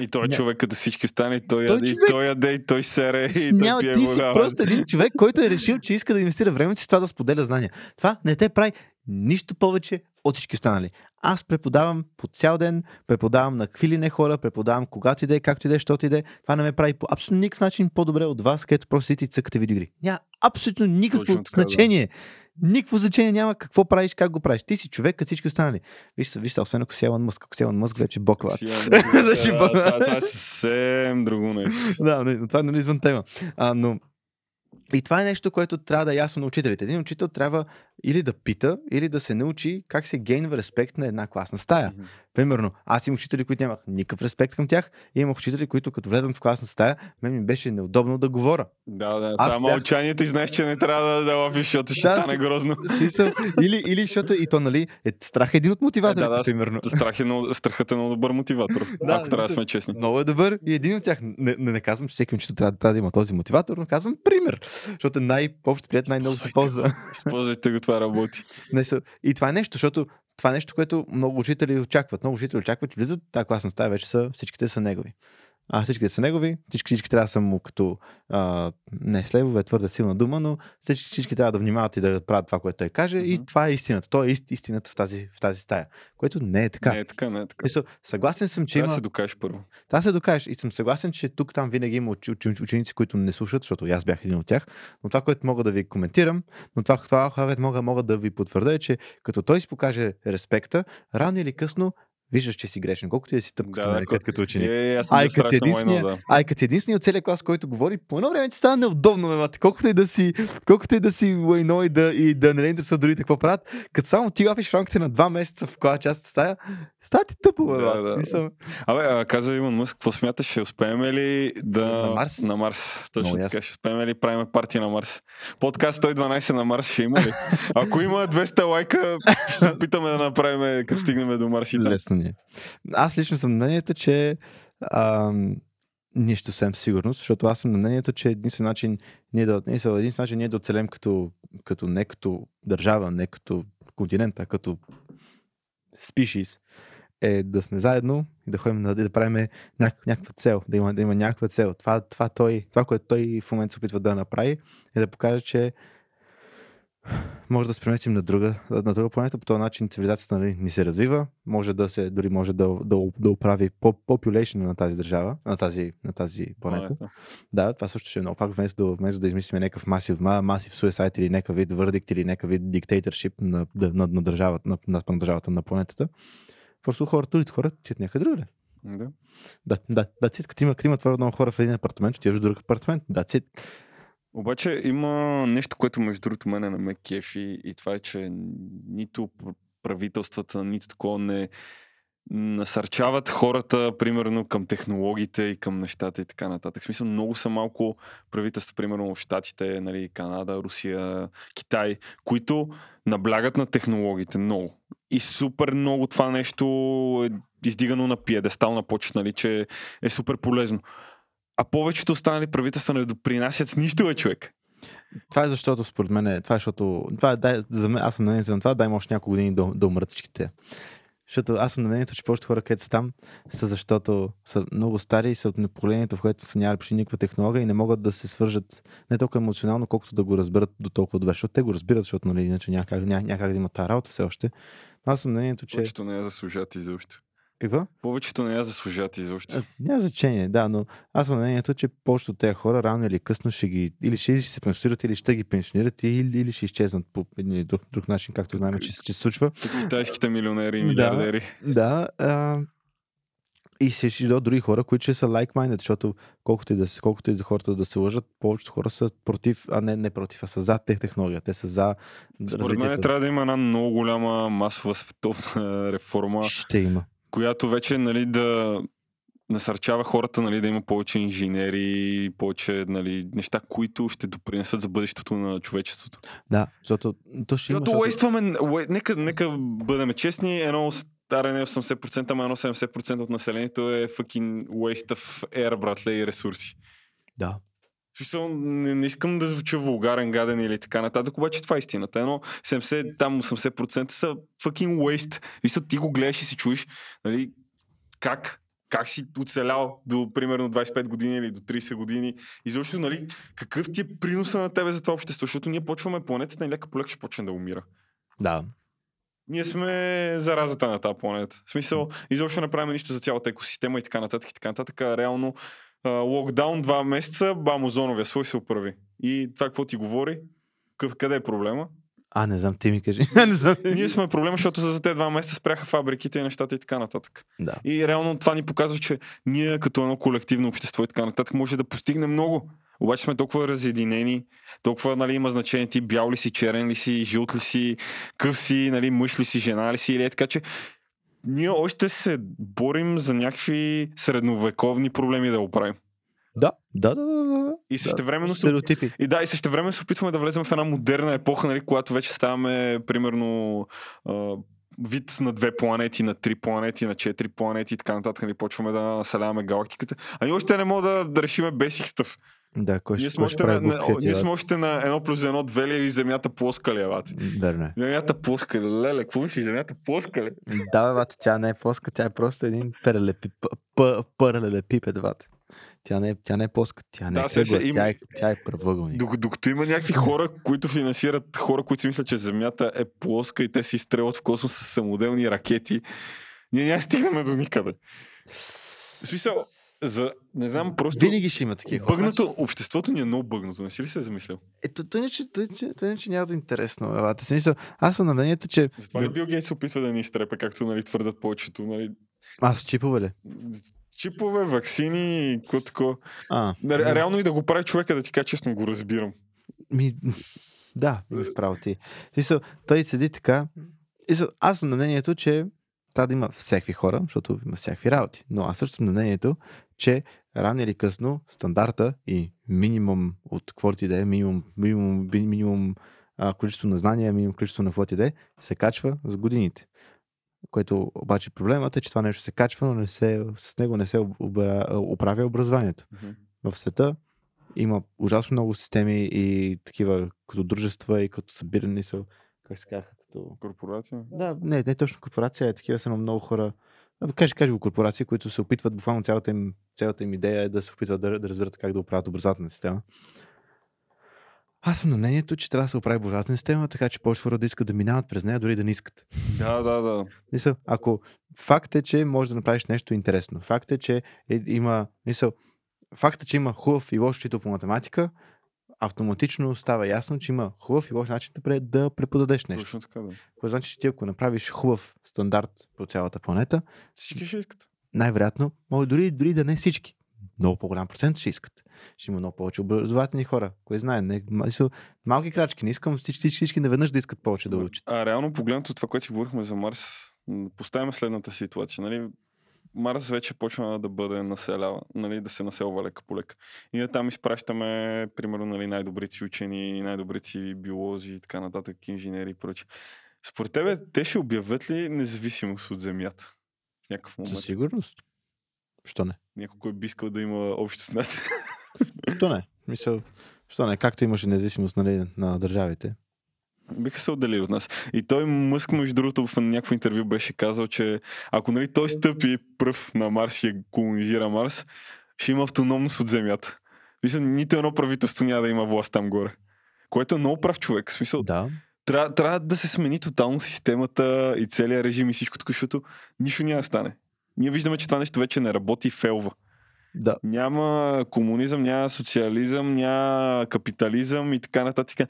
Speaker 1: И той
Speaker 2: Ня-
Speaker 1: човек, като всички остане, той,
Speaker 2: Той
Speaker 1: яде, и
Speaker 2: човек-
Speaker 1: той яде, и той сере, и той
Speaker 2: Няма,
Speaker 1: пие
Speaker 2: ти си
Speaker 1: вода.
Speaker 2: просто един човек, който е решил, че иска да инвестира времето си това да споделя знания. Това не те прави нищо повече от всички останали. Аз преподавам по цял ден, преподавам на какви ли не хора, преподавам когато иде, както иде, щото иде. Това не ме прави по абсолютно никакъв начин по-добре от вас, където просто седите и цъкате видеоигри. Няма абсолютно никакво
Speaker 1: Точно така, да.
Speaker 2: значение. Никакво значение няма какво правиш, как го правиш. Ти си човек, като всички останали. Виж се, виж се, освен ако си Елон Мъск. Ако си Елон Мъск, вече
Speaker 1: имам-
Speaker 2: Значи,
Speaker 1: това, е съвсем друго нещо.
Speaker 2: да, но това е нали извън тема. А, но и това е нещо, което трябва да е ясно на учителите. Един учител трябва или да пита, или да се научи как се гейнва респект на една класна стая.
Speaker 1: Мгм.
Speaker 2: Примерно, аз имах учители, които нямах никакъв респект към тях, и имах учители, които като влезам в класна стая, мен ми беше неудобно да говоря.
Speaker 1: Да, да.
Speaker 2: Аз
Speaker 1: Аз
Speaker 2: бях-
Speaker 1: мълчанието и знаеш, че не трябва да, да лафиш, защото ще
Speaker 2: Да,
Speaker 1: стане
Speaker 2: си-
Speaker 1: грозно.
Speaker 2: Смисъл, или, или защото и то, нали, е страх е един от мотиваторите,
Speaker 1: Е, да, да,
Speaker 2: примерно.
Speaker 1: Страх е много, страхът е много добър мотиватор,
Speaker 2: Да,
Speaker 1: ако трябва да сме честни.
Speaker 2: Много е добър и един от тях. Не, не, не казвам, че всеки учител трябва, трябва да има този мотиватор, но казвам пример, защото е най-общо прият, най-много се ползва.
Speaker 1: Използвайте го, това работи.
Speaker 2: Не. И това е нещо, защото това е нещо, което много учители очакват. Много учители очакват, че влизат тази класна стая, вече са, всичките са негови. А всичките са негови, всички, всички трябва да са му като а, не слевове, твърде силна дума, но всички, всички трябва да внимават и да правят това, което той каже. И
Speaker 1: Мгм.
Speaker 2: това е истината. То е ист, истината в тази, в тази стая. Което не е така.
Speaker 1: Не е така, не е така.
Speaker 2: Мисъл, съгласен съм, че
Speaker 1: Трябва да
Speaker 2: има.
Speaker 1: се докажеш първо.
Speaker 2: Трябва да се докажеш. И съм съгласен, че тук там винаги има уч, уч, уч, ученици, които не слушат, защото и аз бях един от тях. Но това, което мога да ви коментирам, но това, това което мога, мога да ви потвърда е, че като той си покаже респекта, рано или късно виждаш, че си грешен. Колкото и да си тъп като
Speaker 1: Да,
Speaker 2: нарекат
Speaker 1: ко-
Speaker 2: като ученик.
Speaker 1: Е, аз
Speaker 2: Ай, като си единствения,
Speaker 1: да.
Speaker 2: ай, като си единствения от целия клас, който говори, по едно време ти става неудобно, ме, мате. Колкото и да си, колкото и да си лайно и да, и да не те интересува дори какво правят, като само ти лафиш в рамките на два месеца в коя част стая, става ти тъпо, бе,
Speaker 1: Да, да.
Speaker 2: Смисъл,
Speaker 1: Абе, а, каза Иван Мъск, какво смяташ, ще успеем ли да...
Speaker 2: На Марс?
Speaker 1: На Марс, точно
Speaker 2: Много
Speaker 1: така. Ще успеем ли правим партия на Марс? Подкаст 112 на Марс ще има ли? Ако има 200 лайка, ще се опитаме да направим, като стигнем до Марс и.
Speaker 2: Лесно ни е. Аз лично съм мнението, че ам, ние ще сигурност, защото аз съм на мнението, че единствен начин ние да, единствен начин ние да оцелем като, като не като държава, не като континент, а като спишис, е да сме заедно и да ходим да, да правим няк, някаква цел, да има, да има някаква цел. Това, това, той, това, което той в момента се опитва да направи, е да покаже, че може да се преместим на друга, на друга планета, по този начин цивилизацията нали, ни се развива, може да се, дори може да, да, да оправи по- population на тази държава, на тази, на тази планета.
Speaker 1: Планета.
Speaker 2: Да, това също ще е много факт, вместо да, вместо да измислим някакъв масив, ма- масив суицид или някакъв вид вердикт или някакъв вид диктаторшип на, на, на, на, държавата, на, на, на държавата на планетата. Просто хората, другите хора, тият някъде другаде.
Speaker 1: Да.
Speaker 2: Да, да, да, цит, като има, като има твърде много хора в един апартамент, отиваш в друг апартамент. Да, цит.
Speaker 1: Обаче има нещо, което между другото мене на ме кефи и това е, че нито пр- правителствата, нито такова не насърчават хората, примерно, към технологиите и към нещата и така нататък. В смисъл, много са малко правителства, примерно в Штатите, нали, Канада, Русия, Китай, които наблягат на технологиите много. И супер много това нещо е издигано на пиедестал на почет, нали, че е супер полезно. А повечето останали правителства не допринасят с нищо, бе, човек.
Speaker 2: Това е защото, според мен, е- това е защото, това е, дай, за мен, аз съм на мнението на това, дай още няколко години да, да умрат всичките. Защото аз съм на че повечето хора, където са там, са защото са много стари и са от поколението, в което са нямали почти никаква технология и не могат да се свържат не толкова емоционално, колкото да го разберат до толкова добре. Защото те го разбират, защото нали, иначе няма как, няма, няма как да има тази работа все още. Аз съм мнението, че...
Speaker 1: Повечето не я заслужат изобщо.
Speaker 2: Какво?
Speaker 1: Повечето не я заслужат изобщо.
Speaker 2: А, няма значение, да, но аз съм мнението, че повечето тези хора рано или късно ще ги, или ще, ще се пенсионират, или ще ги пенсионират, или, или ще изчезнат по един или друг, друг начин, както знаем, че, че се случва.
Speaker 1: Китайските милионери и
Speaker 2: Да.
Speaker 1: милиардери.
Speaker 2: Да, а, и се ще до други хора, които ще са like-minded, защото колкото и да, колкото и да хората да се лъжат, повечето хора са против, а не, не против, а са за тех технология. Те са за
Speaker 1: Според мен трябва да има една много голяма масова световна реформа,
Speaker 2: Ще има.
Speaker 1: която вече нали, да насърчава хората нали, да има повече инженери, повече нали, неща, които ще допринесат за бъдещето на човечеството.
Speaker 2: Да, защото то ще има.
Speaker 1: Защото уействаме, уей- нека, нека бъдем честни, едно старене 80%, ама едно 70% от населението е fucking waste of air, братле, и ресурси.
Speaker 2: Да.
Speaker 1: Смисъл, не, не искам да звуча вулгарен, гаден или така нататък, обаче това е истината. Едно 70, там 80% са fucking waste. Мисля, ти го гледаш и си чуеш, нали, как, как си оцелял до примерно 25 години или до 30 години. И защо, нали, какъв ти е приноса на тебе за това общество, защото ние почваме планетата и лека по лека ще почне да умира.
Speaker 2: Да.
Speaker 1: Ние сме заразата на тази планета. В смисъл, изобщо не правим нищо за цялата екосистема и така нататък и така нататък. Реално локдаун два месеца, бам, озоновия слой се оправи. И това какво ти говори? Къде е проблема?
Speaker 2: А, не знам, ти ми кажи. не знам.
Speaker 1: Ние сме проблема, защото за тези два месеца спряха фабриките и нещата и така нататък.
Speaker 2: Да.
Speaker 1: И реално това ни показва, че ние като едно колективно общество и така нататък може да постигнем много. Обаче сме толкова разединени, толкова нали, има значение ти бял ли си, черен ли си, жълт ли си, къв си, нали, мъж ли си, жена ли си, или е така, че ние още се борим за някакви средновековни проблеми да оправим.
Speaker 2: Да, да, да, да. да.
Speaker 1: И същевременно се
Speaker 2: Стереотипи.
Speaker 1: и да, и също време се опитваме да влезем в една модерна епоха, нали, когато вече ставаме, примерно, а, вид на две планети, на три планети, на четири планети и така нататък, нали, почваме да населяваме галактиката. А ние още не можем да, да решиме basic stuff.
Speaker 2: Да, кой
Speaker 1: Ние сме, още на, на, ние сме още на едно плюс едно, две ли и земята плоска ли е, бат?
Speaker 2: Верно е.
Speaker 1: Земята плоска ли? Леле, какво мислиш, земята плоска ли?
Speaker 2: Да, бе, бат, тя не е плоска, тя е просто един паралелепипед, бат. Тя не е, тя не е плоска, тя не
Speaker 1: Да,
Speaker 2: е кръгла,
Speaker 1: се-
Speaker 2: тя, е, тя е правъгълник.
Speaker 1: Док- Докато има някакви хора, които финансират хора, които си мислят, че Земята е плоска и те си стрелват в космос с самоделни ракети, ние няма да стигнем до никъде. В смисъл, за, не знам, просто
Speaker 2: Винаги ще има такива хора.
Speaker 1: бъгнато, обществото ни е много бъгнато, не си ли се е замислил?
Speaker 2: Ето, той не, че, той, че, той не, че няма да е интересно. В смисъл, аз съм на мнението, че...
Speaker 1: Затова ли Бил Гейтс се опитва да ни изтрепе, както нали, твърдат повечето, нали?
Speaker 2: Аз чипове ли?
Speaker 1: Чипове, вакцини, какво такова.
Speaker 2: А,
Speaker 1: Ре- Реално и да го прави човека, да ти кажа честно, го разбирам.
Speaker 2: Ми, да, право ти. Смисъл, той седи така. И са- Аз съм на мнението, че трябва да има всякакви хора, защото има всякакви работи. Но аз също съм на мнението, че рано или късно стандарта и минимум от каквото и да е, минимум, минимум, ми- минимум а, количество на знания, минимум количество на каквото и да е, се качва с годините. Което обаче проблемът е, че това нещо се качва, но не се, с него не се обра- оправя образованието в света има ужасно много системи и такива като дружества и като събирани са, как се казва, като...
Speaker 1: Корпорация?
Speaker 2: Да, не, не точно корпорация, е такива са много хора. А, Кажи, кажи го корпорации, които се опитват, буквално цялата им, цялата им идея е да се опитват да, да разберат как да оправят образователна система. Аз съм на мнението, че трябва да се оправи образователна система, така че повече хора да искат да минават през нея, дори да не искат.
Speaker 1: Да, да, да.
Speaker 2: Мисъл, ако факт е, че можеш да направиш нещо интересно, факт е, че е, има, мисъл, факт е, че има хубав и лош учител по математика, автоматично става ясно, че има хубав и лош начин да, пре- да преподадеш нещо.
Speaker 1: Точно така, да.
Speaker 2: Което значи, че ти ако направиш хубав стандарт по цялата планета,
Speaker 1: Всички ще искат.
Speaker 2: най-вероятно, може дори, дори да не всички. Много по-голям процент ще искат. Ще има много повече образователни хора. Кой знае, не, малки крачки. Не искам всички, всички, всички наведнъж да искат повече да учат.
Speaker 1: А реално погледнато това, което си говорихме за Марс, поставяме следната ситуация. Нали? Марс вече почва да бъде населява, нали, да се населва лека по лека. И там изпращаме, примерно, нали, най-добрите си учени, най-добрите си биолози и така нататък, инженери и прочее. Според тебе, те ще обявят ли независимост от Земята? В някакъв момент.
Speaker 2: Със сигурност. Що не?
Speaker 1: Някой би искал да има общо с нас.
Speaker 2: Що не? Мисъл, що не? Както имаше независимост нали, на държавите.
Speaker 1: Биха се отделили от нас. И той Мъск, между другото, в някакво интервю беше казал, че ако нали, той стъпи пръв на Марс и колонизира Марс, ще има автономност от Земята. Мисля, нито едно правителство няма да има власт там горе. Което е много прав човек. В смисъл,
Speaker 2: Да.
Speaker 1: трябва, трябва да се смени тотално системата и целият режим и всичко защото нищо няма да стане. Ние виждаме, че това нещо вече не работи и фелва.
Speaker 2: Да.
Speaker 1: Няма комунизъм, няма социализъм, няма капитализъм и така нататък.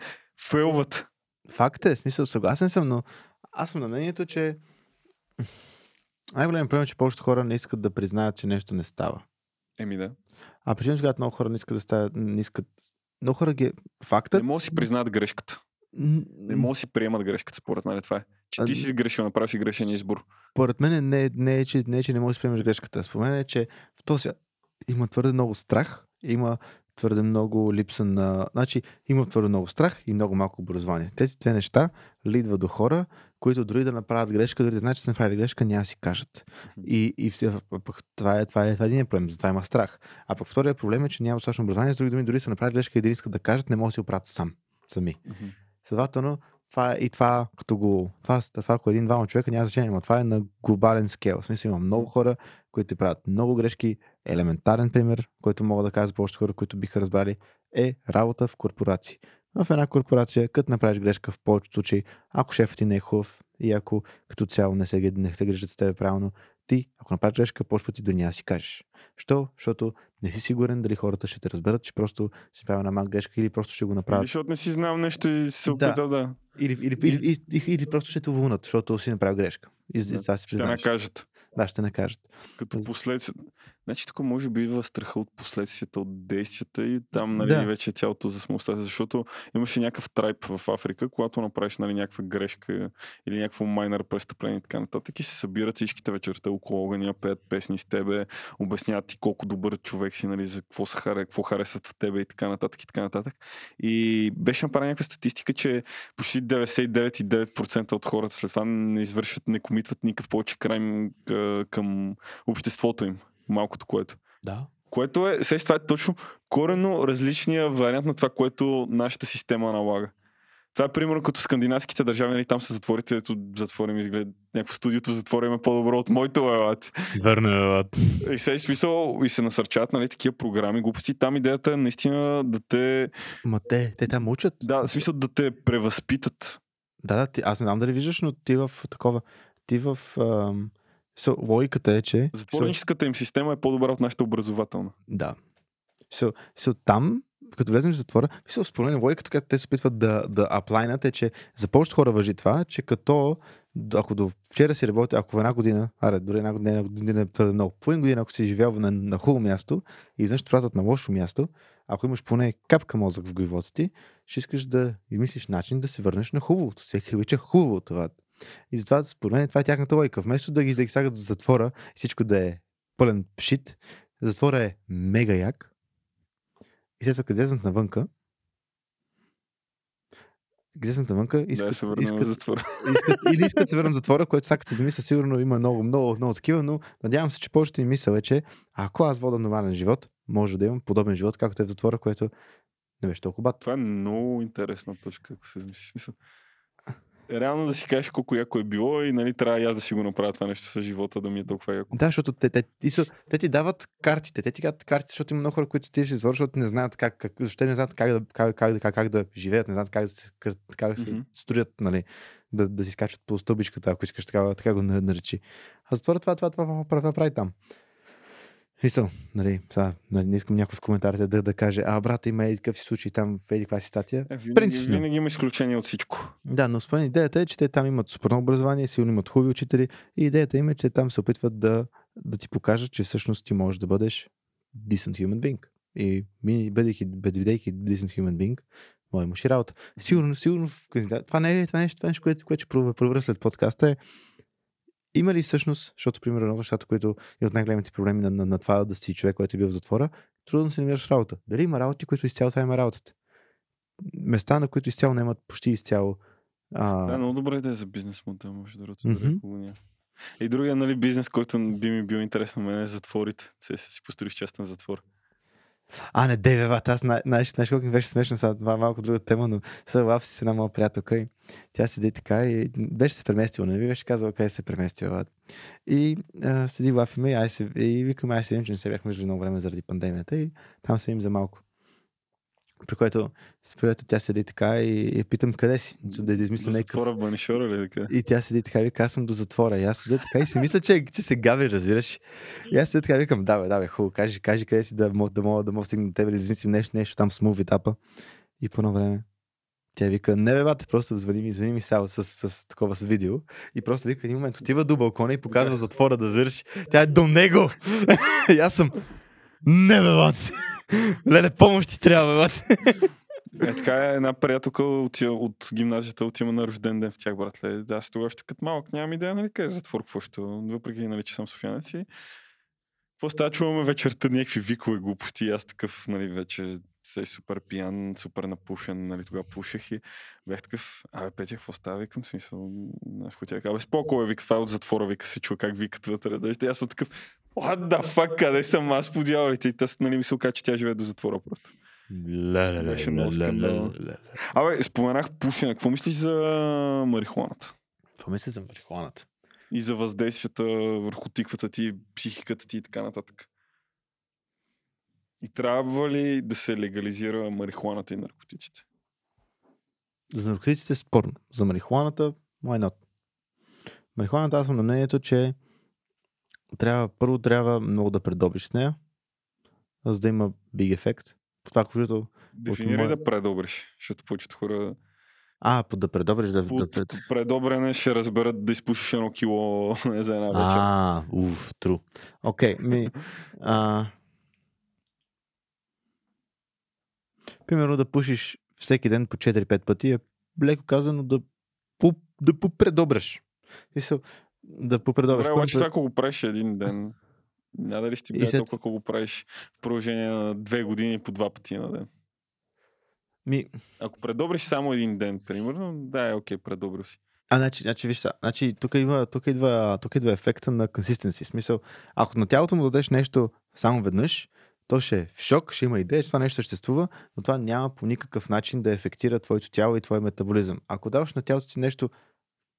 Speaker 1: Фелват.
Speaker 2: Факт е, смисъл, съгласен съм, но аз съм на мнението, че най-големият проблем е, че повечето хора не искат да признаят, че нещо не става.
Speaker 1: Еми да.
Speaker 2: А причината, когато много хора не искат да стават, не искат... Много хора ги... Фактът...
Speaker 1: Не могат да си признаят грешката. Не могат да си приемат грешката, според мен. Това е. Че ти си сгрешил, направи си грешен избор.
Speaker 2: Според мен не, не, е, че, не е, че не можеш да приемеш грешката. Според мен е, че в този свят има твърде много страх, има твърде много липса на... Значи, има твърде много страх и много малко образование. Тези две неща лидва до хора, които дори да направят грешка, дори да знаят, че са направили грешка, няма си кажат. И, и все, пък това е, това е, това е един проблем, затова има страх. А пък втория проблем е, че няма достатъчно образование, с други думи, дори са направили грешка и да искат да кажат, не могат да си оправят сам, сами.
Speaker 1: Мгм.
Speaker 2: Следователно, това е и това, като го. Това, това ако един-двама човека няма значение, но това е на глобален скел. В смисъл има много хора, които правят много грешки. Елементарен пример, който мога да кажа за повечето хора, които биха разбрали, е работа в корпорации. В една корпорация, като направиш грешка в повечето случаи, ако шефът ти не е хубав и ако като цяло не се, не се грижат с тебе правилно, ти, ако направиш грешка, пъти дори няма да си кажеш. Що? Защото не си сигурен дали хората ще те разберат, че просто си правил една малка грешка или просто ще го
Speaker 1: Или
Speaker 2: направят.
Speaker 1: защото не си знал нещо и се
Speaker 2: Да.
Speaker 1: опитал да.
Speaker 2: Или, или, или, или, или, или просто ще те уволнат, защото си направил грешка. И
Speaker 1: Да,
Speaker 2: това си
Speaker 1: Ще
Speaker 2: признаеш.
Speaker 1: накажат.
Speaker 2: Да, ще накажат.
Speaker 1: Като последствия. Значи тук може би идва страха от последствията от действията и там нали,
Speaker 2: Да.
Speaker 1: вече е цялото за самостта. Защото имаше някакъв трайп в Африка, когато направиш нали, някаква грешка или някакво майнер престъпление и така нататък и се събират всичките вечерта около огъня, пеят песни с тебе, обясняват ти колко добър човек си, нали, за какво, са, харе- какво харесват в тебе и така нататък и така нататък. И беше направена някаква статистика, че почти 99,9% от хората след това не извършват, не комитват никакъв повече крайм к- към обществото им. Малкото което.
Speaker 2: Да.
Speaker 1: Което е, сега това е точно корено различния вариант на това, което нашата система налага. Това е примерно като скандинавските държави, нали, там са затворите, ето затвори ми изгледа някакво студиото, затвори ме по-добро от моето елат.
Speaker 2: Върна.
Speaker 1: И се, смисъл, и се насърчават нали, такива програми, глупости. Там идеята е наистина да те,
Speaker 2: Ма те, те там учат.
Speaker 1: да, в смисъл да те превъзпитат.
Speaker 2: Да, да, ти, аз не знам дали виждаш, но ти в такова, ти в... Ам, so, логиката е, че...
Speaker 1: Затворническата им система е по-добра от нашата образователна.
Speaker 2: Да. So, so, там, като влезеш в затвора, мисля, според мен логиката, която те се опитват да, да аплайнат е, че за повечето хора въжи това, че като ако до вчера си работи, ако в една година, аре, дори една година, една година е много, половин година, ако си живял на, на хубаво място и изведнъж те пратят на лошо място, ако имаш поне капка мозък в главата ти, ще искаш да измислиш начин да се върнеш на хубавото. Всеки обича хубаво това. И затова, според мен, това е тяхната логика. Вместо да ги, да ги слагат в затвора и всичко да е пълен пшит, затвора е мега як. И след това, като излезнат навънка, излезнат навънка,
Speaker 1: да,
Speaker 2: искат,
Speaker 1: се в
Speaker 2: искат,
Speaker 1: затвора.
Speaker 2: искат, или искат да се върнат затвора, което сега като се замисля, сигурно има много, много, много такива, но надявам се, че повечето им мисъл е, че ако аз вода нормален живот, може да имам подобен живот, както е в затвора, което не беше толкова бат.
Speaker 1: Това е много интересна точка, ако се замислиш. Реално да си кажеш колко яко е било и нали трябва и аз да си го направя това нещо с живота, да ми е толкова яко.
Speaker 2: Да, защото те, те, те, те, те ти дават картите. Те ти дават картите, защото има много хора, които ти ще затвора, защото не знаят как, как, защо не знаят как да, как, как, как, как да живеят, не знаят как да се, как да се
Speaker 1: Мгм.
Speaker 2: строят, нали, да, да си скачат по стълбичката, ако искаш така, така го на- наречи. А затвора това, това, това, това, това, това прави там. Мисъл, нали, сега, нали, не искам някой в коментарите да, да каже, а брат, има еди какъв си случай там, в еди каква си статия.
Speaker 1: Е, винаги,
Speaker 2: Принципно.
Speaker 1: винаги има изключение от всичко.
Speaker 2: Да, но мен идеята е, че те там имат супер много образование, силно имат хубави учители и идеята им е, че те там се опитват да, да ти покажат, че всъщност ти можеш да бъдеш decent human being. И ми, бъдейки, бидейки decent human being, да имаш и работа. Сигурно, сигурно в. Това не е това нещо, това е нещо, което, което ще проверя след подкаста е има ли всъщност, защото примерно едно от нещата, които е от най-големите проблеми на, на, на това да си човек, който е бил в затвора, трудно си намираш работа. Дали има работи, които изцяло това има работата? Места, на които изцяло нямат почти изцяло а,
Speaker 1: Да, много добра идея за бизнес модел, може да ръце
Speaker 2: Мгм.
Speaker 1: mm И другия нали, бизнес, който би ми бил интересен на мен е затворите. Се си построиш частен затвор.
Speaker 2: А, не, деве, бат, аз знаеш, знаеш, колко ми беше смешно, сега това е малко друга тема, но сега лав си с една моя приятелка и тя седи така и беше се преместила, не ви беше казала къде се преместила. И а, седи лафиме и, се, и викаме, ай се че не се бяхме виждали много време заради пандемията и там се им за малко. При което, при което тя седи така и, и питам къде си, за да измисля някакъв...
Speaker 1: затвора в Банишора ли така?
Speaker 2: И тя седи така и вика, аз съм до затвора. И аз седя така и си мисля, че, че се гави, разбираш. И аз седя така и викам, да, бе, да, бе, хубаво, кажи, кажи къде си да мога да мога да мога да стигна до тебе, да измислим нещо, нещо там с муви тапа. И по едно време тя вика, не бе, бате, просто звъни ми, звъни ми сега с, с, с, такова с видео. И просто вика един момент, отива до балкона и показва затвора да завърши. Тя е до него. и аз съм, не бе, бате. Леле, помощ ти трябва, бе, бате.
Speaker 1: Е, така е една приятелка от, от гимназията отива на рожден ден в тях, братле. Да, аз тогава още като малък нямам идея, нали, къде затвор, какво ще, въпреки, нали, че съм софиянец и какво става, чуваме вечерта някакви викове глупости аз такъв, нали, вече се супер пиян, супер напушен, нали, тогава пушех и бях такъв, абе, Петя, какво става, викам, смисъл, знаеш, тя абе, споко е, вика, това е от затвора, вика, се чува как викат вътре, да, аз съм такъв, what the fuck, къде съм аз по дяволите? И тъс, нали, ми се оказа, че тя живее до затвора просто. Беше много скандално. Абе, споменах пушене. Какво мислиш за марихуаната?
Speaker 2: Това мисля за марихуаната.
Speaker 1: И за въздействията върху тиквата ти, психиката ти и така нататък. И трябва ли да се легализира марихуаната и наркотиците?
Speaker 2: За наркотиците е спорно. За марихуаната, why not? Марихуаната аз съм на мнението, че трябва, първо трябва много да предобриш с нея, за да има big ефект. Това, което...
Speaker 1: Дефинирай моя... да предобриш, защото повечето хора...
Speaker 2: А, по да предобриш да...
Speaker 1: Под
Speaker 2: да...
Speaker 1: предобрене ще разберат да изпушиш едно кило не за една вечер.
Speaker 2: А, уф, тру. Окей, okay, ми... А... Примерно да пушиш всеки ден по 4-5 пъти е леко казано да, по, да попредобреш. Мисъл, да попредобреш.
Speaker 1: Добре, обаче това, ако го правиш един ден, няма дали ще ти бъде след... толкова, ако го правиш в продължение на две години по два пъти на ден.
Speaker 2: Ми...
Speaker 1: Ако предобриш само един ден, примерно, да, е окей, предобрил си.
Speaker 2: А, значи, значи виж са, значи, тук, идва, тук, идва, тук идва ефекта на консистенси. Смисъл, ако на тялото му дадеш нещо само веднъж, то ще е в шок, ще има идея, че това нещо съществува, но това няма по никакъв начин да ефектира твоето тяло и твой метаболизъм. Ако даваш на тялото ти нещо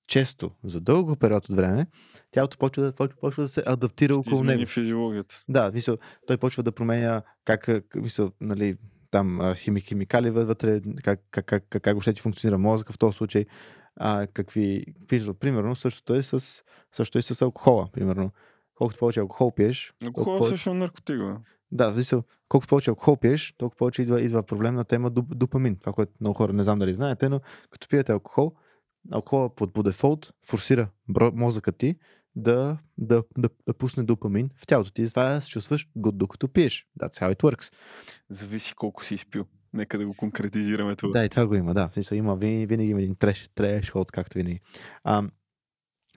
Speaker 2: често, за дълго период от време, тялото почва да, почва, да се адаптира
Speaker 1: Ще
Speaker 2: около него.
Speaker 1: физиологията.
Speaker 2: Да, мисъл, той почва да променя как, мисъл, нали, там хими, химикали вътре, как, как, как, как, как ти функционира мозъка в този случай, а, какви, какви примерно, същото е с, също е с алкохола, примерно. Колкото повече алкохол пиеш...
Speaker 1: Алкохол повече... също е наркотик, бе.
Speaker 2: Да, мисъл, колкото повече алкохол пиеш, толкова повече идва, идва проблем на тема допамин. Това, което много хора не знам дали знаете, но като пиете алкохол, алкохола по, по дефолт форсира мозъка ти да, да, да, да пусне допамин в тялото ти. Затова се чувстваш год докато пиеш. That's how it works.
Speaker 1: Зависи колко си изпил. Нека да го конкретизираме това.
Speaker 2: Да, и това го има, да. Има, винаги, винаги има един треш, треш ход, както винаги. А,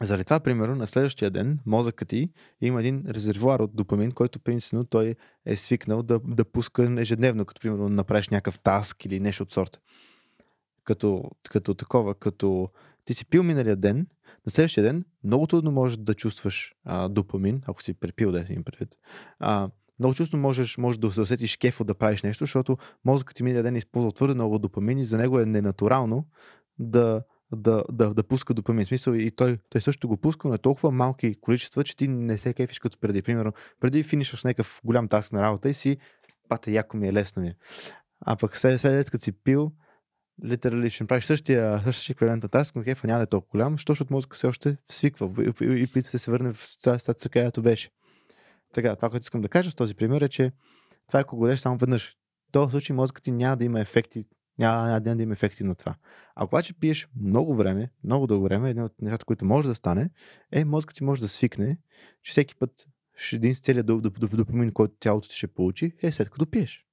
Speaker 2: заради това, примерно, на следващия ден мозъкът ти има един резервуар от допамин, който принципно той е свикнал да, да пуска ежедневно, като примерно направиш някакъв таск или нещо от сорта като, като такова, като ти си пил миналия ден, на следващия ден много трудно можеш да чувстваш а, допамин, ако си препил да им предвид. А, много чувство можеш, можеш да се усетиш кефо да правиш нещо, защото мозъкът ти миналия ден използва твърде много допамин и за него е ненатурално да, да, да, да пуска допамин. В смисъл и той, той също го пуска, но е толкова малки количества, че ти не се кефиш като преди. Примерно, преди финишваш някакъв голям таск на работа и си, пата, яко ми е, лесно ми е. А пък след, след като си пил, литерали ще правиш същия, същия еквивалент на таск, но кефа няма да е толкова голям, защото от мозъка все още свиква и, и, и се върне в статуса, където беше. Така, това, което искам да кажа с този пример е, че това е ако го само веднъж. В този случай мозъкът ти няма да има ефекти, няма, няма, няма да има ефекти на това. Ако обаче пиеш много време, много дълго време, едно от нещата, които може да стане, е мозъкът ти може да свикне, че всеки път ще един с целият допамин, който тялото ти ще получи, е след като пиеш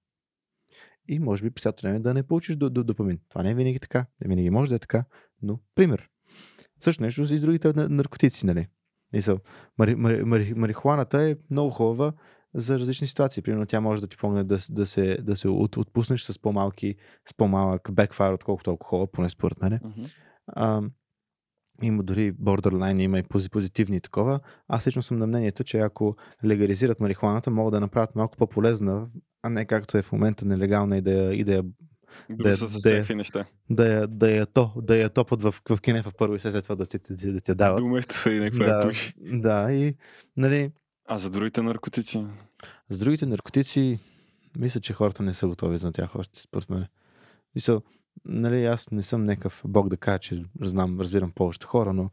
Speaker 2: и може би през цялото време да не получиш допамин. Това не е винаги така, не винаги може да е така, но пример. Също нещо и с другите наркотици, нали? Мисъл, мари, мари, мари, марихуаната е много хубава за различни ситуации. Примерно тя може да ти помогне да, да, се, да се от, отпуснеш с по-малки, с по-малък бекфайр, отколкото алкохола, поне според мене. Mm-hmm. А, има дори бордерлайн, има и позитивни такова. Аз лично съм на мнението, че ако легализират марихуаната, могат да направят малко по-полезна а не както е в момента нелегална и да я, и да я, Да,
Speaker 1: с
Speaker 2: да е.
Speaker 1: всякакви неща.
Speaker 2: да я, да я, то, да я топат в, в кине в първо и след това да ти, да, да ти дават.
Speaker 1: Думето и някаква да.
Speaker 2: Да,
Speaker 1: пуши.
Speaker 2: да, и нали,
Speaker 1: А за другите наркотици?
Speaker 2: с другите наркотици, мисля, че хората не са готови за тях още, според мен. Мисля, нали, аз не съм някакъв бог да кажа, че знам, разбирам повечето хора, но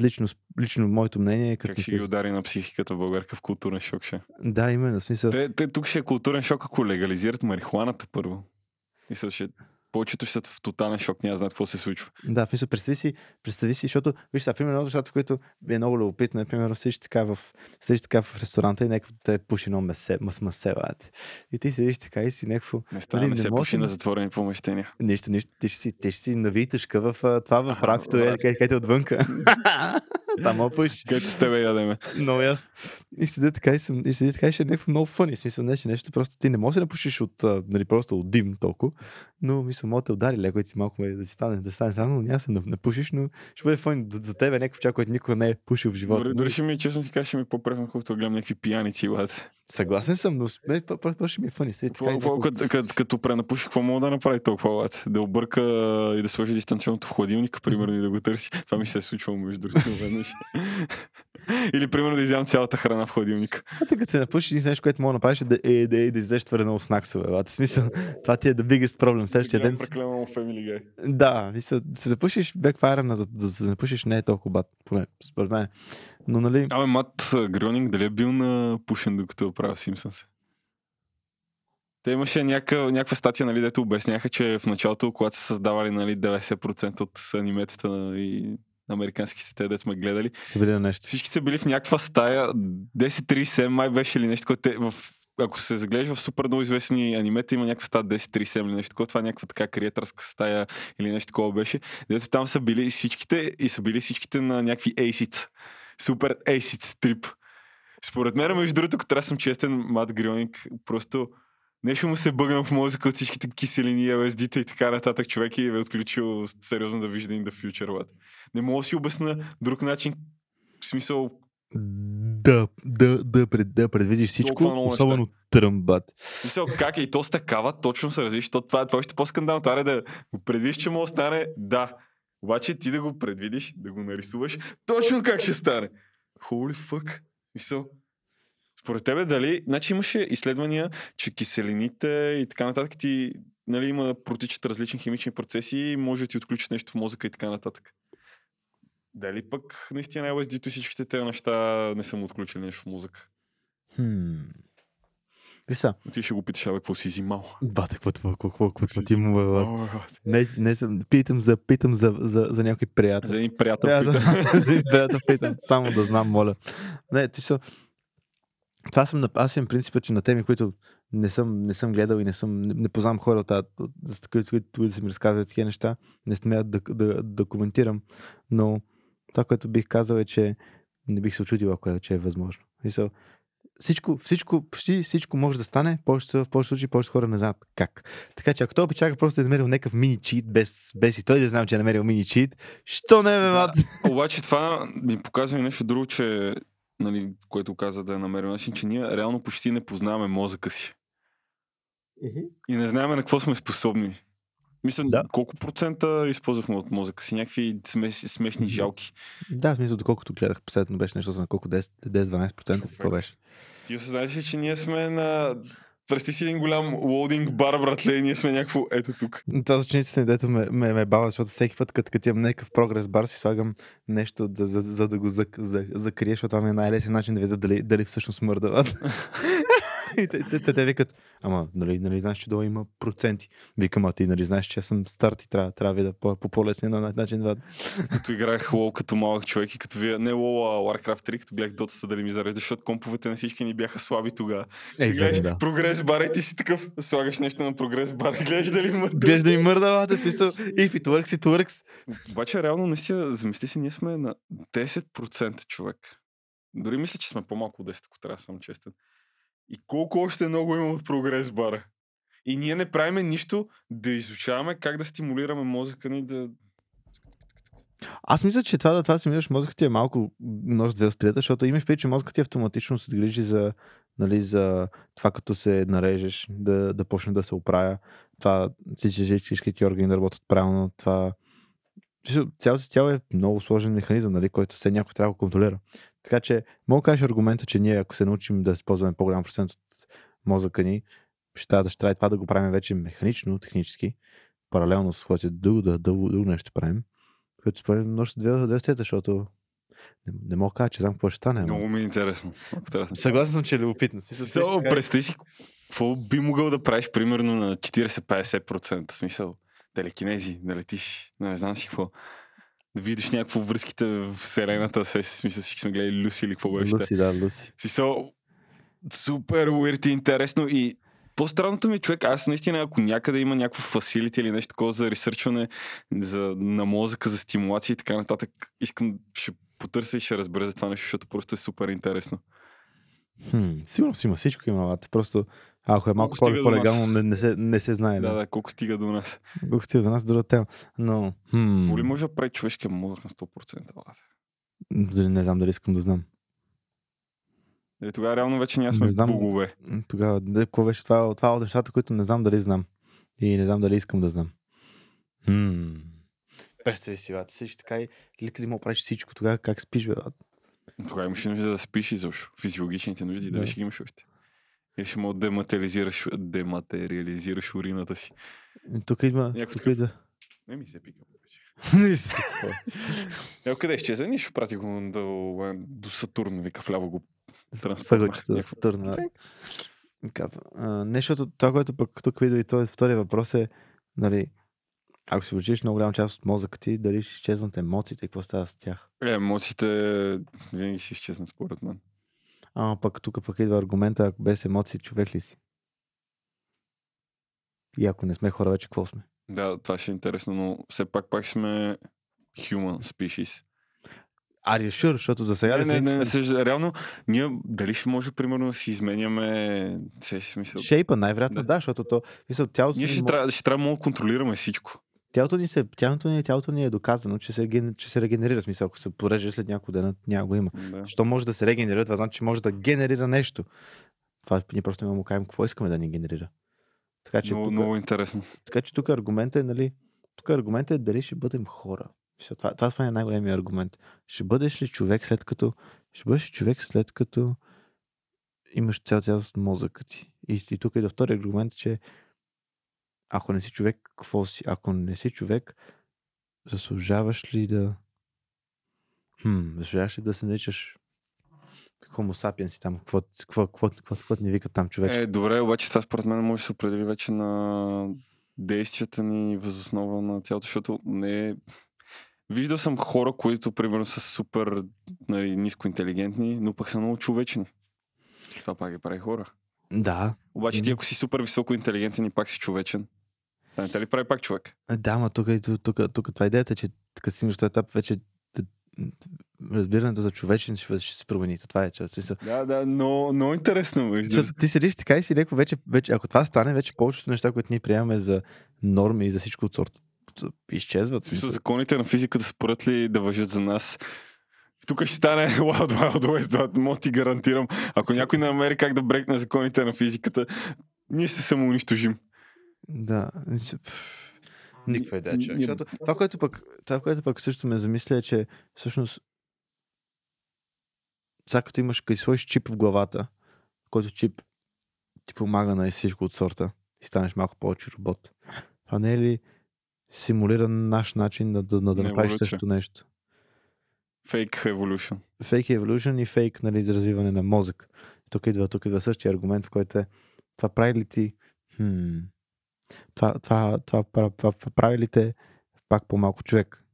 Speaker 2: лично, лично моето мнение е като
Speaker 1: Как ще ги удари на психиката в България в културен шок ще?
Speaker 2: Да, именно, смисъл.
Speaker 1: Те, те тук ще е културен шок, ако легализират марихуаната първо. Мисля, ще повечето ще са в тотален шок, няма да знаят какво се случва.
Speaker 2: Да, в смисъл, представи си, представи си, защото, виж сега, примерно, нещата, които е много любопитно, е, примерно, седиш така в, седиш така в ресторанта и някакво те пуши едно месе, мас, масе, брат. И ти седиш така и си някакво,
Speaker 1: Не става,
Speaker 2: Нали,
Speaker 1: не
Speaker 2: не
Speaker 1: се пуши
Speaker 2: да-
Speaker 1: на затворени помещения.
Speaker 2: нищо, нищо, ти ще си, ти ще си навитушка в това, в
Speaker 1: Аха,
Speaker 2: рафито, е, къде, къде отвънка. Там мога пушиш.
Speaker 1: Където с тебе ядеме.
Speaker 2: Много ясно. И седи така и, съм, и седи така и ще е някакво много фъни. Смисъл, не, че нещо, просто ти не можеш да напушиш от, нали, просто от дим толкова. Но мисля, мога да удари леко и ти малко да ти стане, да стане само, но няма се напушиш, но ще бъде фън за, за тебе някакъв човек, който никога не е пушил в живота.
Speaker 1: Дори, дори ще ми, честно ти кажа, ще ми е по-префно, колкото да гледам някакви пияници, лад.
Speaker 2: Съгласен съм, но просто ще ми е фъни. Някакво-
Speaker 1: като пренапуши, какво мога да направи толкова лад? Да обърка и да сложи дистанционното в хладилника, примерно, и да го търси. Това ми се е случвало между другото веднъж. Или, примерно, да изям цялата храна в хладилника.
Speaker 2: А ти като се напушиш, единственото нещо, което мога да направиш е да, е, да, е, да излезеш твърде много снаксове. брат. В смисъл, това ти е the biggest problem. Следващия ден.
Speaker 1: Прекалено Family Guy.
Speaker 2: Да, мисля, да се запушиш бекфайра, на, да, да се запушиш не е толкова бат, поне според мен. Но нали,
Speaker 1: Абе, Мат Грюнинг дали е бил на пушен, докато е правил Симпсънс? Те имаше някаква, някаква статия, нали, дето обясняха, че в началото, когато са създавали нали, 90% от аниметата и на американските те, дето сме гледали,
Speaker 2: са били на нещо.
Speaker 1: всички са били в някаква стая, 1037 май беше или нещо, което те, в, ако се загледаш в супер много известни анимета, има някаква стая 1037 или нещо такова, това е някаква така креатърска стая или нещо такова беше, дето там са били всичките и са били всичките на някакви ейсит. Супер ейсит трип. Според мен, между другото, като трябва съм честен, Мат Грионик просто нещо му се бъгна в мозъка от всичките киселини, LSD-та и така нататък човек и е отключил сериозно да вижда in the future. Лад. Не мога да си обясна друг начин, в смисъл,
Speaker 2: Да, да, да, пред, да предвидиш всичко, особено тръмбат.
Speaker 1: Мисъл, как е и то с такава, точно се развиш, то това, това е още по-скандално. Това е да го предвидиш, че може да стане, да. Обаче ти да го предвидиш, да го нарисуваш, точно как ще стане. Holy fuck. Мисъл, според тебе дали, значи имаше изследвания, че киселините и така нататък ти, нали, има да протичат различни химични процеси и може да ти отключат нещо в мозъка и така нататък. Дали пък наистина LSD-то и всичките тези неща не са му отключили нещо в мозъка?
Speaker 2: Хм. Виж са,
Speaker 1: Ти ще го питаш, абе, какво си взимал?
Speaker 2: бате, какво какво, какво, какво
Speaker 1: Си
Speaker 2: ти му,
Speaker 1: брат.
Speaker 2: Не, не съм, питам за, питам за, за, за някой приятел.
Speaker 1: За един приятел
Speaker 2: Да,
Speaker 1: пита.
Speaker 2: да, за един приятел питам, само да знам, моля. Не, ти са... Това съм, на- аз имам принципа, че на теми, които не съм, не съм гледал и не, съм, не, не познавам хора, от, тази- от, с които, които, които са ми разказват такива неща, не смеят да, да, да коментирам, но това, което бих казал е, че не бих се очудил, ако е, че е възможно. Мисъл, всичко, всичко, почти всичко може да стане, повечето, в повечето случаи повечето хора не знаят как. Така че ако той обичака просто да е намерил някакъв мини чит, без, без и той да знам, че е намерил мини чит, що не бе, мат?
Speaker 1: Обаче това ми показва и нещо друго, че нали, което каза да е намерил начин, че ние реално почти не познаваме мозъка си. И не знаем на какво сме способни. Мисля,
Speaker 2: Да.
Speaker 1: колко процента използвахме от мозъка си? Някакви смеси, смешни жалки.
Speaker 2: Да, в смисъл, доколкото гледах последно беше нещо за на колко 10 10-12%, какво беше?
Speaker 1: Ти осъзнаеш ли, че ние сме на... Представи си един голям лоудинг бар, братле, и ние сме някакво ето тук.
Speaker 2: Това за учениците, дето ме, ме, ме бава, защото всеки път, като, като имам някакъв прогрес бар, си слагам нещо, за, за, за да го за, закрия, защото това ми е най-лесен начин да видя дали, дали всъщност мърда. И те, те, те, те викат, ама, нали, нали знаеш, че долу има проценти. Викам, а ти нали знаеш, че аз съм старт и трябва, трябва да по, по по-лесния на- начин. Да.
Speaker 1: Като играех лол като малък човек и като вие, не лол, а Warcraft 3, като гледах дотата дали ми зарежда, защото комповете на всички ни бяха слаби тогава.
Speaker 2: Ей,
Speaker 1: гледаш
Speaker 2: да.
Speaker 1: прогрес бар и ти си такъв, слагаш нещо на прогрес бар и гледаш дали мърда.
Speaker 2: Гледаш да ми мърда, бата, смисъл, if it works, it works.
Speaker 1: Обаче реално, наистина, замисли си, ние сме на 10% човек. Дори мисля, че сме по-малко от 10, ако трябва да съм честен. И колко още много има от прогрес бара. И ние не правиме нищо да изучаваме как да стимулираме мозъка ни да...
Speaker 2: Аз мисля, че това да това си мислиш, мозъкът ти е малко нож две острията, защото имаш предвид, че мозъкът ти автоматично се грижи за, нали, за това като се нарежеш, да, да почне да се оправя, това всички, ти органи да работят правилно, това цялото тяло е много сложен механизъм, нали, който все някой трябва да контролира. Така че, мога да кажеш аргумента, че ние, ако се научим да използваме по-голям процент от мозъка ни, ще трябва да ще трябва това да го правим вече механично, технически, паралелно с което друго, да, друго, друго нещо правим, което според мен носи две, стета, защото не, не мога да кажа, че знам какво ще стане.
Speaker 1: Много ми е интересно.
Speaker 2: Съгласен съм, че е любопитно.
Speaker 1: Представи си, какво би могъл да правиш примерно на 40-50%? Смисъл, телекинези, да летиш, не знам си какво. Да видиш някакво връзките в Вселената, се смисъл всички сме гледали Люси или какво беше.
Speaker 2: Люси, да, Люси.
Speaker 1: Смисъл, супер уирт и интересно и по-странното ми е, човек, аз наистина, ако някъде има някакво фасилити или нещо такова за ресърчване за, на мозъка, за стимулация и така нататък, искам, ще потърся и ще разбера за това нещо, защото просто е супер интересно.
Speaker 2: Хм, сигурно си има всичко има, просто ако е малко по-легално, не, не, се, не се знае.
Speaker 1: Да, да, да, колко стига до нас.
Speaker 2: Колко стига до нас, друга тема. Но, хм...
Speaker 1: Какво ли може да прави човешкия мозък на 100%?
Speaker 2: Дали, не знам дали искам да знам.
Speaker 1: Е, тогава реално вече няма сме не знам, богове.
Speaker 2: Тогава, какво беше това, това от нещата, които не знам дали знам. И не знам дали искам да знам. Хм. Представи си, бе, така и лите ли му правиш всичко, тогава как спиш, бе?
Speaker 1: Тогава имаш нужда да спиш изобщо. Физиологичните нужди, да. дали ще имаш още. Или ще мога да дематериализираш, дематериализираш урината си.
Speaker 2: Тук идва. Тук идва.
Speaker 1: Не ми се пика. Ево къде изчезна? Ние ще прати го до, до Сатурн, вика вляво го
Speaker 2: транспортна. на Сатурн. Не, защото това, което пък тук видя и този втория въпрос е, нали, ако си вършиш много голяма част от мозъка ти, дали ще изчезнат емоциите какво става с тях?
Speaker 1: Е, емоциите винаги ще изчезнат според мен.
Speaker 2: А, пък тук пък идва аргумента, ако без емоции човек ли си? И ако не сме хора, вече какво сме?
Speaker 1: Да, това ще е интересно, но все пак пак сме human species.
Speaker 2: Are you sure? Защото за сега...
Speaker 1: Не, не, не, не, не, реално, ние дали ще може, примерно, да си изменяме... Смисъл...
Speaker 2: Шейпа, най-вероятно да, да защото то... Мисъл, тялото
Speaker 1: ние ще, трябва, ще трябва да контролираме всичко.
Speaker 2: Тялото ни, се, тялото, ни, тялото ни е доказано, че се, че се регенерира. Смисъл, ако се пореже след няколко дена, няма го има. Да. Що може да се регенерира, това значи, че може да генерира нещо. Това ние просто не му кажем какво искаме да ни генерира.
Speaker 1: Така, че много, тук, много интересно.
Speaker 2: Така че тук аргументът е, нали, тук аргументът е дали ще бъдем хора. Това, това е най-големия аргумент. Ще бъдеш ли човек след като... Ще бъдеш човек след като имаш цял цялост мозъка ти. И, и тук е да втори аргумент, че ако не си човек, какво си? Ако не си човек, заслужаваш ли да... Хм, заслужаваш ли да се наричаш Homo sapiens там, какво, какво, какво, какво, какво ни викат там човек?
Speaker 1: Е, добре, обаче това според мен може да се определи вече на действията ни възоснова на цялото, защото не е... Виждал съм хора, които примерно са супер нали, ниско интелигентни, но пък са много човечни. Това пак ги прави хора.
Speaker 2: Да.
Speaker 1: Обаче ти ако си супер високо интелигентен и пак си човечен, не те ли прави пак човек?
Speaker 2: Да, ма тук, тук, тук, тук това е идеята, че като си този етап вече разбирането за човечен ще, ще се промени. Това е част.
Speaker 1: Да, да, но, но интересно.
Speaker 2: Защото ти седиш така и си леко вече, вече, ако това стане, вече повечето неща, които ние приемаме за норми и за всичко от сорта, изчезват.
Speaker 1: Смисъл, законите на физиката според ли да въжат за нас? Тук ще стане Wild Wild West, мога ти гарантирам. Ако някой не намери как да брекне законите на физиката, ние се самоунищожим.
Speaker 2: Да. Никаква идея, човек. Защото това, което пък, това, което пък също ме замисля е, че всъщност сега като имаш, като сложиш чип в главата, който чип ти помага на всичко от сорта и станеш малко повече робот. Това не е ли симулиран наш начин да, да, да, да направиш същото нещо?
Speaker 1: Fake evolution.
Speaker 2: Fake evolution и fake нали, развиване на мозък. Тук идва, тук идва същия аргумент, в който е това прави ли ти хм, това, това, това, това, това, това прави ли те пак по-малко човек?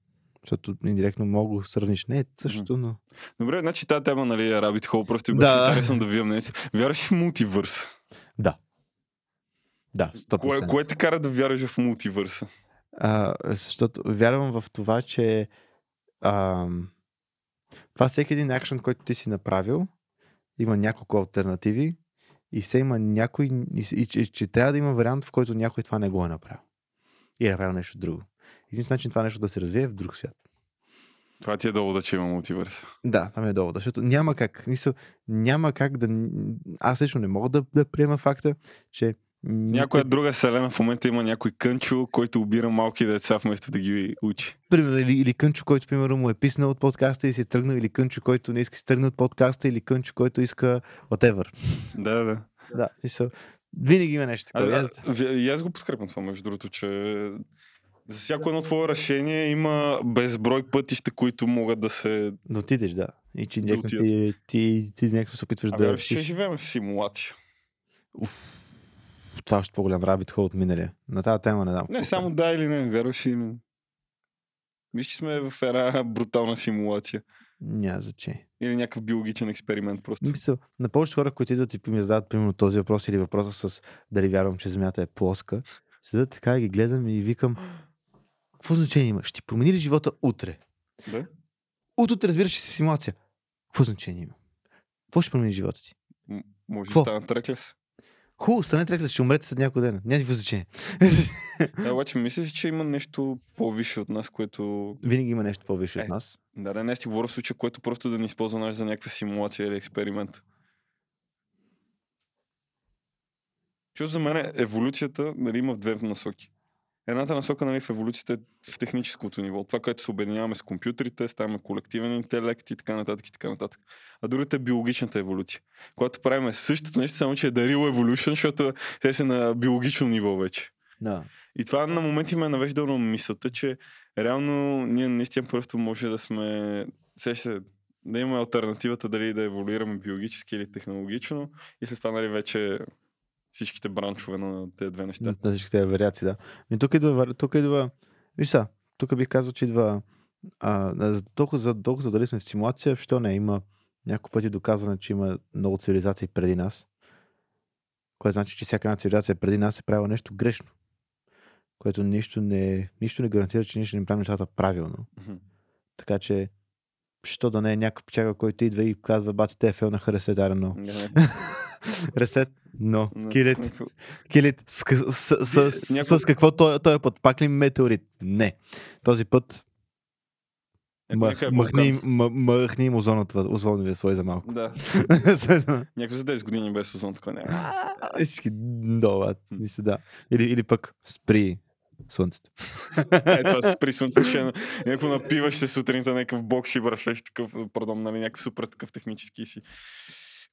Speaker 2: Защото индиректно мога да сравниш. Не, също, но...
Speaker 1: Добре, значи тази тема, нали, е Rabbit Hole, просто беше да. интересно да видим нещо. Вярваш в мултивърс?
Speaker 2: Да. Да, 100%.
Speaker 1: Кое, кое те кара да вярваш в мултивърса?
Speaker 2: А, защото вярвам в това, че а, това всеки един акшен, който ти си направил, има няколко альтернативи и се има някой, и, и, и, че трябва да има вариант, в който някой това не го е направил. И е направил нещо друго. Единствен начин това нещо да се развие е в друг свят.
Speaker 1: Това ти е довода, че има мултиверс.
Speaker 2: Да, това ми е довода, защото няма как. Мисъл, няма как да... Аз лично не мога да, да приема факта, че
Speaker 1: Някоя друга селена в момента има някой кънчо, който обира малки деца вместо да ги учи.
Speaker 2: Примерно, или, или кънчо, който примерно му е писнал от подкаста и си е тръгнал, или кънчо, който не иска да се тръгне от подкаста, или кънчо, който иска whatever.
Speaker 1: Да, да.
Speaker 2: Да, мисъл, винаги има нещо
Speaker 1: А,
Speaker 2: такова.
Speaker 1: а,
Speaker 2: Аз-
Speaker 1: аз го подкрепям това, между другото, че за всяко едно твое решение има безброй пътища, които могат да се...
Speaker 2: Да отидеш, да. И че
Speaker 1: Да
Speaker 2: директно
Speaker 1: отидат.
Speaker 2: ти, ти, ти, някакво се опитваш
Speaker 1: Абе,
Speaker 2: да...
Speaker 1: да, ще живеем в симулация.
Speaker 2: Това е още по-голям рабит хол от миналия. На тази тема не знам.
Speaker 1: Не, само да или не, вярваш или не. Виж, че сме в една брутална симулация.
Speaker 2: Няма значение.
Speaker 1: Или някакъв биологичен експеримент просто.
Speaker 2: Мисъл, на повечето хора, които идват и ми задават примерно този въпрос или въпроса с дали вярвам, че Земята е плоска, седат така и ги гледам и викам, какво значение има? Ще промени ли живота утре?
Speaker 1: Да?
Speaker 2: От утре разбираш, че си в симулация. Какво значение има? Какво ще промени живота ти?
Speaker 1: М- може да стана треклес.
Speaker 2: Хубаво, стане треклес, ще умрете след няколко дена. Няма никакво значение.
Speaker 1: Да, обаче мислиш, че има нещо по-висше от нас, което...
Speaker 2: Винаги има нещо по-висше
Speaker 1: Е.
Speaker 2: от нас.
Speaker 1: Да, да, не си говоря в случая, което просто да ни използва наш за някаква симулация или експеримент. Защото за мен еволюцията нали, има в две насоки. Едната насока нали, в еволюцията е в техническото ниво. Това, което се обединяваме с компютрите, ставаме колективен интелект и така нататък и така нататък. А другата е биологичната еволюция. Когато правим същото нещо, само че е да real evolution, защото те са на биологично ниво вече.
Speaker 2: Да.
Speaker 1: И това на моменти ме е навеждало на мисълта, че реално ние наистина просто може да сме... Се, да имаме альтернативата дали да еволюираме биологически или технологично и след това нали, вече всичките бранчове на тези две неща.
Speaker 2: На всички тези вариации, да. И тук идва, тук идва, виж са, тук бих казал, че идва, а, за- толкова, за, толкова за дали сме в симулация, що не, има няколко пъти доказано, че има много цивилизации преди нас, което значи, че всяка една цивилизация преди нас е правила нещо грешно, което нищо не, нищо не гарантира, че ние ще не правим нещата правилно. Така че, що да не е някакъв печага, който идва и казва, бати, те е фейл на.
Speaker 1: Не, не.
Speaker 2: Ресет, но,
Speaker 1: Не,
Speaker 2: килит, Килит, с, с, с, с,
Speaker 1: Някой-
Speaker 2: с какво той, той път? Пак ли метеорит? Не. Този път
Speaker 1: някакво-
Speaker 2: мах, махни, м- махни им озоновия слой за малко.
Speaker 1: Да. Някакво за 10 години без сезон, така.
Speaker 2: И всички долу, мисля, да. Или, или пък спри слънцето.
Speaker 1: Е, това с при слънцето ще е някакво напиваш се сутринта, някакъв бок ще брашеш такъв, пардон, нали, някакъв супер такъв технически си.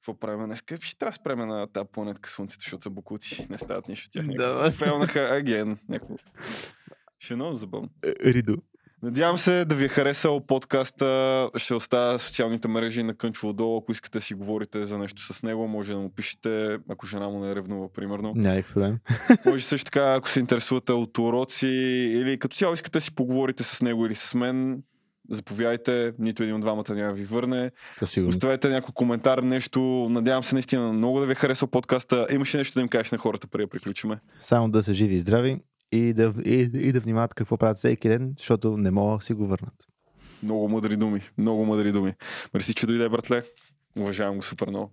Speaker 1: Какво правим днес? Ще трябва да спреме на тази планетка Слънцето, защото са букуци. Не стават нищо тях.
Speaker 2: Да,
Speaker 1: фейлнаха аген. Някакво. Ще е много забавно.
Speaker 2: Е, Ридо.
Speaker 1: Надявам се да ви е харесал подкаста. Ще оставя социалните мрежи на Кънчо отдолу. Ако искате да си говорите за нещо с него, може да му пишете, ако жена му не е ревнува, примерно.
Speaker 2: Няма проблем.
Speaker 1: Може също така, ако се интересувате от уроци или като цяло искате да си поговорите с него или с мен, заповядайте, нито един от двамата няма ви върне. Оставете някой коментар, нещо. Надявам се наистина много да ви е харесал подкаста. Имаше нещо да им кажеш на хората преди да приключиме.
Speaker 2: Само да са живи и здрави и да, и, и да внимават какво правят всеки ден, защото не могат да си го върнат.
Speaker 1: Много мъдри думи. Много мъдри думи. Мерси, че дойде, братле. Уважавам го супер много.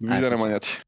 Speaker 1: Довиждане,
Speaker 2: Айде,
Speaker 1: маняци.